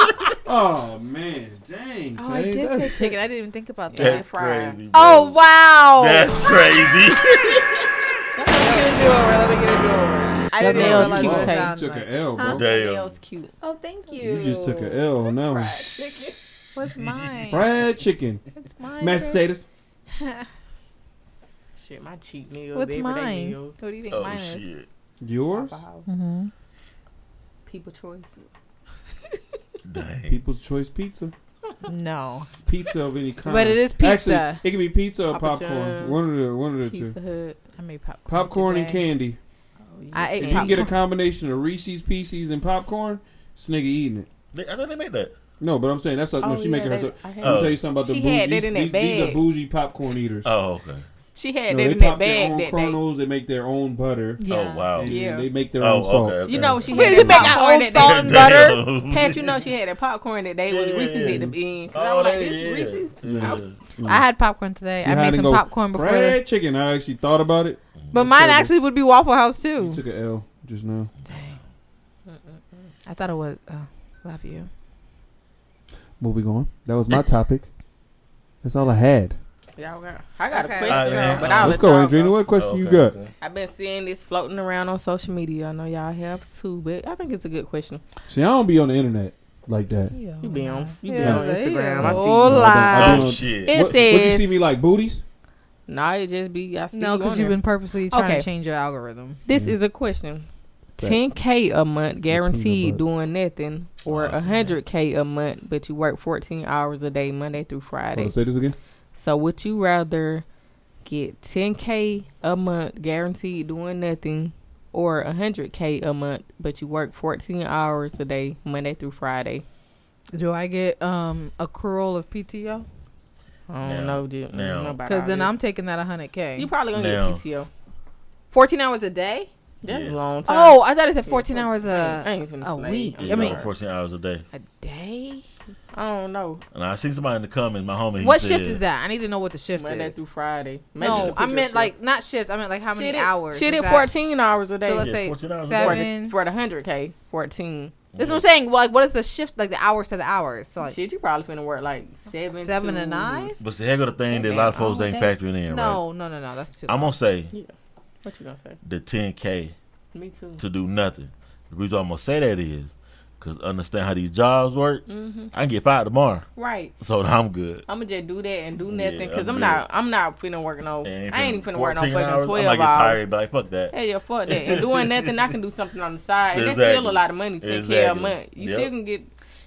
Oh man, dang! Oh, I did that's say chicken. I didn't even think about that. That's crazy. bro. Oh wow! That's crazy. Let me get a do over. Let me get a do over. I That didn't even nail's realize cute, what it Tay. You took an L, bro. Huh? Damn. Nails cute. Oh, thank you. You just took an L on that one. What's mine? Fried chicken, What's mine? mashed potatoes. Shit, my cheat meals. What's mine? Meals. What do you think Oh mine is? shit. Yours? Mm-hmm. People choice. Dang. People's Choice Pizza. No, Pizza of any kind. but it is pizza. Actually, it can be pizza or Papa popcorn. John's. One of the one of the Pizza two. Hut. I made popcorn. Popcorn and candy. Oh, you I get ate If you can get a combination of Reese's Pieces and popcorn, this nigga eating it. I thought they made that. No, but I'm saying that's not, no. Oh, She yeah, making they- herself. I had Let me Oh. tell you something about the She bougie. had that in that these, these are bougie popcorn eaters. Oh, okay. She had No, that they in that pop their bag own that day. kernels. They make their own butter. Oh, yeah. Oh wow. And Yeah. they make their Oh, own salt. okay, okay. You know she We had we that make our own salt and butter. Pat, you know she had that popcorn that day with Yeah, Reese's at the end. Oh, I'm like, this yeah. Reese's. Yeah. Mm. I had popcorn today. She I made some go popcorn before. Fried chicken. I actually thought about it. But That's mine terrible. actually would be Waffle House You too. took an L just now. Dang. I thought it was. Oh, love you. Moving on. That was my topic. That's all I had. Y'all got, I got Okay. a question, Alright, man. but I'll Let's let go, y'all Andrina. go. What question you Okay, got? okay. I've been seeing this floating around on social media. I know y'all have too, but I think it's a good question. See, I don't be on the internet like that. You be on, you be on Instagram. I see. Hola. No, I don't- I Oh don't- shit. It What, what you see me like booties? Nah, it just be I see No, you because on you've been purposely trying Okay. to change your algorithm. This Mm. is a question. Fact. 10k a month guaranteed doing nothing, or Oh, I see that. 100k a month, but you work 14 hours a day, Monday through Friday. Say this again. So would you rather get 10k a month guaranteed doing nothing, or 100k a month, but you work 14 hours a day, Monday through Friday? Do I get um accrual of PTO? I don't Now- know, dude. now- Because then I'm taking that 100k. you probably gonna Now- get PTO. 14 hours a day? That's Yeah. a long time. Oh, I thought it said Yeah, 14 hours I a ain't finna a week. I'm Yeah, I mean- 14 hours a day. a day. I don't know. And I seen somebody in the comments, my homie. What said- shift is that? I need to know what the shift Monday is. through Friday. Maybe No, I meant your like not shift. I meant like how many Shit hours? Shit is at that? 14 hours a day. So let's Yeah, say 14 hours a for, the, seven. for the 100K, 14. This is what I'm saying. Like, what is the shift? Like the hours to the hours. So like Shit, you probably finna work like 7 seven to nine. But see, here go the thing that a lot of folks ain't day. factoring in, right? No, no, no, no. That's too. I'm low. gonna say What you gonna say? the 10k Me too. to do nothing. The reason I'm gonna say that is because understand how these jobs work. hmm I can get fired tomorrow, Right. so I'm good. I'm gonna just do that and do Yeah, nothing because I'm I'm, not. I'm not finna work no. And I ain't even finna work no 14 fucking hours, 12 I might get hours. tired, but like fuck that. Hey, yeah, fuck that. And doing nothing, I can do something on the side, and that's still a lot of money. Ten k a Exactly. month. You Yep. still can get.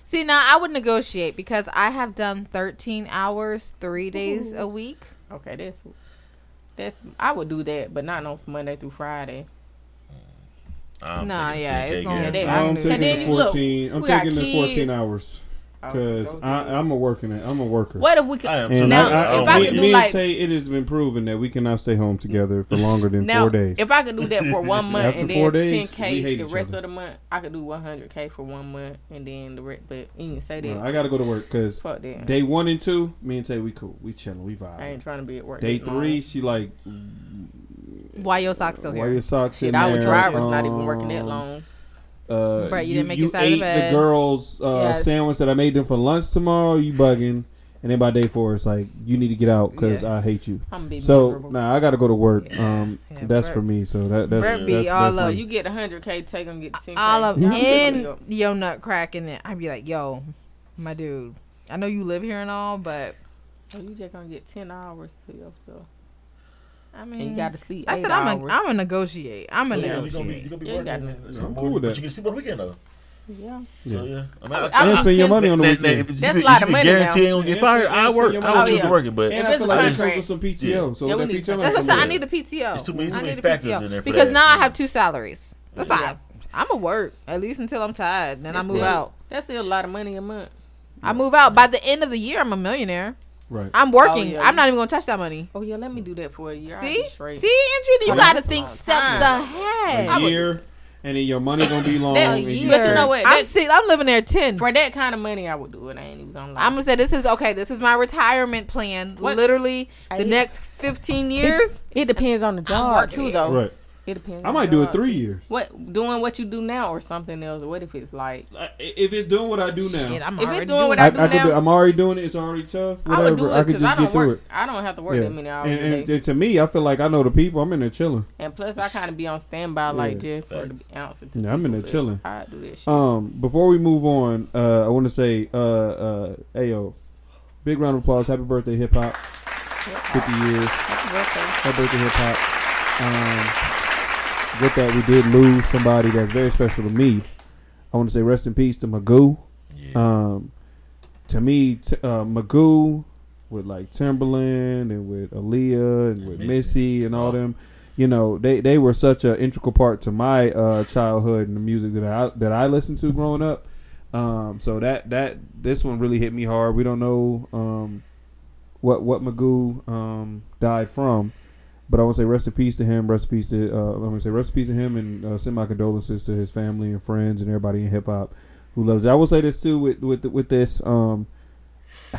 See, now I would negotiate because I have done 13 hours, three days a week. Okay, that's that's. I would do that, but not on Monday through Friday. I'm Nah, yeah, it's gonna- guarantee. Yeah, I'm taking the you look, 14. I'm taking the kids. 14 hours Because I, days. I'm a working it. I'm a worker. What if we could? I am And. Now, I, I, if I me, could do me like- and Tay, it has been proven that we cannot stay home together for longer than now, four days. if I could do that for one month After and four then days, 10k the rest other. of the month, I could do one hundred k for one month and then the rest. But you didn't say that. No, I got to go to work because Fuck that. day one and two, me and Tay, we cool. We chilling. We vibe. I ain't trying to be at work. Day that long. three, she like, Why your socks still here? why your socks Shit, in our there? driver's not even working that Um, long. Uh, Right, you you, didn't make you your side ate the girls' uh, Yes. sandwich that I made them for lunch tomorrow. You bugging, and then by day four, it's like you need to get out because Yeah. I hate you. I'm gonna be So miserable. nah, I got to go to work. Yeah. Um, Yeah, that's Brett- for me. So that that's Brett be that's, all that's up. So you get hundred k, take them get ten k. All of Yeah. in your nut crack in it. I'd be like, yo, my dude. I know you live here and all, but So you just gonna get ten hours to yourself, I mean, and you got to sleep. I said I'm hours. a I'm a negotiate. I'm a So, yeah, we gonna be, negotiate. you gonna be Yeah, you working. gotta man. I'm cool with that. But that. you can sleep on the weekend though. yeah. Yeah. So yeah, I mean, I- I, I- I I'm spend your money on the That- weekend. that- That's you a lot can- of you money can guarantee now. ain't gonna get fired. I work. I money. want you Oh, to yeah. working, but And If I it's feel a like I contract- come some PTO. Yeah. So Yeah, we that need PTO. to- That's what I said. I come need a with. PTO. It's too many- too I many need a factors PTO in there for because that. now I have two salaries. That's Yeah. why I'm gonna work at least until I'm tired. Then I move still- out. That's still a lot of money a month. I move out. By the end of the year, I'm a millionaire. Right. I'm working. Oh, yeah, I'm not even gonna touch that money. Oh yeah, let me do that for a year. I'll See, be see, Andrew, you Yeah. gotta think steps time. ahead. A year, and then your money gonna be long. That you- But you know what? I'm That- see, I'm living there ten. For that kind of money, I would do it. I ain't even gonna lie. I'm gonna say this is okay. This is my retirement plan. What? Literally, I- the next 15 years. It depends on the job too, though. Right. It depends. I might do it three too. years. What doing what you do now or something else? What if it's like Like, If it's doing what I do now, Shit, I'm If it's already doing doing what I, I I do could. now? Do, I'm already doing it. It's already tough. I would Whatever. do I, it could because just I don't get through work. it. I don't have to work Yeah. that many hours And, a and, day. and to me, I feel like I know the people. I'm in there chilling. And plus, I kind of be on standby like Yeah. Jeff for the answer to. Yeah, I'm in there people, but chilling. I do that shit. Um, before we move on, uh, I want to say, uh, uh, Ayo, big round of applause. Happy birthday, hip hop. 50 years. Happy birthday. Happy birthday, hip hop. Um, with that, we did lose somebody that's very special to me. I want to say rest in peace to Magoo. Yeah. Um, to me, t- uh, Magoo with like Timbaland and with Aaliyah and with Missy. Missy and all Oh. them, you know, they they were such an integral part to my uh, childhood and the music that I that I listened to growing up. Um, so that that this one really hit me hard. We don't know um, what what Magoo um, died from, but I want to say rest in peace to him. Rest in peace to uh, I'm gonna say rest in peace to him and uh, send my condolences to his family and friends and everybody in hip hop who loves it. I will say this too with with with this. Um,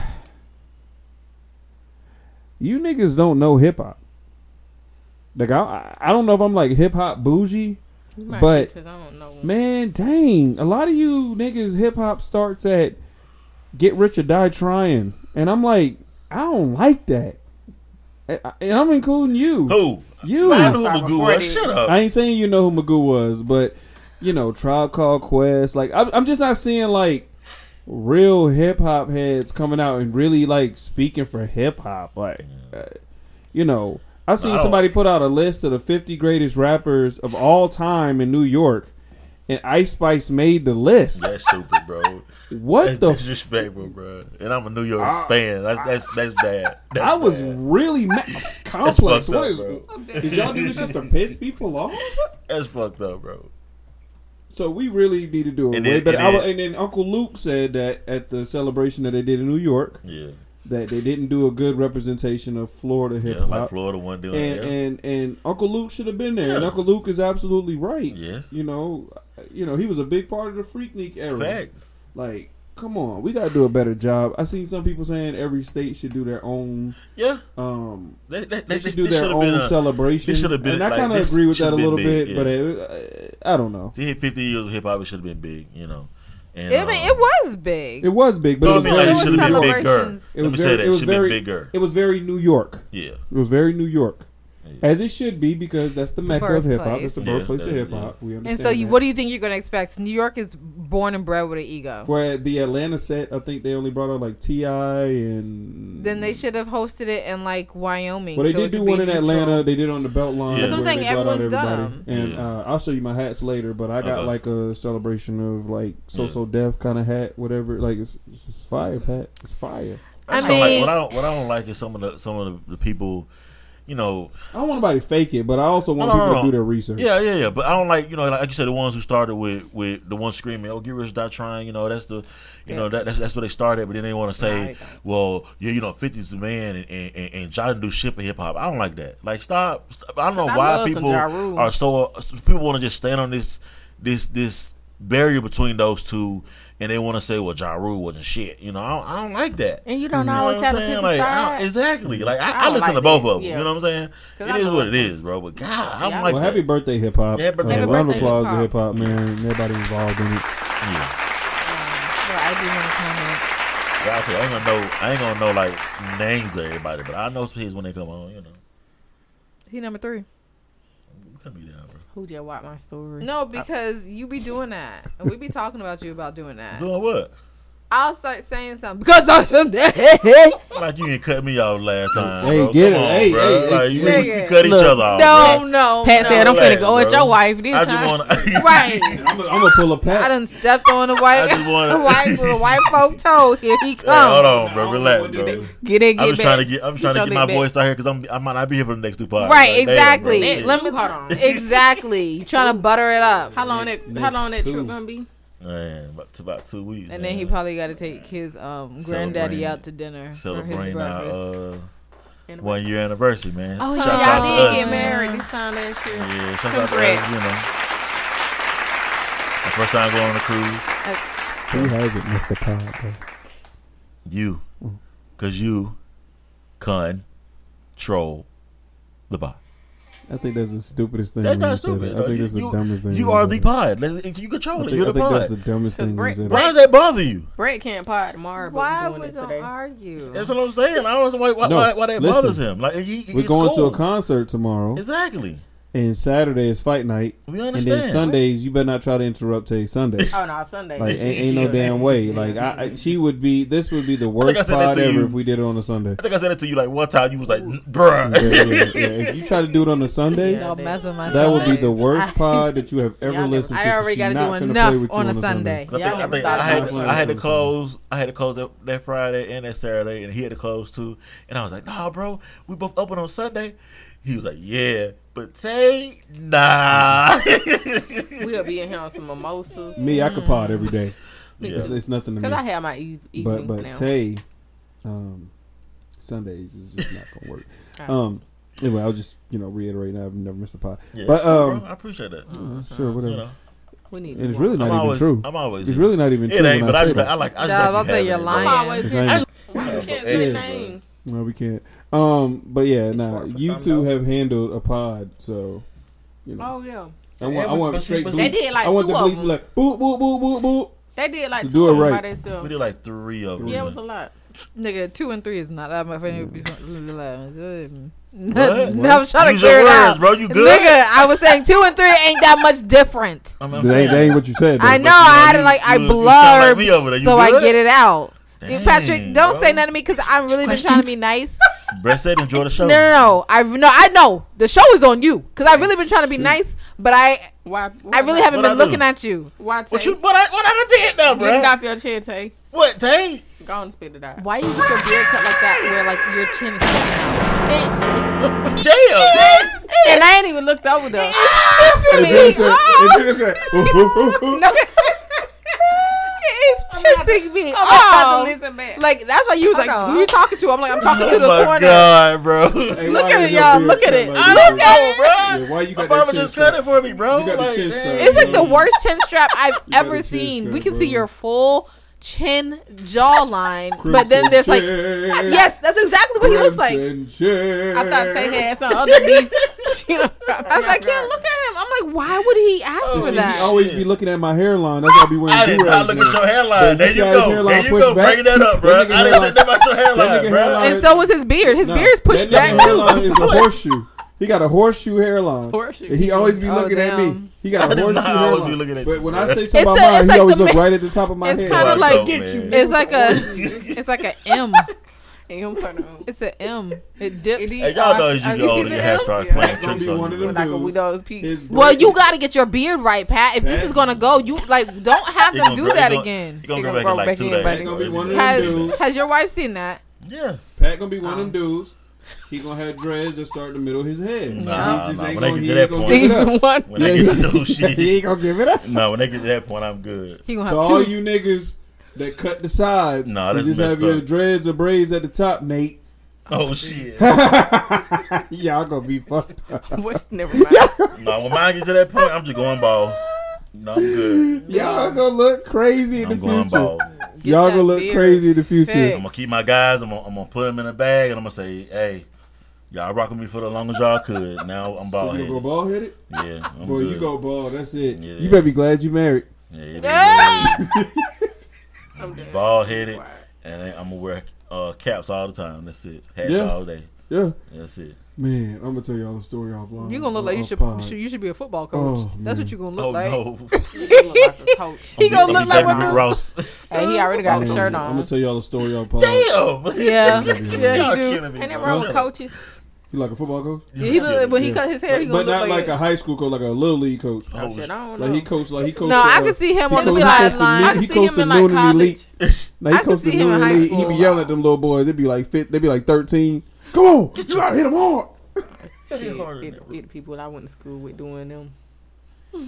you niggas don't know hip hop. Like I, I don't know if I'm like hip hop bougie, but- because I don't know. man. Dang, a lot of you niggas hip hop starts at get rich or die trying, and I'm like, I don't like that, and and I'm including you. Who? You. I know who Magoo was. Shut up. I ain't saying you know who Magoo was, but you know, Tribe Called Quest. Like, I'm, I'm just not seeing like real hip hop heads coming out and really like speaking for hip hop. Like, uh, you know, I seen I somebody put out a list of the 50 greatest rappers of all time in New York, and Ice Spice made the list. That's stupid, bro. What That's the? Disrespectful, bro. And I'm a New York fan. That's that's that's bad. That's I was bad. really mad. complex. What up, is? bro. Did y'all do this just to piss people off? That's fucked up, bro. So we really need to do it And way then- better. and then- and then Uncle Luke said that at the celebration that they did in New York, Yeah, that they didn't do a good representation of Florida hip yeah. Like. Florida one doing and, it. and and Uncle Luke should have been there. And Uncle Luke is absolutely right. Yes. You know, you know he was a big part of the Freaknik era. Facts. Like, come on, we got to do a better job. I seen some people saying every state should do their own. Yeah. Um, They, they, they they, should do their own a- celebration. this should've been, and I like, kind of agree with that a little bit, big, but it, I don't know. Hit 50 years of hip hop, it should have been big, you know. And, I mean, um, it was big. It was big, but No, it I was mean, very, like, it should have been bigger. It was Let me very, say that. it was very, been bigger. it was very New York. Yeah. It was very New York, Yeah. As it should be because that's the mecca of hip hop. Birthplace. It's the Yeah, birthplace of hip hop. We understand. And so, you, that. what do you think you're going to expect? New York is born and bred with an ego. for the Atlanta set? I think they only brought out like T.I. and Then they should have hosted it in like Wyoming. Well, they so did do one in neutral. Atlanta. They did on the belt line. That's what I'm saying, they brought out everyone's everybody. dumb. And Yeah. uh, I'll show you my hats later. But I got Okay. like a celebration of like So So Def kind of hat, whatever. Like it's, it's fire, Pat. It's fire. I just don't like- mean- what I don't what I don't like is some of the some of the, the people, you know. I don't want nobody to fake it, but I also want No, no, people no, to do their research. Yeah, yeah, yeah. But I don't like you know like you said the ones who started with with the ones screaming, "Oh, get rich, die trying." You know that's the, you know that, that's that's where they started. But then they want to say, Right. "Well, yeah, you know, 50's the man," and and, and, and Ja didn't do shit for hip hop. I don't like that. Like stop. stop. I don't know I why people are so uh, people want to just stand on this this this barrier between those two. And they want to say, "Well, Ja Rule wasn't shit." You know, I don't, I don't like that. And you don't You know always have I'm to saying? pick Like, a I don't- side. exactly. Like I, I I, listen like to both that. of them. Yeah. You know what I'm saying? It I is what it is, bro. But God, I don't Yeah. like Well, that. happy birthday, hip hop. Happy birthday, uh, hip round of hop. applause to Hip hip hop, man. Everybody involved in it. Yeah. But I do want to comment. Yeah, I, tell you, I ain't gonna know. I ain't gonna know like names of everybody, but I know some hits when they come on. You know, He number three. cut me down, bro. Who just watched my story? No, because you be doing that, and we be talking about you about doing that. Doing what? I'll start saying something because I said Like you didn't cut me off last time. Hey, bro. get Come it. on, Hey, bro. hey, like, hey, you, nigga. we cut each other off. No, bro. no, Pat no. said I'm Relax, finna go at your wife this I just time. want to. right. I'm gonna pull a pat. I done stepped on the white, I just wanna- white, the white folk toes. Here he Hey, hold on, bro. Relax, know what to bro. Get it, get I'm just back. trying to get. I'm trying to get my leg voice out here because I'm. I might not be here for the next two podcasts. Right, Like, exactly. bro. Let- Let me, Hold on. exactly. You trying to butter it up, How long that? How long that trip gonna be? Man, about, it's about two weeks. and then he probably got to take his um granddaddy out to dinner for his celebrating our uh, one year anniversary, man. Oh yeah, y'all did us. get married this time last year. Yeah, shout out to us, Congrats. you know. My first time going on a cruise. Who hasn't missed the pod though? You, cause you control the bot. I think that's the stupidest thing. That's not stupid. That. I think you, that's the dumbest thing. You are the pod. You control it. You're the pod. that's the dumbest thing. Why does that bother you? Brett can't pod tomorrow. Why are we gonna argue? That's what I'm saying. I don't know why, why, no, why, why that listen, bothers him. Like he, we're going to a concert tomorrow. Exactly and Saturday is fight night. We understand. And then Sundays, you better not try to interrupt a Sunday. oh no, Sunday. Like ain't, ain't no damn way. Like I, I, she would be. This would be the worst pod ever if we did it on a Sunday. I think I said it to you like one time. You was like, bruh. Yeah, yeah, yeah. If you try to do it on a Sunday, mess with my. That Sunday. would be the worst pod that you have ever listened to. I already got to do enough on, on a Sunday. Sunday. I, think, I, had, I had to close. I had to close that, that Friday and that Saturday, and he had to close too. And I was like, nah, bro, we both open on Sunday. He was like, yeah. But say nah. we'll be in here on some mimosas. Me, I could pot every day. Yeah. It's, it's, nothing to me. Because I have my e- evenings but, but now. Tay, um, Sundays is just not gonna work. um, anyway, I was just you know reiterating I've never missed a pot. Yeah, but um, I appreciate that. Uh, sure, whatever. You know. We need and it's really not I'm even always, true. I'm always. It's really not even it true. It ain't, but I, I, I, like. I Dog, I'll say you're lying. Always, you can't say name. No, we can't. Um, but yeah, now nah, you two have handled a pod, so you know. Oh yeah, I want, I want But straight. blue. They did like I want two the of police like boop boop boop boop boop. They did like To do two it of right. by We did like three of them. Yeah, it was a lot. Nigga, two and three is not that much. Mm. I'm trying to Use your clear it words, out. bro. You good? Nigga, I was saying two and three ain't that much different. I mean, I'm That ain't, that ain't what you said. though. I know. I had to, like, I you, like blurred, over there. You so I get it out. Dang, Patrick, don't bro. say nothing to me because I'm really been trying to be nice. Brett said enjoy the show. No, no, no. I no, I know the show is on you because I really been trying to be nice, but I why, why I really haven't been I looking do? at you. Why? What you? What I? What I did though, bro? Get off your chair, Tay. What, Tay? Go on, spit it out. Why you get your beard cut like that? Where like your chin is sticking out? Damn. and I ain't even looked over though. It's, it's, it's, it's, it's, it's, it's, it's, it's, no is pissing me off. Like that's why you was like, who you talking to? I'm like, I'm talking oh to the oh my corner. god, bro. Look at it, y'all. Look at it. Look at it. Why you got that chin just cut it strap? for me, bro. You got the chin strap. It's like the worst chin strap I've ever seen. We can see your full chin jawline, Crimson but then there's like, yes, that's exactly what Crimson he looks like. Chin. I thought Tay had some other beef. I was like, can't look at him. I'm like, why would he ask oh, for see, that? He always be looking at my hairline. That's why I be wearing. do-rags. I look at your hairline. But there you, you go. There you go. Back. Bring that up, bro. That I didn't think about your hairline, bro. Hairline, and so was his beard. His nah, is pushed that back. Hairline is a horseshoe. He got a horseshoe hairline. Horseshoe. And he always be oh, looking damn. at me. He got a horseshoe hairline. Be looking at but when. I say something about mine, he like always look man. right at the top of my it's head. It's kind of like, like get you. It's like a, it's like a M. M it's an M. It dips. Hey, y'all know as you go you have to start playing tricks on you. Well, you got to get your beard right, Pat. If this is gonna go, you like don't have to do that again. You're gonna grow back in like two days. Has your wife seen that? Yeah, Pat gonna be one of them dudes he gonna have dreads that start in the middle of his head. Nah, he just nah, ain't when gonna, they get to that point, when yeah, they get to shit, he ain't gonna give it up. No, nah, when they get to that point, I'm good. He gonna to have all two. you niggas that cut the sides, nah, that's you just have up. your dreads or braids at the top, Nate. Oh shit! Y'all gonna be fucked up. What's never mind. no, nah, when mine get to that point, I'm just going bald. No, I'm good. Y'all gonna look crazy I'm in the future. Bald. Y'all gonna look crazy in the future. Fixed. I'm gonna keep my guys. I'm gonna, I'm gonna put them in a bag, and I'm gonna say, hey. Y'all rocking me for as long as y'all could. Now I'm bald so headed. You go bald headed? Yeah. I'm Boy, good. you go bald. That's it. Yeah. You better be glad you married. Yeah. yeah. I'm bald headed, and I'm gonna wear uh, caps all the time. That's it. Hats yeah. all day. Yeah. That's it. Man, I'm gonna tell y'all a story offline. You're gonna look like you uh, should, you should be a football oh, coach. Oh, That's man. what you're gonna look oh, like. No. like he gonna look like a Ross. hey, he already got the shirt on. I'm gonna tell y'all a story off. Damn. Yeah. yeah, you do. Ain't that wrong with coaches? He like a football coach? Yeah, he look, when he cut his hair, he but, but not like, like, a high school coach, like a little league coach. Oh, shit, I don't know. Like he coached, like he coached. No, the, I uh, could see him on the sideline. I could see him in like college. Now he coached the noon elite. He be yelling at them little boys. They'd be like fit. They'd be like 13. Come on, you gotta hit them hard. Shit, it, that people I went to school with doing them.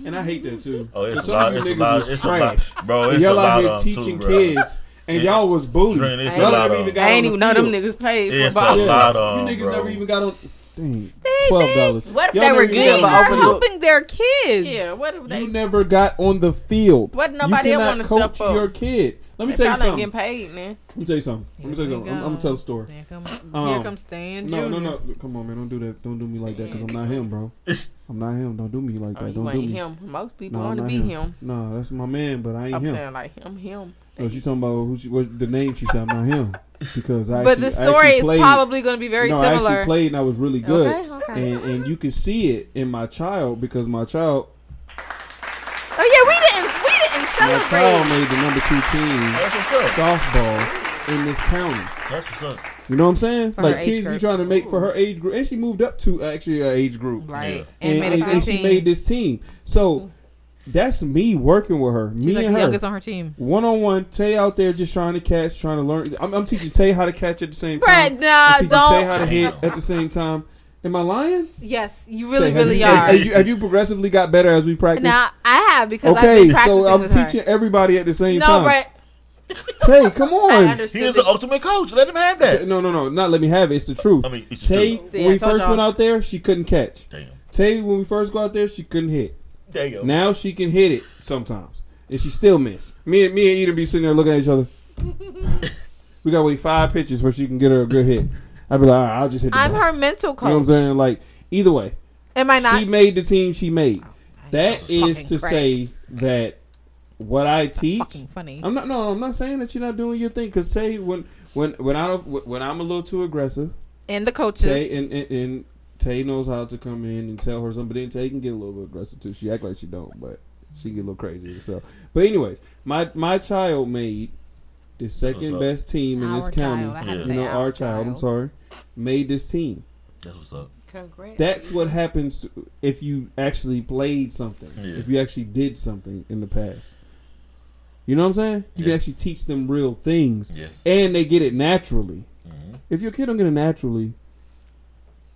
And I hate that too. Oh, it's a lot. It's a lot. It's trash. a lot, bro. It's y'all out here um, teaching too, kids, and yeah. y'all was booted. Y'all never um, even got I ain't even know them niggas paid for you niggas bro. never even got on. Dang, Twelve dollars. What if y'all they were good? They're helping their kids. Yeah. What if they? You never got on the field. What nobody ever want to step up. Your kid. Let me They tell you probably ain't something. getting paid, man. Let me tell you something. Let me tell you something. I'm, I'm gonna tell a story. Here come, Um, here comes Stan No, Jr. no, no. Come on, man. Don't do that. Don't do me like that because I'm not him, bro. I'm not him. Don't do me like Oh, that. you Don't do ain't me. him. Most people No, want to be him. him. No, that's my man, but I ain't him. I'm him. saying like him, him. No, she talking about who she, what the name she said. I'm not him because I. but the actually- I story actually is played- probably going to be very no, I actually played and I was really good. Okay, okay. And and you can see it in my child because my child oh yeah, we didn't we didn't my child made the number two team that's softball in this county. That's what's up. You know what I'm saying? For her like age kids be trying to make for her age group, and she moved up to actually her age group, Right, Yeah. and, made a and she made this team. So that's me working with her, She's me like and the her. youngest on her team. One on one, Tay out there just trying to catch, trying to learn. I'm, I'm teaching Tay how to catch at the same time. Brett, nah, I'm teaching don't. how to hit at the same time. Am I lying? Yes, you really, Tay, have really you, are. Have you, have you progressively got better as we practice? Now I have because I've okay, been practicing so I'm with her. teaching everybody at the same No, time. Brett, Tay, come I on. He understood. is the- the ultimate coach. Let him have that. No, no, no, not let me have it. It's the truth. I mean, it's the Tay, truth. See, when we first y'all. went out there, she couldn't catch. Damn. Tay, when we first go out there, she couldn't hit. There you go. Now she can hit it sometimes, and she still miss. Me and me and Eden be sitting there looking at each other. we gotta wait five pitches before she can get her a good hit. I'd be like, right, I'll just hit. The I'm ball. her mental coach. You know what I'm saying? Like either way, Am I not? she made the team she made. Oh, that fucking is to credit. say that what I teach. Funny. I'm not. No, I'm not saying that you're not doing your thing. Cause say when when when I when I'm a little too aggressive, and the coaches. Tay and, and, and Tay knows how to come in and tell her something. But then Tay can get a little bit aggressive too. She act like she don't, but she get a little crazy. So, but anyways, my my child made the second best team in this Our county. child. I Yeah. You know, our child. I'm sorry, made this team. That's what's up. Congrats. That's what happens if you actually played something. Yeah. If you actually did something in the past. You know what I'm saying? You can actually teach them real things, Yes. and they get it naturally. hmm If your kid don't get it naturally,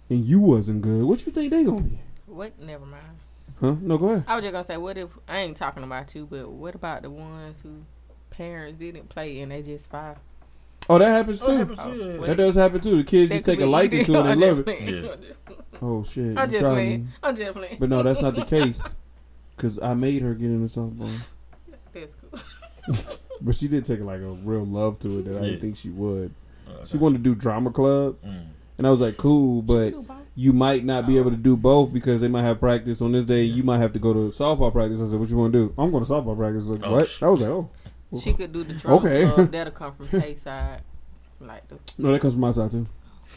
and you wasn't good, what you think they gonna be? What? Never mind. Huh? No, go ahead. I was just gonna say, what if I ain't talking about you, but what about the ones who parents didn't play and they just five? Oh, that happens Oh, too. that happens too, yeah. That does happen too. The kids just take a liking to it and I'm they just love it. Yeah. Oh shit! I'm you just trying me. playing. I'm just playing. But no, that's not the case. Cause I made her get into softball, That's cool. but she did take like a real love to it that I Yeah. didn't think she would. Uh, She wanted to do drama club, mm. and I was like, cool, but you might not be able to do both because they might have practice on this day. You might have to go to softball practice. I said, what you want to do? I'm going to softball practice. Like, Oh, what? sh- I was like, oh, She could do the drama Okay. club. That'll come from Tay side. Like the. no, that comes from my side too.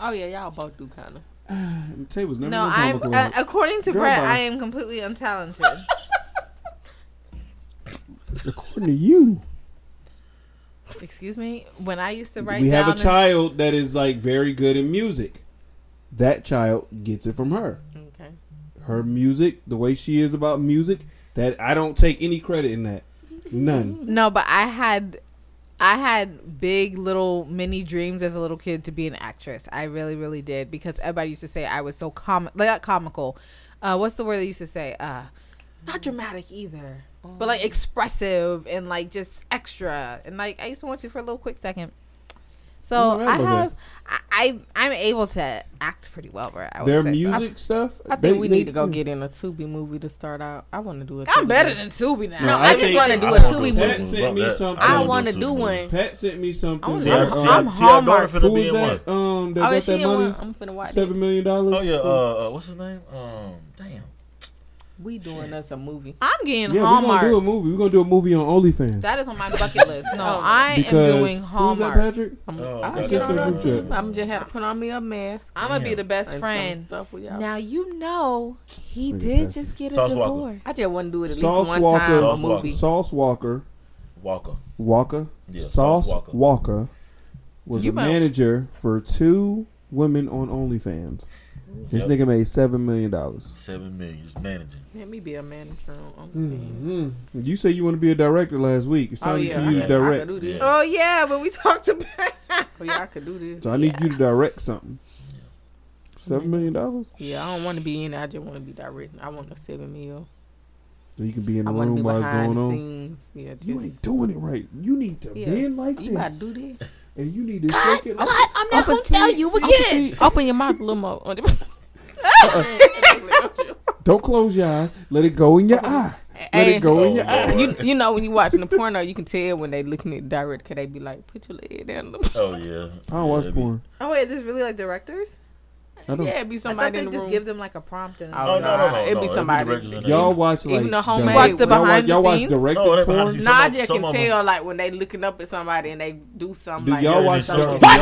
Oh yeah, y'all both do kind of. Tay was never no, I'm uh, according to Girl, Brett, bye. I am completely untalented. According to you, Excuse me. When I used to write we have down a child that is like very good in music. That child gets it from her. Okay. Her music, the way she is about music, that I don't take any credit in that. None. No, but I had I had big little mini dreams as a little kid to be an actress. I really, really did because everybody used to say I was so com like not comical. Uh, what's the word they used to say? Uh, not dramatic either, but like expressive and like just extra. And like I used to want you for a little quick second. So I'm I have I, I I'm able to act pretty well. Bro, I would Their say so. music stuff. I think they- we they- need to go get in a Tubi movie to start out. I want to do it. I'm better than Subi now. No, I, I just want to do I a Tubi do Pat movie. sent me something. I wanna want to a do one. Pat sent me something. I'm- See, that, our- uh, I'm see, our daughter Hallmark. finna who be was in that? Um, that Oh, got is she that in money. one? I'm finna watch Seven it. million dollars. Oh yeah, uh, uh, what's his name? Um, damn. We doing us a movie. I'm getting yeah, we're gonna do a movie. We're gonna do a movie on OnlyFans. That is on my bucket list. No, Oh. I because am doing who's that, Hallmark. Patrick? I'm, Oh, I'll that's get a on group chat. I'm just have to put on me a mask. I'm gonna be the best friend. Stuff with y'all. Now you know he Nigga did Patrick. just get a Sauce Walker. divorce. I just want to do it at least Sauce one Walker. time a Sauce movie. Sauce Walker, Walker. Walker, Yeah, Sauce Sauce Walker. Walker. was You a might- manager for two women on OnlyFans. This Yep. nigga made seven million dollars. Seven million. He's managing. Let me be a manager on. on Mm-hmm. You said you want to be a director last week. It's Oh time yeah, for you could, to direct. could do this. Yeah. Oh yeah, but we talked about. Oh yeah, I could do this. So I need you to direct something. Seven million dollars. Yeah, I don't want to be in. it. I just want to be directing. I want a seven mil. So you can be in the want to room while it's behind going the on. scenes. Yeah, just, You ain't doing it right. You need to Yeah. bend like you gotta do this. and you need to shake it. Like, I'm not gonna tell you again. Opposite. Open your mouth a little more. Don't close your eye. Let it go in your eye. Let Hey, it go in your eye. You you know when you watching the porno, you can tell when they looking at the director. 'cause they be like, "Put your leg down." a little." Oh yeah. I don't watch Yeah, they be- porn. Oh wait, there's really like directors? I don't. Yeah, it be I thought somebody they in the just room. give them like a prompt and Oh, No, no, no, no. It'd be no, it'd somebody. directors in there. Y'all watch like Even the the- homemade Watch the one. y'all watch, behind the y'all watch scenes? directed No, they behind the porn. scenes. Nah, I Some of- just some can of them- tell like when they looking up at somebody and they do something. Do like y'all that. watch? some dir- of do them-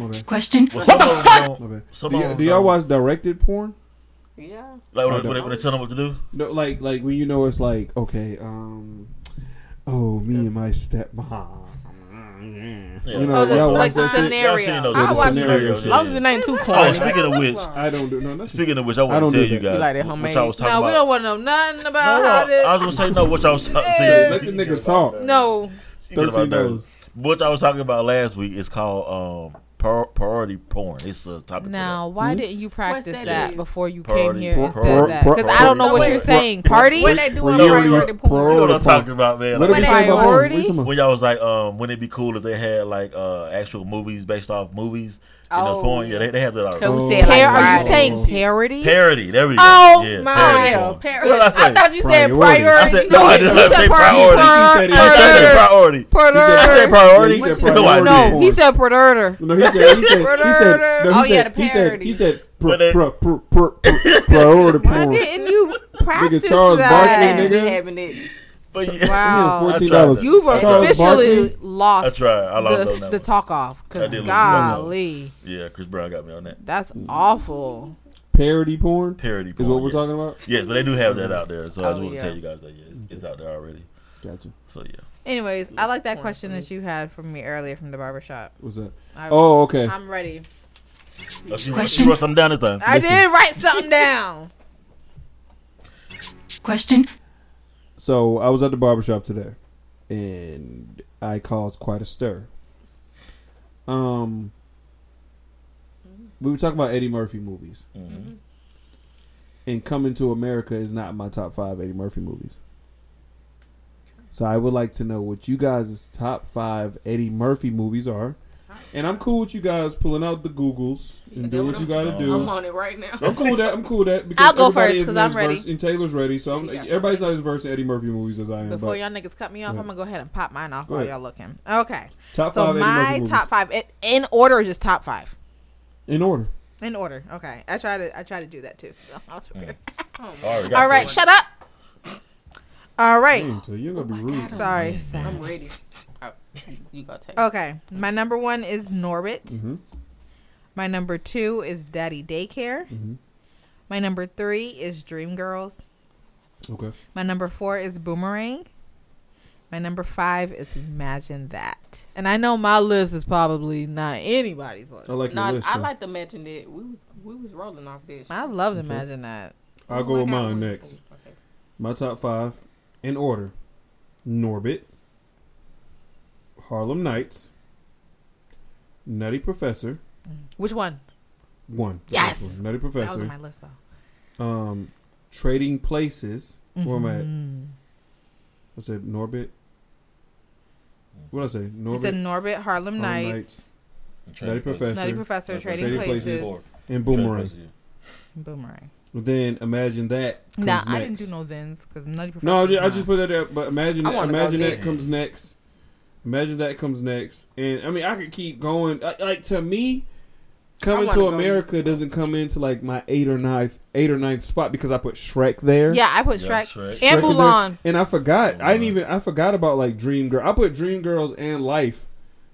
y'all- oh. Question. Well, some of them My don't- Do, y'all- do y'all watch directed porn? Yeah. Like when, when, they, when they tell them what to do. No, like like when you know it's like okay, um, oh me and my stepmom. Yeah. You know, Oh, the- y'all like the scenario. Y'all seen those- Yeah, I the watch scenario scenarios, shit. yeah. Long as it ain't too Oh, speaking of which, I don't do no. That's speaking of which, I I want don't to do tell you guys like that what homemade? y'all was talking No, about. we don't want to know nothing about No, how this. I was gonna say no. What y'all was talking. Let the niggas talk. no. Thirteen dollars. What I was talking about last week is called um par- priority porn. It's a topic. Now, why didn't you practice that that is? before you Party. came here and Par- said that? Because I don't know what par- you're saying. Party? When they do a Priority- priority porn. You know what I'm talking about, man. What Like, did we When say they? What priority? you talking about? when y'all was like, um, wouldn't it be cool if they had like uh actual movies based off movies in the Oh, porn? Yeah, yeah. they, they have that Cause already. we said like Par- are you saying parody? Parody. There we go. Oh, yeah, my- parody Yeah, parody. What I? I thought you said Priority. priority. I said You no. I did not say par- priority. You said- I said you said- priority. I said said- priority. He said priority didn't. No, he said predator. No, he said he said he said no, he Oh, said yeah, the he said he said pr- But they- pr- pr- pr- pr- priority Why didn't you practice Charles that? Barkley, nigga. Having it. But yeah. Wow. Fourteen dollars. You've Charles officially Barkley? lost I tried. I lost the, the talk off. Because golly, Yeah, Chris Brown got me on that. that's awful. Parody porn Parody porn is porn. what we're yes. talking about. Yes, but they do have that out there. So I Oh, just want to yeah. tell you guys that yeah, it's, it's out there already. Gotcha. So yeah. Anyways, I like that question that you had from me earlier from the barbershop. What's that? I, Oh, okay. I'm ready. Oh, she, Question? she wrote something down this time. I Listen. did write something down. Question. So I was at the barbershop today, and I caused quite a stir. Um, we were talking about Eddie Murphy movies, Mhm. and Coming to America is not my top five Eddie Murphy movies. So I would like to know what you guys' top five Eddie Murphy movies are, and I'm cool with you guys pulling out the Googles and do what you got to do. I'm on it right now. I'm cool with that. I'm cool with that. Because I'll go everybody first, isn't 'cause I'm ready. versed- And Taylor's ready, so I'm, everybody's not as versed in Eddie Murphy movies as I am. Before but y'all niggas cut me off, Go I'm gonna go ahead and pop mine off Go while ahead. y'all looking. Okay. top So five Eddie Murphy my top five it, in order is just top five. in order. In order. Okay. I try to I try to do that too. So I was prepared. All right, got All right, that. shut up. All right. Mm, so you're gonna be rude. Sorry. I'm ready. Oh, you gotta take. Okay. My number one is Norbit. Mm-hmm. My number two is Daddy Daycare. Mm-hmm. My number three is Dreamgirls. Okay. My number four is Boomerang. My number five is Imagine That. And I know my list is probably not anybody's list. I like your No, list. I though. like to mention that we was, we was rolling off this. I love Okay. Imagine That. I'll go with mine next. Okay. My top five in order: Norbit, Harlem Nights, Nutty Professor. Which one? One. Yes! One. Nutty Professor. That was on my list though. um, Trading Places. Where am I at? Mhm. I said Norbit. What did I say? Norbit. You said Norbit, Harlem Harlem Nights, Nutty Professor. Nutty Professor, Trading, Trading Places, Places. And Boomerang. Places, Boomerang. Then imagine that. Comes Nah, next. I didn't do no thens because Nutty Professor. No, I just, I just put that there. But imagine, that, imagine that next. comes next. Imagine that comes next, and I mean, I could keep going. Like, like to me, coming wanna to go- America doesn't come into like my eight or ninth, eight or ninth spot because I put Shrek there. Yeah, I put Yeah, Shrek, Shrek. and Shrek. Mulan. and I forgot. I didn't even. I forgot about like Dream Girl. I put Dream Girls and Life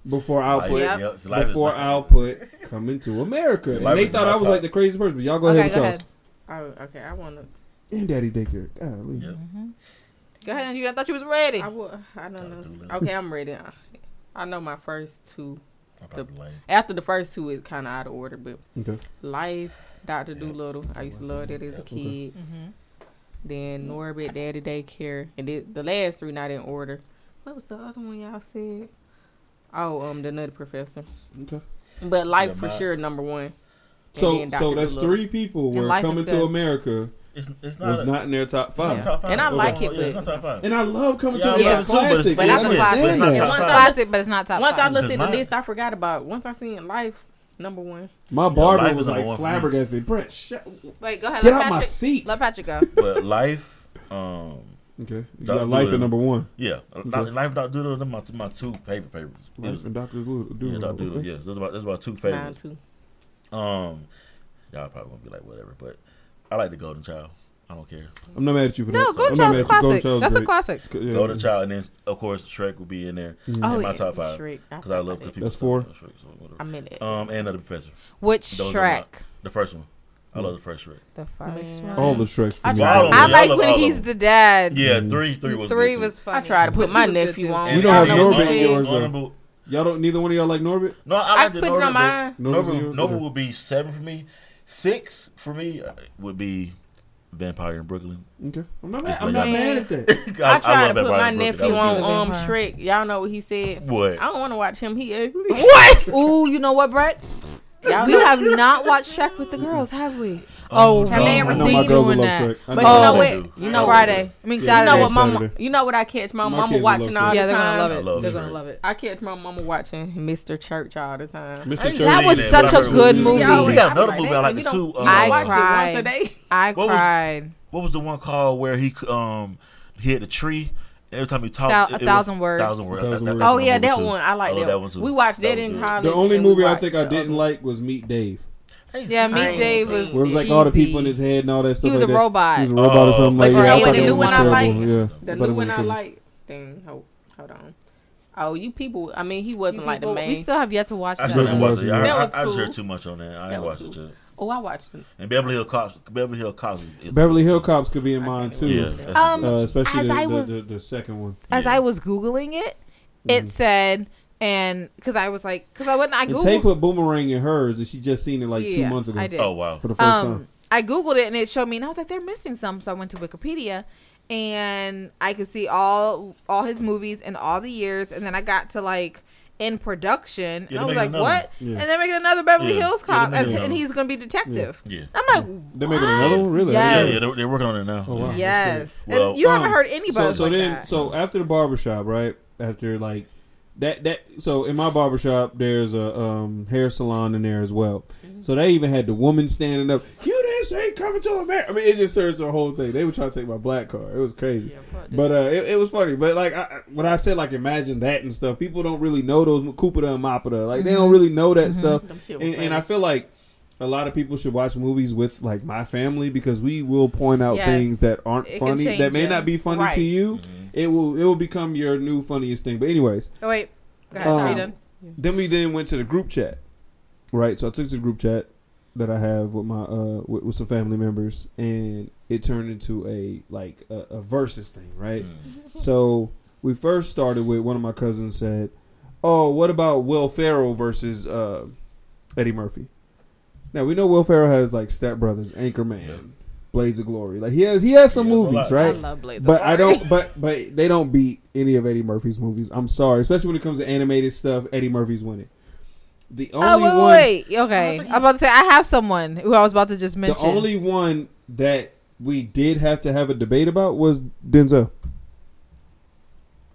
before Life, Output. Yep. yeah, so life is Before life. Output coming to America, and Life they thought I was top. like the crazy person. But y'all go Okay, ahead go and tell ahead. us. Oh, okay. I wanna. And Daddy Daycare. Golly. Yep. Mm-hmm. Go ahead. You I thought you was ready. I will. I don't know. Okay, I'm ready. I- I know my first two. I'm probably lame. After the first two, is kind of out of order, but Okay. Life, Doctor Doolittle. I used to love that as a kid. hmm Then Norbit, Daddy Daycare, and it, the last three not in order. What was the other one y'all said? Oh, um, the Nutty Professor. Okay. But Life Yeah, for sure number one. So, so that's Dolittle. three people were coming to good. America It's, it's not, was a- not in their top it's five. not top five. And I Okay. like it, Yeah, it's but- not top five. And I love coming Yeah, I to it's love a it but it's- classic. but man. it's classic. But it's not top I- five. Classic, but it's not top Once I five. looked at Because the list, I forgot about. it. Once I seen Life, number one. My barber was like one for me. flabbergasted. Brent, shut, Wait, go ahead. get let out my seat. Let Patrick go. but life, um, Okay, you Dr. got life Dolittle. at number one. Yeah, Okay. Life of Dr. Doodle. Them my my two favorite favorites. Life was- and Doctor Doolittle. yeah, Dr. Doodle. okay. Yes, those are my, those are my two Mine too. Um, y'all probably gonna be like whatever, but I like the Golden Child. I don't care. I'm not mad at you for No, that. Golden I'm not Child's mad a at you. Golden classic. Child's That's a great. classic. It's yeah. Golden Child, and then of course Shrek will be in there Mm. in Oh, my yeah, top five Shrek. I because I love. that. People That's four? Shrek, so. I'm in it. Um, and the Professor, Which Those Shrek? the first one. I love the first Shrek. The first Man. one. All the Shreks for I me. Well, I Yeah, like love when he's the dad. Yeah, three, three was Three good, was too. funny. I tried to put my two was good, nephew on. You don't have know Norbit in yours, though. Y'all don't. Neither one of y'all like Norbit. No, I I like the put it on Norbit, mine. but Norbit. Norbit Okay. would be seven for me. Six for me uh, would be Vampire in Brooklyn. Okay, I'm not mad. I'm not mad at that. I tried to put Vampire my nephew on good. um Shrek. Y'all know what he said. What? I don't want to watch him. He ugly. What? Ooh, you know what, Brett? Y'all We have not watched Shrek with the girls, have we? Oh, Oh, have they ever I know seen my you girls will doing love that? Shrek. I But know you all know that. what? You know Friday. I mean Yeah, You know what, mama? Saturday. You know what I catch my, My mama kids will watching love all Shrek. the Yeah, they're time. gonna love it. love They're gonna love it. I catch my mama watching Mr. Church all the time. Mr. Church. That was such but a I heard good it movie. We got another like, movie "Damn, I like you it don't- too. you I don't watch it cried. once a day. I What was- cried. What was the one called where he um he had the tree? Every time he talked, Thou- A it was Thousand Words. Thousand words. A Thousand Words. Oh yeah, that one. I like love that, that one. one too. We watched that, was in good. college. The only and we movie I think I the didn't like was Meet Dave. Yeah, I Meet Dave was. it. Where it was like all the people in his head and all that stuff. He was like a that. robot. He was a robot or Oh, something like that. know I what thought the new one I like? Yeah, The new one I like thing. Hold, hold on. Oh, you people. I mean, he wasn't like the main. We still have yet to watch I that. still didn't watch it. I, That I, was I just heard too much on that. I That ain't was watched it. oh, I watched it. And Beverly Hill Cops. Beverly Hill Cops. Beverly Hill Cops could be in mine too. Yeah. Um, Uh, especially the, I the, the, the second one. As Yeah. I was googling it, it said, and because I was like, because I wouldn't, I And Tay googled. put Boomerang in hers, and she just seen it like two months ago I did. Oh wow. for the first time. um, I googled it and it showed me, and I was like, they're missing some. So I went to Wikipedia, and I could see all all his movies and all the years, and then I got to like in production, Yeah, and I was they're like, making what? another one. And they're making another Beverly Yeah. Hills Yeah, Cop, they're as, making and another he's gonna be detective. Yeah. I'm like, They're making another one, really? Yes. Yeah, yeah, they're, they're working on it now. Oh, wow. Yeah. yes, Well, and you haven't um, heard anybody So, so like then, that. so after the barbershop, right? After like that, that. So in my barbershop, there's a um, hair salon in there as well. Mm-hmm. So they even had the woman standing up. You didn't say coming to America. I mean, it just serves the whole thing. They were trying to take my black car. It was crazy. But uh, it, it was funny. But like I, I- when I said like imagine that and stuff, people don't really know those Cooper and Mappada. Like they Mm-hmm. don't really know that stuff. Them shit was And, and. I feel like a lot of people should watch movies with like my family because we will point out Yes. things that aren't It funny that may you. not be funny to Right. you. It will it will become your new funniest thing. But anyways, oh wait, go ahead, Um, are you done? then we then went to the group chat, right? So I took to the group chat that I have with my uh with, with some family members, and it turned into a like a, a versus thing, right? Mm. So we first started with one of my cousins said, "Oh, what about Will Ferrell versus uh, Eddie Murphy?" Now we know Will Ferrell has like Step Brothers, Anchorman, Yeah. Blades of Glory. Like he has he has some Yeah, movies, right? I love Blades. But of I don't. But but they don't beat any of Eddie Murphy's movies. I'm sorry, especially when it comes to animated stuff. Eddie Murphy's winning. The only Oh wait, one, wait, wait. Okay, I'm about to say I have someone who I was about to just mention. the only one that we did have to have a debate about was Denzel.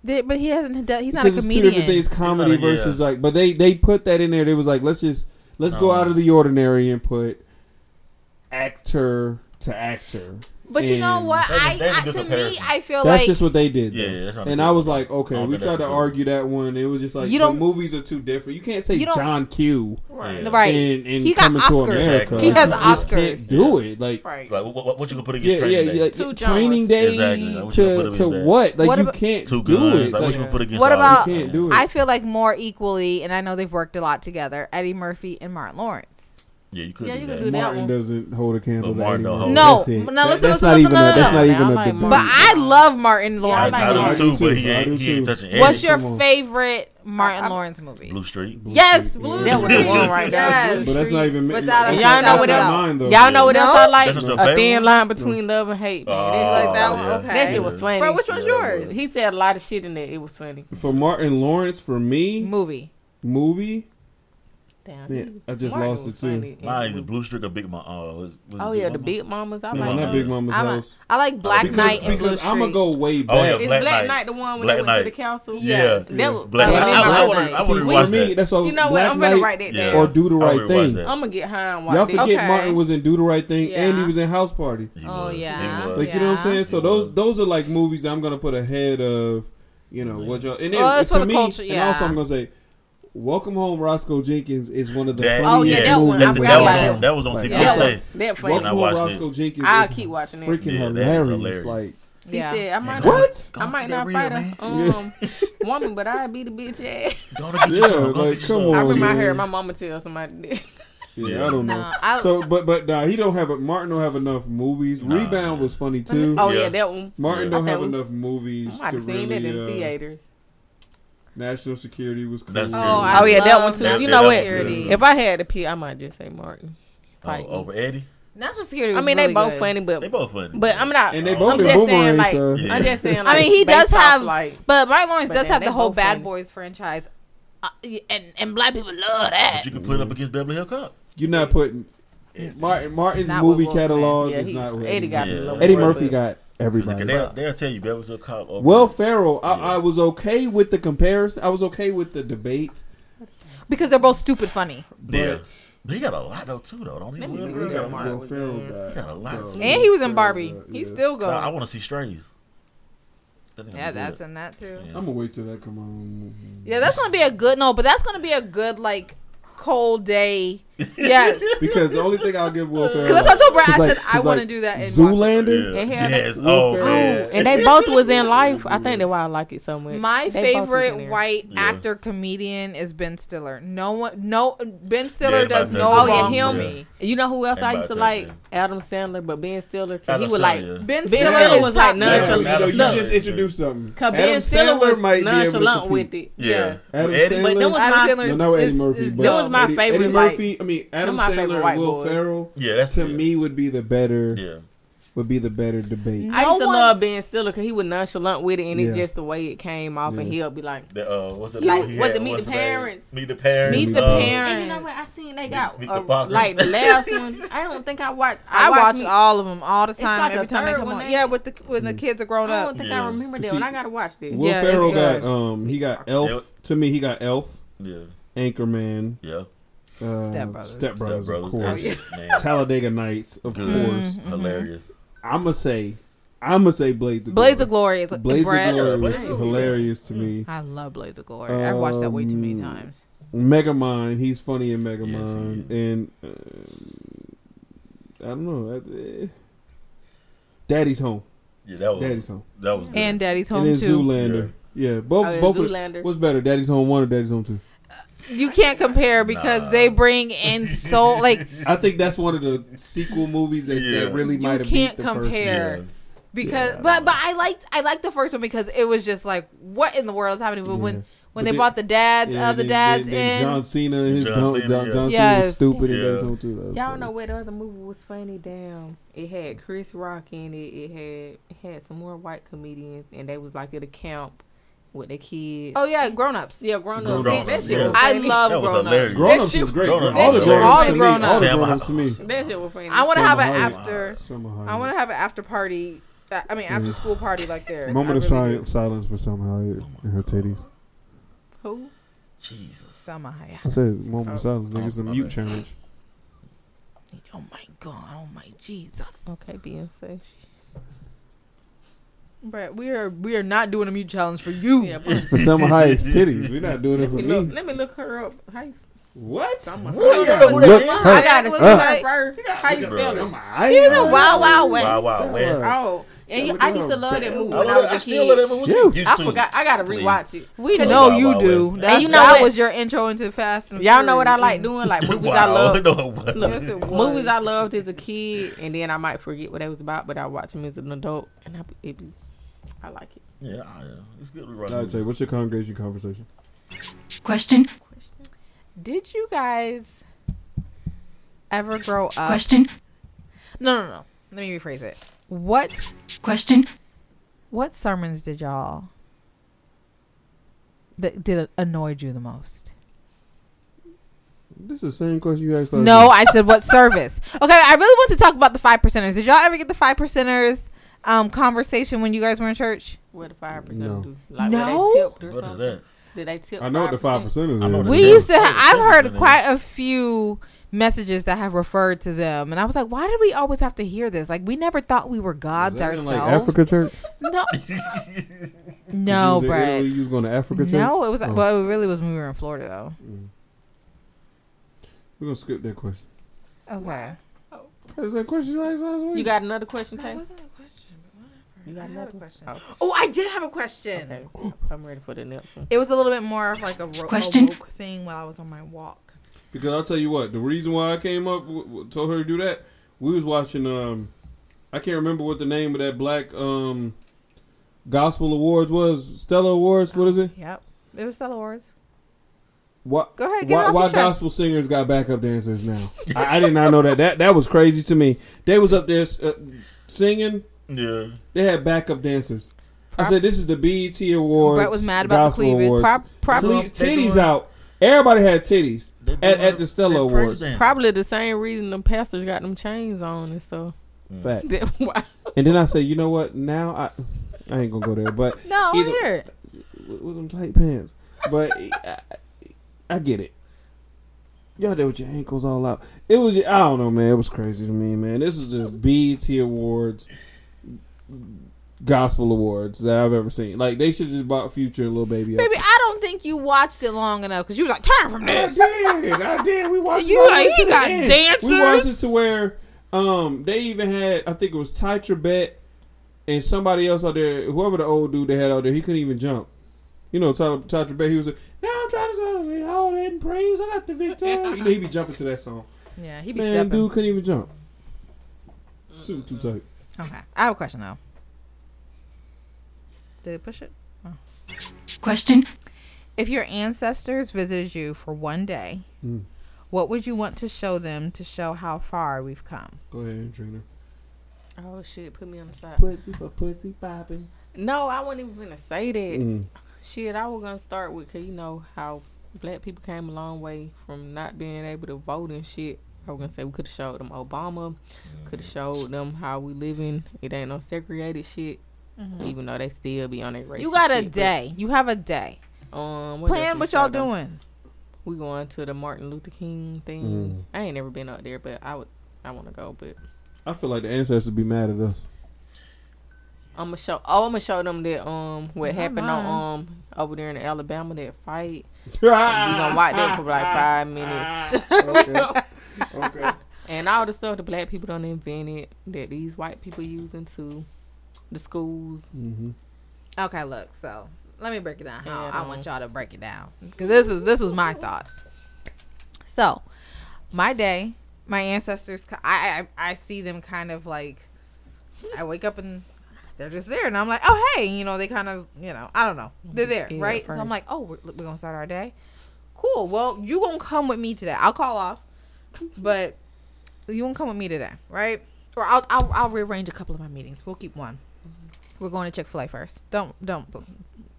Th- but he hasn't. done- He's not a Because it's two different things, comedy not a- yeah. versus like. But they they put that in there. They was like, let's just let's go Um, out of the ordinary and put actor to actor. But you know what? I, a- I, that's a I good to me. I feel like That's like just what they did. Yeah, though. yeah, that's and I was like, okay, we tried to good argue that one. It was just like You the don't- movies are too different. You can't say You John Q. Right. Right. and, and He got coming to Oscars. America. He has you Oscars. Can't do it. Like Right. Like, what, what, what you gonna put against yeah, training yeah, day? yeah. Two Training day Exactly. Like, what gonna to put to against that? what? Like What you about- can't Two do guns. it. Like, what Like, you gonna put against? What about- can't do it. I feel like more equally, and I know they've worked a lot together. Eddie Murphy and Martin Lawrence. Yeah, you could Yeah, do you that. could do that Martin one. doesn't hold a candle. But to Martin Eddie don't hold- No, That's it. no, That- listen, that's listen, not listen, even. no, a, that's no. not even a debate. But I love Martin Lawrence. like I do Martin. too, too. but he I ain't do he ain't touching Eddie. What's your favorite Martin I- I- Lawrence movie? Blue Streak? Yes, Blue Streak. That was the one right there. But that's not even. Without Y'all know what not else? mine, though. Y'all know what else I like? That's not A thin line between love and hate. Man. Oh, This- You like that one? Okay. That shit was funny. Bro, which one's yours? He said a lot of shit in there. It was funny. For Martin Lawrence, for me, Movie. movie, Damn, yeah, I just Martin lost it too. My Blue Streak of Big Mama. Uh, oh Big yeah, Mama? the Big Mamas. I no, like not Big Mama's I'm house. A, I like Black because, Knight and Blue Streak. I'm gonna go way back. Oh, yeah, Black is Black Knight. Knight the one when Black they went Knight. to the council? Yeah, yeah. yeah. That was, Black Knight. I, I, I, I, I would watch me, that. That's all. you know. What I'm gonna write that down or do the right thing. I'm gonna get high and watch. Y'all forget Martin was in Do the Right Thing and he was in House Party. Oh yeah, like you know what I'm saying. So those those are like movies I'm gonna put ahead of you know what y'all and oh, to me and also I'm gonna say Welcome Home Roscoe Jenkins is one of the that, funniest oh, yeah, that movies. One, that, that, was, that was on like, CPSA. That, that funny. Welcome Home Roscoe it. Jenkins I'll keep watching it. Freaking yeah, hilarious. hilarious. Like he yeah. said, I might what? Not, I might not real, fight a um, woman, but I'd beat a bitch ass. yeah, like come on. I remember man. I heard my mama tell somebody. Yeah, I don't know. Nah, I, so, but but nah, he don't have a, Martin don't have enough movies. Nah. Rebound was funny too. Oh yeah, that one. Martin yeah. don't have enough movies. I've really, it in uh, theaters. National security was cool. That's oh, I oh yeah, that one too. You know what? Security. If I had a P, I might just say Martin. Oh, over Eddie. National security. I mean, really they both good. funny, but they both funny. But I'm not. And they both I'm just saying, like, so. yeah. I'm just saying. Like, I mean, he does have, like, but Martin Lawrence but does have the whole Bad funny. Boys franchise, uh, and and black people love that. But you can put it up against Beverly Hill Cop. You're not putting Martin. Martin's not movie catalog yeah, is he, not. Eddie, got. Eddie Murphy got Everybody. They'll, they'll, tell you Beverly Hills Cop. Well, Ferrell, yeah. I, was okay with the comparison. I was okay with the debate. Because they're both stupid funny. Yeah. But, he got a lot though too though. Don't he? Really he, got, Will Ferrell got, he got a lot though. too. And he was in Barbie. Got, yeah. He's still going. I, I want to see Strays. Yeah, that's in that too. Yeah. I'm gonna wait till that come on. Yeah, that's gonna be a good no, but that's gonna be a good like cold day Yes. because the only thing I'll give Will Ferrell. Because I told Brad. I like, said I want to like, do that. In Zoolander. Yeah. Yes. Oh, yes. And they both was in life. I think that's why I like it so much. My they favorite white yeah. actor comedian is Ben Stiller. No one, no Ben Stiller yeah, does no oh, wrong yeah, him. Me. You know who else I used to like? Adam Sandler, but Ben Stiller. Adam he was like Ben Stiller, was like nonchalant. You, just introduced something. Because ben Stiller might be able with it. Yeah. Adam Sandler. But that was my favorite. Eddie Murphy me, Adam Sandler and Will. Ferrell. Yeah, that's to it. me would be the better. Yeah. Would be the better debate. No I used to one... love Ben Stiller because he was nonchalant with it, and yeah. it's just the way it came off, yeah. and he'll be like, the, uh, "What's the like, what the meet the, the parents, meet the parents, meet uh, the parents." And you know what? I seen they got meet, meet the like the last one. I don't think I watched. I, I watch all of them all the time. Like every time they come on, they... yeah, with the when the kids are grown up. I don't think I remember that. and one. I gotta watch this. Will yeah, Ferrell got um he got Elf. To me, he got Elf. Yeah. Anchorman. Yeah. Step uh, Brothers. Step Brothers, of course. Oh, Talladega Nights, of Good. course. Mm-hmm. Hilarious. I'm gonna say, I'm gonna say Blades of Blades Glory. of Glory is Blades Brad. of Glory was hilarious to me. I love Blades of Glory. I've watched that way too many um, times. times. Megamind, he's funny in Megamind, Yes, and uh, I don't know. Uh, Daddy's Home. Yeah, that was Daddy's Home. that was good. And Daddy's Home and then too. Zoolander. Yeah, both oh, both. of- what's better, Daddy's Home One or Daddy's Home Two? you can't compare because nah. they bring in so like. I think that's one of the sequel movies that, yeah. that really might have. Can't compare. First, yeah. Because, yeah. but but I liked I liked the first one because it was just like what in the world is happening? But when when but they, brought bought the dads yeah, of the dads then, then in John Cena and his John, Cena, John, John. Cena was stupid yeah. and that's too. Y'all funny. know where the other movie was funny. Damn, it had Chris Rock in it. It had it had some more white comedians and they was like at a camp with the kids. Oh yeah, grown ups. Yeah, grown ups. Grown ups. Yeah. I love grown ups. Grown ups is great. Grown-ups. All the grown ups. All the grown ups. All the grown ups. That shit was funny. I want to have an after. I want to have an after party. I mean, mm-hmm. after school party like there. Moment of really silence for Salma Hayek and her titties. Who? Jesus. Salma Hayek. I said moment of oh. silence. Nigga, it's a oh, mute challenge. Oh my God. Oh my Jesus. Okay, Beyonce. Brett, we are we are not doing a mute challenge for you. Yeah, for Summer Heist titties. We're not doing it for me. Look, let me look her up. Heist. What? What? I gotta look uh, her first. How you spell it? She was in Wild Wild West. Wild Wild West. Oh. And you, I used to love that movie. I, when I, was I still love that movie. You. You I forgot. I gotta rewatch it. We know wow, you do. And you know that what? was your intro into the fast. And Y'all know what I like doing? Like movies I love. No, Look, movies I loved as a kid, and then I might forget what it was about, but I watch them as an adult, and I, it be I like it. Yeah, I, uh, it's good. to All rewatch right, Tay, movies. what's your congregation conversation? Question. Question. Did you guys ever grow up? Question. No, no, no. Let me rephrase it. What Question. what sermons did y'all that did annoyed you the most? This is the same question you asked. No, week. I said what service. Okay, I really want to talk about the five percenters. Did y'all ever get the five percenters um, conversation when you guys were in church? What the five percent No. do? Like No? were they tipped or What is something? that? Did they tip? I know what the five 5%? is. I know is. the We used to. Ha- I've heard quite a few messages that have referred to them, and I was like, why did we always have to hear this? Like, we never thought we were Is gods that in, ourselves. like Africa church. No, no, was Italy, Brad. You was going to Africa church. No, it was. Oh. Well, it really was when we were in Florida, though. Mm. We're gonna skip that question. Okay. Is that question you asked last week? You got another question, Tay? Wasn't a question. You got I had another question. Oh, Oh, I did have a question. okay. I'm ready for the next one. It was a little bit more of like a ro- Question? a woke thing while I was on my walk. Because I'll tell you what, the reason why I came up, w- w- told her to do that, we was watching. Um, I can't remember what the name of that black um, gospel awards was. Stellar Awards. What is it? Yep. It was Stellar Awards. What? Go ahead, get it Why, off why your chest. gospel singers got backup dancers now? I, I did not know that. That that was crazy to me. They was up there uh, singing. Yeah. They had backup dancers. I said, "This is the BET Awards." Brett was mad about the gospel cleavage. Awards. Pro- probably, Cle- titties out. Everybody had titties at, at the Stellar Awards. dance. Probably the same reason the pastors got them chains on and stuff. Mm. Facts. And then I said, you know what? Now I, I ain't gonna go there, but no, I Either- hear it. with, with them tight pants. But I, I get it. Y'all there with your ankles all out. It was. I don't know, man. It was crazy to me, man. This is the BET Awards, Gospel Awards that I've ever seen. Like they should just bought Future and Lil Baby. Up. Baby, I don't think you watched it long enough because you was like, turn from I this. did. I did. We watched. You it like, he to got dancers? We watched it to where um they even had. I think it was Tye Tribbett and somebody else out there. Whoever the old dude they had out there, he couldn't even jump. You know, Ty, Tye Tribbett. He was like, "Now I'm trying to tell me all that in praise. I got the victory." You know, he be jumping to that song. Yeah, he be Man, stepping. dude couldn't even jump. Too too tight. Okay, I have a question though. Did it push it? Question. If your ancestors visited you for one day, Mm. what would you want to show them to show how far we've come? Go ahead, Trina. oh shit! Put me on the spot. Pussy, but pussy popping. No, I wasn't even gonna say that. Mm. Shit, I was gonna start with, cause you know how black people came a long way from not being able to vote and shit. I was gonna say we could have showed them Obama, could have showed them how we living. It ain't no segregated shit, even though they still be on that racist. You got a shit, but, day. You have a day. Um, what Plan what y'all showed them? doing. We going to the Martin Luther King thing. Mm. I ain't never been out there, but I would. I want to go, but I feel like the ancestors be mad at us. I'm gonna show. Oh, I'm gonna show them that um what Not happened mine. on um over there in Alabama that fight. We gonna watch that for like five minutes. okay. Okay. And all the stuff the black people done invented that these white people using to the schools. Mm-hmm. Okay, look. So let me break it down. How And, I want y'all to break it down because this is this was my thoughts. So, my day, my ancestors. I I, I see them kind of like. I wake up and they're just there, and I'm like, oh hey, you know, they kind of, you know, I don't know, they're there, Yeah, right? So I'm like, oh, we're, we're gonna start our day. Cool. Well, you gonna come with me today? I'll call off, but you won't come with me today, right? Or I'll I'll, I'll rearrange a couple of my meetings. We'll keep one. We're going to Chick Fil A first. Don't don't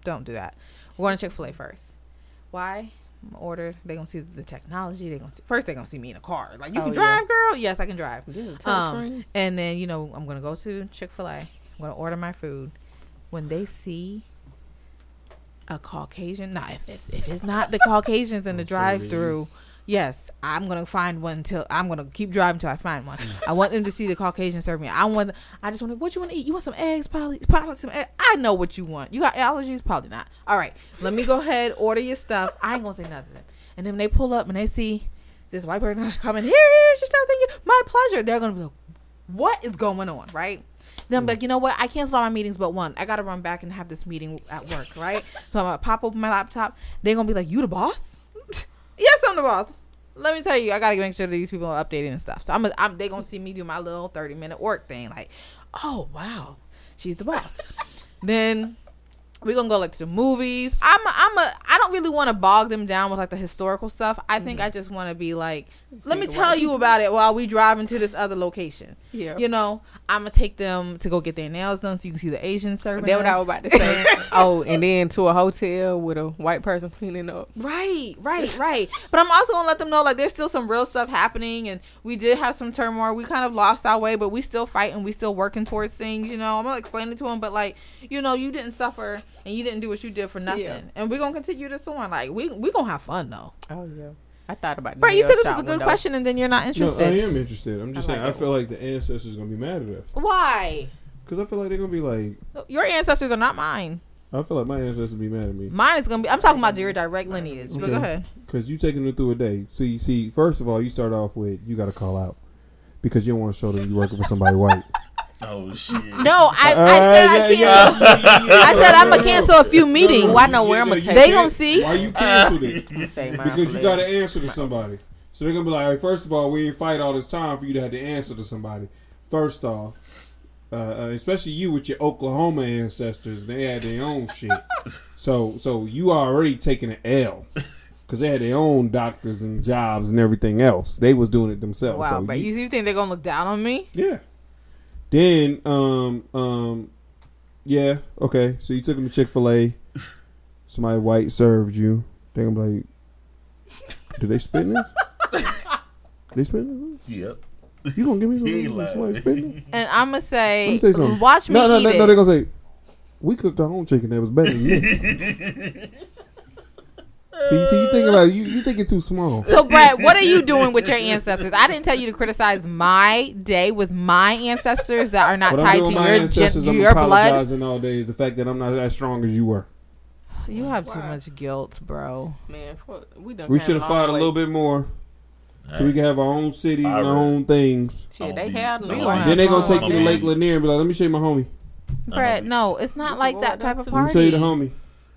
don't do that. We're going to Chick Fil A first. Why? Order. They gonna see the technology. They gonna see, first. They gonna see me in a car. Like you Oh, can yeah. drive, girl. Yes, I can drive. This is Um, touchscreen. and then you know I'm gonna go to Chick Fil A. I'm gonna order my food. When they see a Caucasian, nah, if, if, if it's not the Caucasians in the drive-through, yes, I'm gonna find one till I'm gonna keep driving till I find one. I want them to see the Caucasian serve me. I want. I just want. What you want to eat? You want some eggs? Probably. Probably some. I know what you want. You got allergies? Probably not. All right. Let me go ahead. Order your stuff. I ain't gonna say nothing. And then when they pull up and they see this white person coming here, here's your stuff. Thank you. My pleasure. They're gonna be like, what is going on, right? Then I'm like, you know what? I canceled all my meetings but one. I gotta run back and have this meeting at work, right? so I'm gonna pop open my laptop. They're gonna be like, you the boss? Yes, I'm the boss. Let me tell you, I gotta make sure that these people are updated and stuff. So I'm, I'm they gonna see me do my little 30 minute work thing. Like, oh wow, she's the boss. then We're gonna go like to the movies. I'm a, I'm a I don't really want to bog them down with like the historical stuff. I think mm-hmm. I just want to be like, let me tell you about it while we driving to this other location. Yeah. You know, I'm gonna take them to go get their nails done so you can see the Asian serving. That's what I was about to say. oh, and then to a hotel with a white person cleaning up. Right, right, right. but I'm also gonna let them know like there's still some real stuff happening, and we did have some turmoil. We kind of lost our way, but we still fighting. We still working towards things. You know, I'm gonna explain it to them, but like, you know, you didn't suffer and you didn't do what you did for nothing, Yeah. and we're gonna continue this on. Like, we we gonna have fun though. Oh yeah, I thought about. the Right? You said this was a good window. question, and then you're not No, I am interested. I'm just I saying. like I that feel like the ancestors are gonna be mad at us Why? because I feel like they're gonna be like. Your ancestors are not mine. I feel like my ancestors be mad at me Mine is gonna be. I'm talking about your direct lineage. But go ahead. because you taking them through a day. See, see. First of all, you start off with you got to call out because you don't want to show them you working for somebody white. Oh shit. No, I, I said I can't. I said I'm gonna cancel a few meetings. Well, I know where I'ma take They it. gonna see. Why you canceled it? You say mine Because you got to answer to somebody. So they're gonna be like, "Hey, first of all, we didn't fight all this time for you to have to answer to somebody. First off, uh, uh, especially you with your Oklahoma ancestors, they had their own shit. So, so you already taking an L because they had their own doctors and jobs and everything else. They was doing it themselves. Wow, so but you, you think they're gonna look down on me? yeah. Then, um, um, yeah, okay. So you took him to Chick Fil A. Somebody white served you. They gonna be like, "Do they spit in this? they spit in Yep. You gonna give me some? He ain't somebody lying. spit in? And I'm gonna say let say, me say something. watch me No, no, eat no, it. no. They gonna say, "We cooked our own chicken that was better than this." so you see, you think about it, you you it's too small. So, Brad, what are you doing with your ancestors? I didn't tell you to criticize my day with my ancestors that are not What I'm tied doing to with my your, ancestors, gen- I'm your blood. apologizing all day is the fact that I'm not as strong as you were. You have too much guilt, bro. Man, fuck, we done We came should have long fought a way. little bit more, so we can have our own cities and our Alright. own things. Shit, they I'm had gonna gonna Then they gonna take you to Lake Lanier and be like, "Let me show you my homie. Brad, no, it's not like that type of party. Let me party. show you the homie.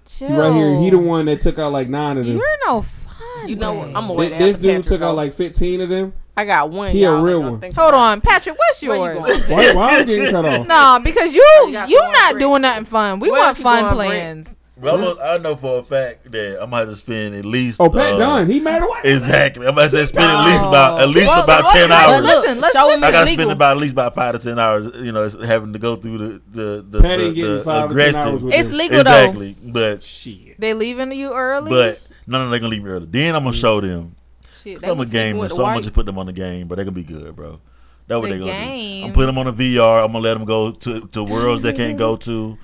Chill. Right here. He the one that took out like nine of them. You're no fun. You know what? I'm gonna Th- This dude Patrick took out like fifteen of them. I got one. He a y'all real one. Hold on, Patrick. What's Where you yours? going? Why, why I'm getting cut off? No, because you you got you some not on doing nothing fun. We Where want fun going, Brent? plans. Well, I'm gonna- know for a fact that I'm gonna have to spend at least. Oh, Pat uh, Dunn, he mad away. Exactly. I'm about to say spend at least about at least Well, about well, ten well, hours. look, Listen, let's- show him I it's gotta spend about at least about five to ten hours. You know, having to go through the the the, Pat the, ain't getting the five aggressive. hours with It's them. legal exactly, but Shit. They leaving you early. but none of them are gonna leave me early. Then I'm gonna show them. Shit, So I'm a was sleeping gamer, so I'm gonna just put them on the game, but they're gonna be good, bro. That's what The they gonna game. do. I'm putting them on the VR. I'm gonna let them go to to worlds they can't go to.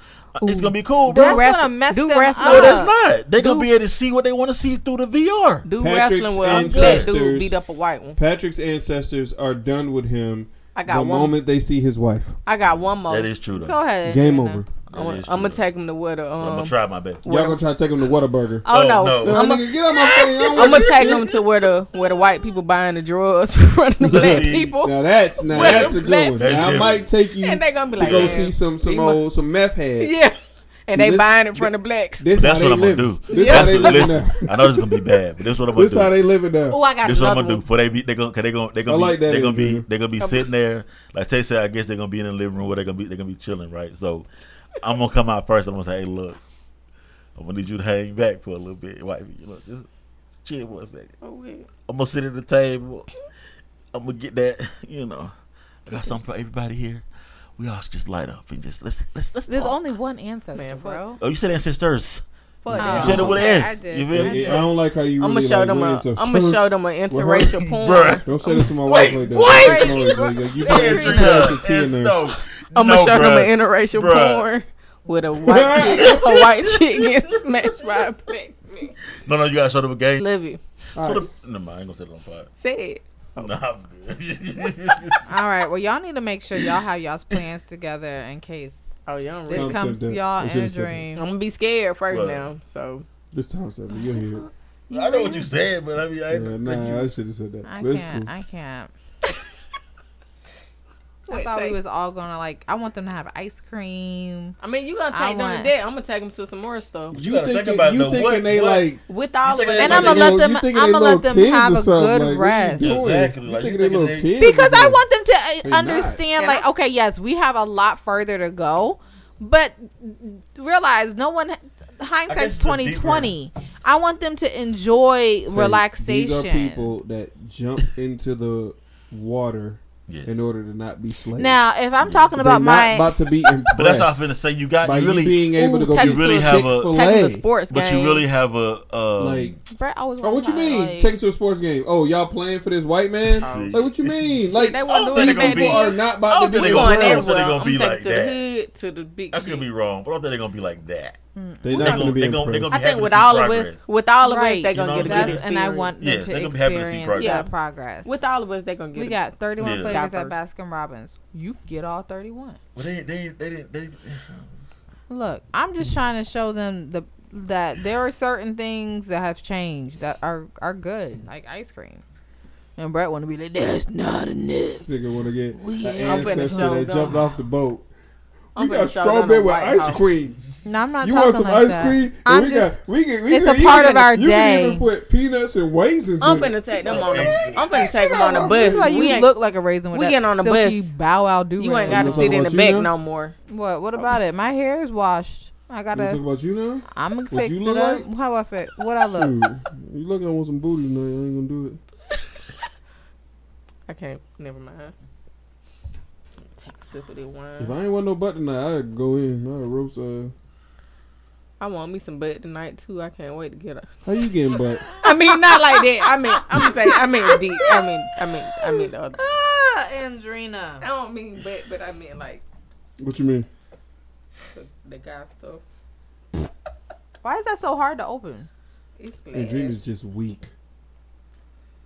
It's gonna be cool, that's bro. wrestle- gonna mess do them wrestling No, that's not. They're gonna be able to see what they want to see through the VR. Do Patrick's wrestling well. That ancestors- dude beat up a white one. Patrick's ancestors are done with him I the got one. moment they see his wife. I got one more. That is true though. Go ahead. Game Anna. over. I'm, That is gonna take him to where the I'm um. gonna try my best. Y'all gonna try to take him to Whataburger. Oh Oh, no, no. No, I'm gonna get on my face. I don't I'm gonna take shit. him to where the where the white people buying the drugs from the black people, Now that's now Where that's a good one. Now, I might take you and they gonna be to like, go "Yeah." see some some He mu- old some meth heads. yeah, and they this- buying it from the blacks. This That's what I'm gonna do. This Yeah. how they living now. I know this is gonna be bad, but this is what I'm gonna This do. This how they living now. Oh, I got This what I'm gonna do. one. Before they be, they gonna, cause they gonna, they gonna I be, like that they gonna be, they gonna be sitting there. Like Tay said, I guess they're gonna be in the living room where they gonna be, they gonna be chilling, right? So, I'm gonna come out first. I'm gonna say, hey, look, I'm gonna need you to hang back for a little bit, wife. You Look, just chill one second. Oh, yeah. I'm gonna sit at the table. I'm gonna get that, you know. I got something for everybody here. We all just light up and just let's let's let's There's talk. only one ancestor, Man, bro. Oh, you said ancestors. Fuck Oh. You said it with okay, an I S. did. You feel I me? I don't like how you I'm really gonna show like them a. went into I'm gonna show them an interracial porn. Bruh. Don't say that to my wife like that. what? Don't say it to my wife like that. You Wait, put wait, you put some tea in there. No, I'm no, gonna show them bruh. an interracial Bruh. porn with a white chick, a white chick getting smashed by a black man. No, no, you gotta show them a game. Love you. Show them. No, I ain't gonna set it on fire. Say it. Nah, I'm good. All right. Well, y'all need to make sure y'all have y'all's plans together in case Oh, yeah, I'm this Tom comes to y'all We in a dream. I'm gonna be scared first What? now. So This time, something you'll hear it. I know what you said, but I mean, I Yeah, ain't think nah, you. I should have said that. I But it's can't. cool. I can't. I Wait, thought we was all gonna like. I want them to have ice cream. I mean, you gonna I take them want- to that. I'm gonna take them to some more stuff You gotta think about you the thinking what- they what- like with all of it. And I'm gonna let them. I'm gonna let them have a good like, rest. doing? Exactly, You like, you they thinking little they- kids? Because I want them to uh, They not. understand, like, okay, yes, we have a lot further to go, but realize no one. Hindsight's twenty twenty. I want them to enjoy So relaxation. These are people that jump into the water Yes. in order to not be slaves. Now, if I'm talking They're about my about to be impressed but that's what I was finna say. You got by you really, you being able to go take you really to have a- Chick-fil-A. taking the sports but game, you really have a uh, like. Brett always Oh, what you mean? like- Take it to a sports game. Oh, y'all playing for this white man? Like, what you mean? Like, they wasn't don't doing think it they back gonna people be- then. are not I about don't to be gonna- going I don't impressed. think they gonna be taking like to the that. hood to the big I could be wrong, but I don't think they're gonna be like that. Mm. They're not going to be They gon- they impressed. gon- I they gon' think with to see all of us, with all of us, they're gonna know get a good That's, and I want them Yes, to they're be happy to see experience progress. that progress. With all of us, they're gonna get. Us. We got 31 Yeah. flavors at Diverse. Baskin Robbins. You get all 31. But they they they didn't they. Look, I'm just trying to show them the that there are certain things that have changed that are are good, like ice cream. And Brett want to be like, "That's not a enough." This nigga want to get an I'm ancestor that them. jumped off the boat. I'm we got strawberry with ice House. cream. No, I'm not You talking want some like ice that. cream? I'm we just, got we can we it's can, a part can- of our you day. can even put peanuts and raisins. I'm gonna take them on. The, I'm gonna take them on the bus. That's why you We ain't, look like a raisin with we that getting on the silky bus. bow wow do. you ain't got to sit in the back no more. What? What about it? My hair is washed. I gotta. What about you now? I'm gonna What fix you it look up. like? How I fix? What I look? Shoot, you looking I want some booty tonight? I ain't gonna do it. I can't. Never mind. Take a sip of that wine. If I ain't want no butt tonight, I'd go in. I'd roast. Uh, I want me some butt tonight too. I can't wait to get her. how you getting butt? I mean, not like that. I mean, I'm just saying. I mean, deep. I mean, I mean, I mean the other. Ah, Andrina. I don't mean butt, but I mean like What you mean? the, the guy stuff. Why is that so hard to open? It's glass. And Dream is just weak.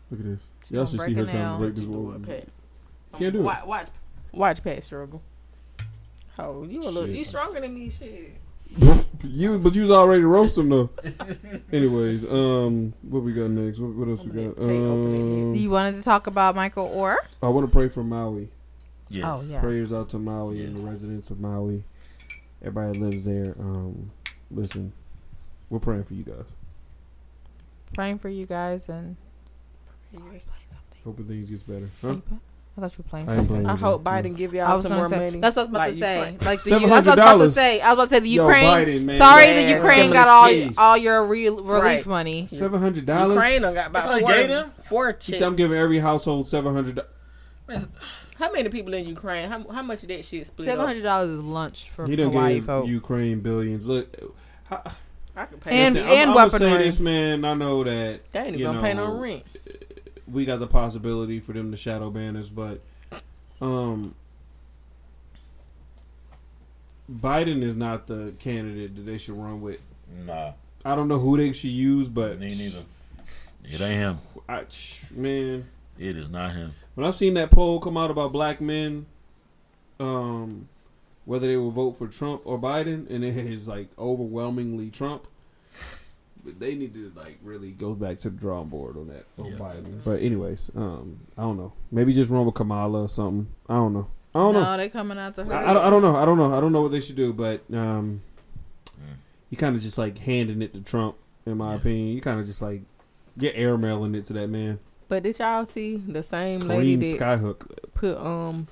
Look at this. Y'all should see her trying to break this wall. it, Pat. Can't do it. Watch, watch, watch Pat struggle. Oh, you a little, Shit. you stronger than me, shit. You, but you was already roast him though. Anyways, um, what we got next? What, what else we I'm got? gonna take opening Um, You wanted to talk about Michael Oher? I want to pray for Maui. Yes. Oh yeah. Prayers out to Maui and the residents of Maui. Everybody that lives there. Um, listen, we're praying for you guys. Praying for you guys and. Hoping things gets better. Huh? I thought you were playing. I ain't something. playing. I hope that. Biden give y'all some more say. money. That's what I was about like to say. Ukraine. Like the, that's what I was about to $700. say. I was about to say the Yo, Ukraine. Biden, man. sorry, Yeah, the Ukraine got all fees. all your re- relief Right. money. Seven hundred dollars. Ukraine done got That's about all four, they gave them? four He I'm giving every household seven hundred. How many people in Ukraine? How, how much of that shit split Seven hundred dollars is lunch for He done Hawaii gave folk. Ukraine billions. Look, how, I can pay. And- And listen, I'm, I'm gonna say this, man. I know that they ain't you even gonna pay no rent. We got the possibility for them to shadow ban us, but um, Biden is not the candidate that they should run with. Nah, I don't know who they should use, but me neither. It ain't him. I, man, It is not him. when I seen that poll come out about black men, um, whether they will vote for Trump or Biden, and it is like overwhelmingly Trump. But they need to like really go back to the drawing board on that on Yeah. Biden. But anyways, um, I don't know. Maybe just run with Kamala or something. I don't know. I don't know. no, they coming out the. I, I, don't, I don't know. I don't know. I don't know what they should do. But um, Mm. you kind of just like handing it to Trump, in my Yeah. opinion. You kind of just like get airmailing it to that man. But did y'all see the same lady Kareem that Skyhook. put um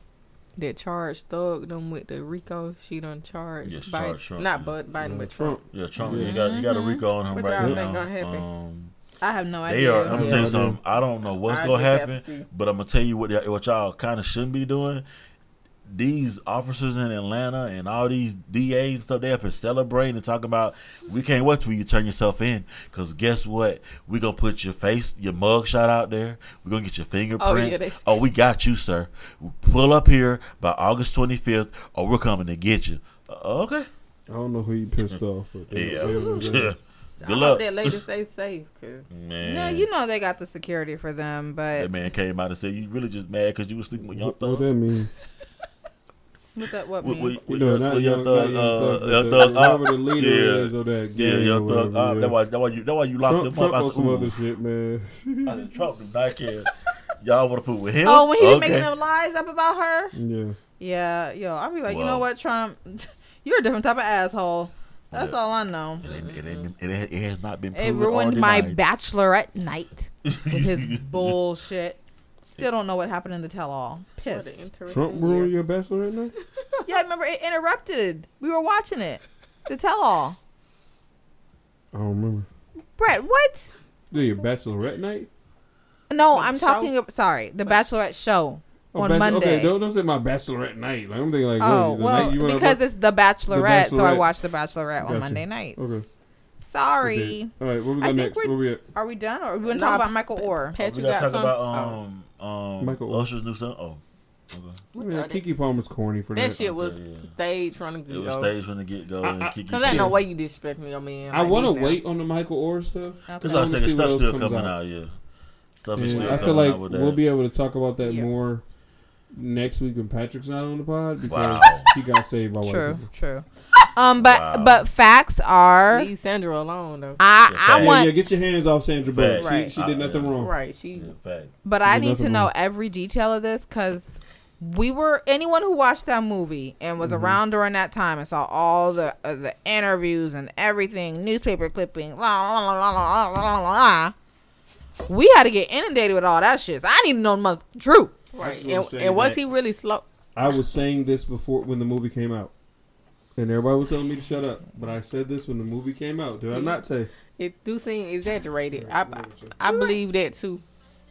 that charged Thug them with the RICO? She done charged Yes, Biden, charged Trump, not yeah. Bud Biden, Uh, but Trump. Yeah, Trump. Yeah. You got you got a. RICO on him What right y'all now. think gonna happen? Um, I have no idea. they idea. are. I'm gonna tell you something. I don't know what's I gonna happen, to but I'm gonna tell you what y- what y'all kind of shouldn't be doing. These officers in Atlanta and all these DAs and stuff, they up here celebrating and talking about we can't wait till you turn yourself in. Cause guess what? We gonna put your face, your mug shot out there. We gonna get your fingerprints. they- oh, we got you, sir. Pull up here by August 25th, or we're coming to get you. Uh, okay. I don't know who you pissed off. But Yeah. yeah. I Good hope luck. that lady stay safe. Cause Man. Yeah, you know they got the security for them, but That man came out and said, "You really just mad because you was sleeping with your What, what that mean? what that what With, mean? with, You with, know, not young, Young Thug, young uh, thug, but Young the- Thug, uh, the leader yeah. is of that Yeah, Young or Thug. whatever, Uh, yeah. That why that why you that why you locked Trump, him Trump up. I on said, some other shit, man. I said, Trump do not care. Y'all want to put with him? oh, when he was okay. making them lies up about her. yeah. Yeah, yo, I'll be like, you know what, Trump, you're a different type of asshole. That's Yeah. all I know. It, ain't, it, ain't, it, ain't, it has not been It ruined my denied. bachelorette night with his bullshit. Still don't know what happened in the tell-all. Pissed. Trump ruined your bachelorette night? Yeah, I remember it interrupted. We were watching it. The tell all. I don't remember. Brett, what? Yeah, your bachelorette night. No, What I'm show? talking. Ab- sorry, the Bachelorette show on bachelor- Monday. Oh, Okay, don't, don't say my bachelorette night. Like I'm thinking like, oh the well, night you wanna because it's the Bachelorette, so I Bachelorette. watched the Bachelorette on Monday night. okay. Sorry. okay. All right, where we I go think next? we're- Where we at? Are we done, or are we gonna Nah, talk about Michael Oher? we Patrick gotta talk some. about Oh. um um Michael- Usher's new song. Oh, okay. I mean, Keke Palmer's corny for that. That shit was yeah. staged from the get go. It get was go. staged from the get go. I- I- Keke Cause ain't no Yeah. way you disrespect me, your man. I like want to wait on the Michael Oher stuff. That's Okay. I wanna was saying. see what Stuff's else still comes coming out. out. Yeah, stuff is still I coming feel like out with we'll that. be able to talk about that Yeah. more next week when Patrick's not on the pod because Wow. he got saved by white True, people. true. Um, but wow. but facts are leave Sandra alone though. I I yeah, want yeah, get your hands off Sandra Bullock. Right. She, she did nothing wrong. Right. She. but she I need to know every detail of this because we were anyone who watched that movie and was mm-hmm. around during that time and saw all the uh, the interviews and everything, newspaper clipping, la la la la la la. We had to get inundated with all that shit. So I need to know the. Right. And, and was he really slow? I was saying this before when the movie came out and everybody was telling me to shut up. But I said this when the movie came out. Did I not say? It do seem exaggerated. I I, I believe that too,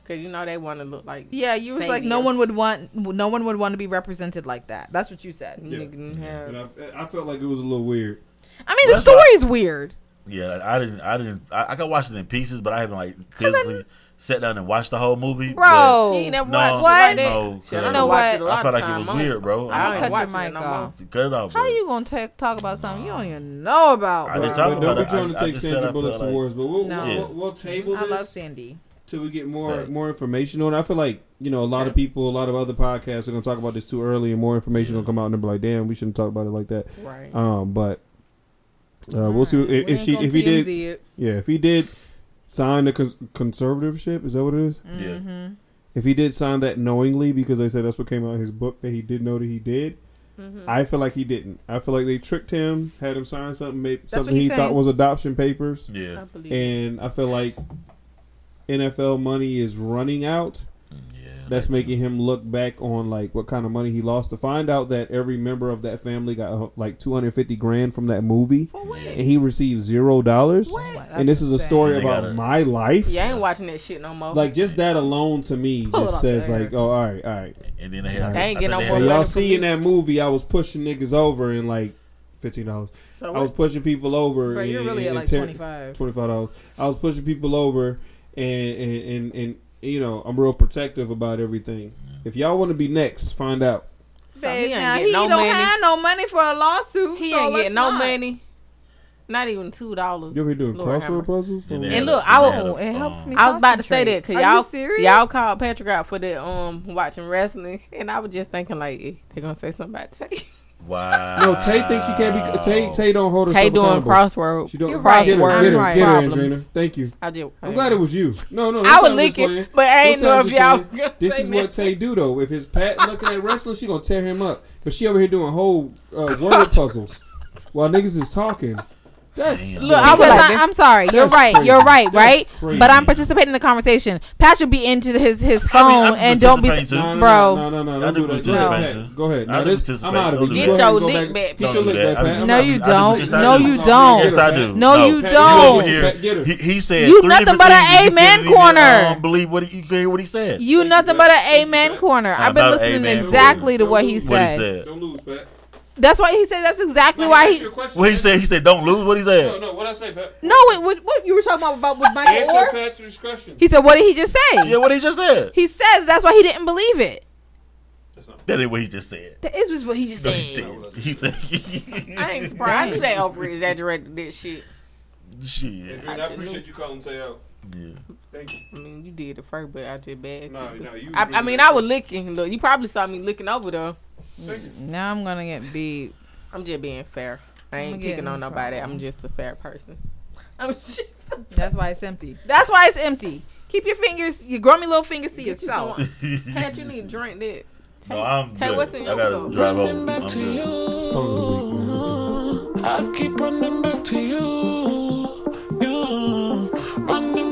cause you know they want to look like Yeah, you was like no one would want no one would want to be represented like that. That's what you said. Yeah. Nigga didn't And I, I felt like it was a little weird. I mean, the That's story is weird. Yeah, I didn't. I didn't. I, I can watch it in pieces, but I haven't like physically sat down and watched the whole movie. Bro, You ain't never No, watched it what? like that? no, Shit, I cause- done You know watched what? it a I felt like it was weird, bro. I I ain't cut your it mic no off. more. Cut it off. How bro. you gonna ta- talk about something you don't even know about? I Bro? didn't talk about don't be it. trying I- to take just said Sandra I Bullock's like- awards, but we'll, No. we'll, we'll table I love this Sandy. till we get more Fact. more information on. it. I feel like you know a lot of people, a lot of other podcasts are gonna talk about this too early, and more information gonna come out, and they'll be like, "Damn, we shouldn't talk about it like that." Right. Um, but uh, we'll see if, if she if he did. Yeah, if he did sign the cons- conservatorship, is that what it is? Yeah. Mm-hmm. If he did sign that knowingly, because they said that's what came out of his book that he did know that he did, Mhm. I feel like he didn't. I feel like they tricked him, had him sign something, made, what something he he's thought was adoption papers, Yeah. believe. and I feel like NFL money is running out. Yeah. That's that making him look back on like what kind of money he lost to find out that every member of that family got uh, like 250 grand from that movie and he received zero dollars and this is a story about gotta- my life yeah, I ain't watching that shit no more. like just that alone to me Pull just says there. like oh all right all right And then they had. They ain't I getting no they more had- y'all see in that movie I was pushing niggas over and like $15 so I was pushing people over Bro, you're and- really at like ter- twenty five. twenty five dollars. I was pushing people over, and and, and and you know I'm real protective about everything. If y'all want to be next, find out. So he ain't now, getting he no don't money. have no money for a lawsuit. he so ain't let's getting no not. money. Not even two dollars. You ever doing Lord crossword puzzles? And And look, a- I was- a, Oh, it helps um, me. I was about to say that because you y'all serious? y'all called Patrick out for the um watching wrestling, and I was just thinking like eh, they're gonna say something about Tay. Wow. no, Tay thinks she can't be. Tay Tay don't hold herself Tay doing accountable. crossword. She don't. You're right. Get her, Crossword get her, right. get her, problem. Andrina. Thank you. I just. I'm glad it was you. No, no. I don't was sound just licking, playing. but I ain't know if y'all. This is what. Tay do though. If his Pat looking at wrestling, she gonna tear him up. But she over here doing whole uh, word puzzles while niggas is talking. That's Damn. Look, I was. Like, I, am sorry. You're right. crazy. You're right. That's right. crazy. But I'm participating in the conversation. Pat should be into his his phone I mean, and don't be. too. No, no, Bro. No, no, no, I no. do Don't do that. Go ahead, Go ahead. I No, this, participate. I'm out of it. You do go that. ahead and Get go your back- lick back, Get your Don't lick back, Pat. No, you do- don't. No, you don't. Yes, I do. No, you don't. Get her, Pat, get her. He, he said You nothing but a things. You amen couldn't corner. Um, believe what he, you can't hear what he said. You nothing but an amen corner. I've been listening exactly to what he What he what he said. said. Don't lose, Pat. That's why he said. That's exactly Now, why he. your question, What he said? He said, "Don't lose." What he said? no. no. What I say, Pat? No, wait, what, what you were talking about, about with Michael Answer Oher? Pat's discretion. He said, "What did he just say?" Yeah, what he just said. He said that's why he didn't believe it. That's not. That ain't what he just said. That is just what he just No, said. he said. He said. I ain't surprised. I knew they over exaggerated that shit. Shit. Adrian, I appreciate you calling Tay out. Yeah. Thank you. I mean, you did it first, but I just bad. No, no, you. I, I mean, I was licking. Look, you probably saw me licking over though. Now I'm gonna get beat. I'm just being fair. I I'ma ain't get picking on nobody. trouble. I'm just a fair person. I'm just. That's why it's empty. That's why it's empty. Keep your fingers, your grummy little fingers to Get you yourself. some- Pat, you need to drink that. No, I'm Tay, good. what's in I your gotta cup? drive over. Running back I'm to good. you. Song of the week, man. Let's go. I keep running back to you. You. Running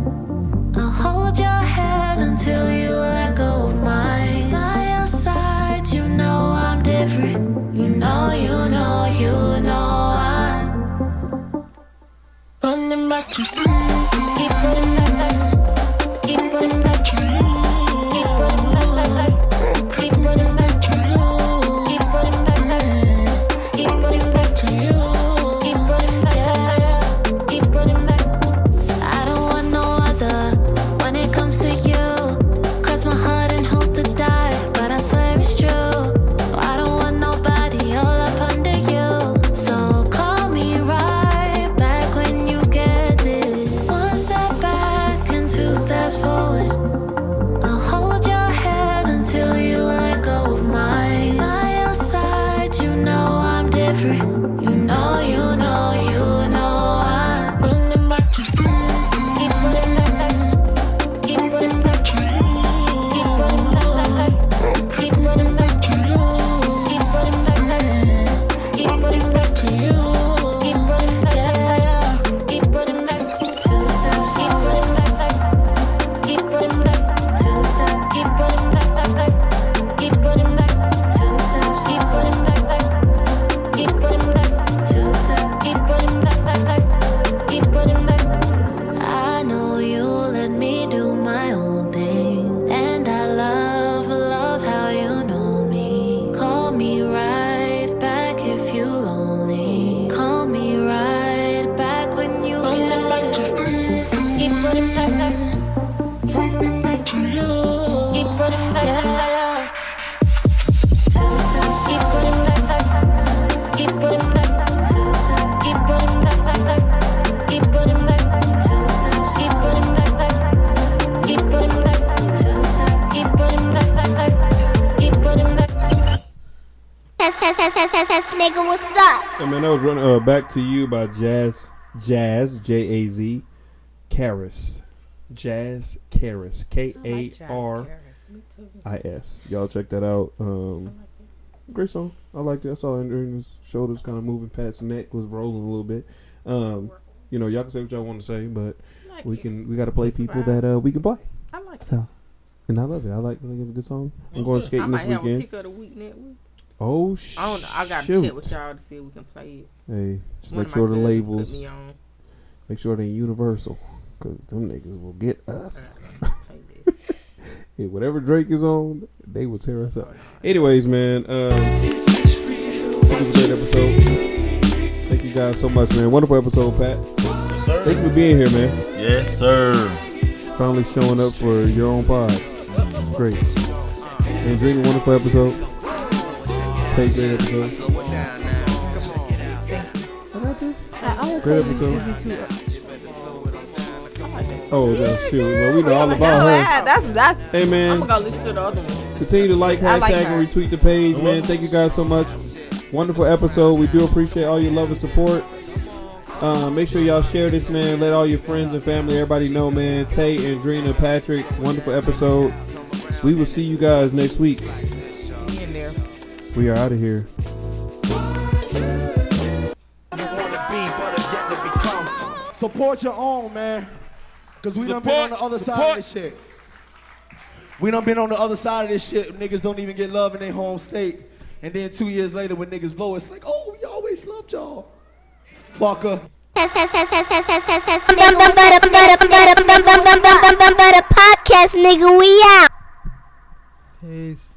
Running back up? Yeah, man, that was running uh, back to you by Jaz, Jaz, J A Z, Karis, Jaz Karis, K A R I S. Y'all check that out. Um, great song. I liked it. I saw Andrew's shoulders kind of moving. Pat's neck was rolling a little bit. Um, you know, y'all can say what y'all want to say, but Like we it. can we got to play It's people fine. that uh we can play. I like it. So, and I love it. I like. I think it's a good song. I'm going I skating might this have a weekend. Pick of the week next week. Oh sh! I don't. I gotta shoot. check with y'all to see if we can play it. Hey, just One make sure the labels. Make sure they're universal, cause them niggas will get us. Play this. Yeah, whatever Drake is on, they will tear us up. Anyways, man, um, it was a great episode. Thank you guys so much, man. Wonderful episode, Pat. Yes, sir. Thank you for being here, man. Yes, sir. Finally showing up for your own pod. It's great. And Drink, wonderful episode. Take great episode. I got this. I always Great episode. too- Oh, yeah, shoot. Well, we know all No, about her. that's that's. Hey, I'm man. gonna listen to the other one. Continue to like, hashtag, like and retweet the page, man. Thank you guys so much. Wonderful episode. We do appreciate all your love and support. Uh, make sure y'all share this, man. Let all your friends and family, everybody know, man. Tay, Andrina, Patrick, wonderful episode. We will see you guys next week. Me in there. We are out of here. Support your own, man. Because we done been on the other side of this shit. We done been on the other side of this shit. Niggas don't even get love in their home state. And then two years later, when niggas blow, it's like, oh, we always loved y'all. Fucker. Podcast, nigga, we out. Peace.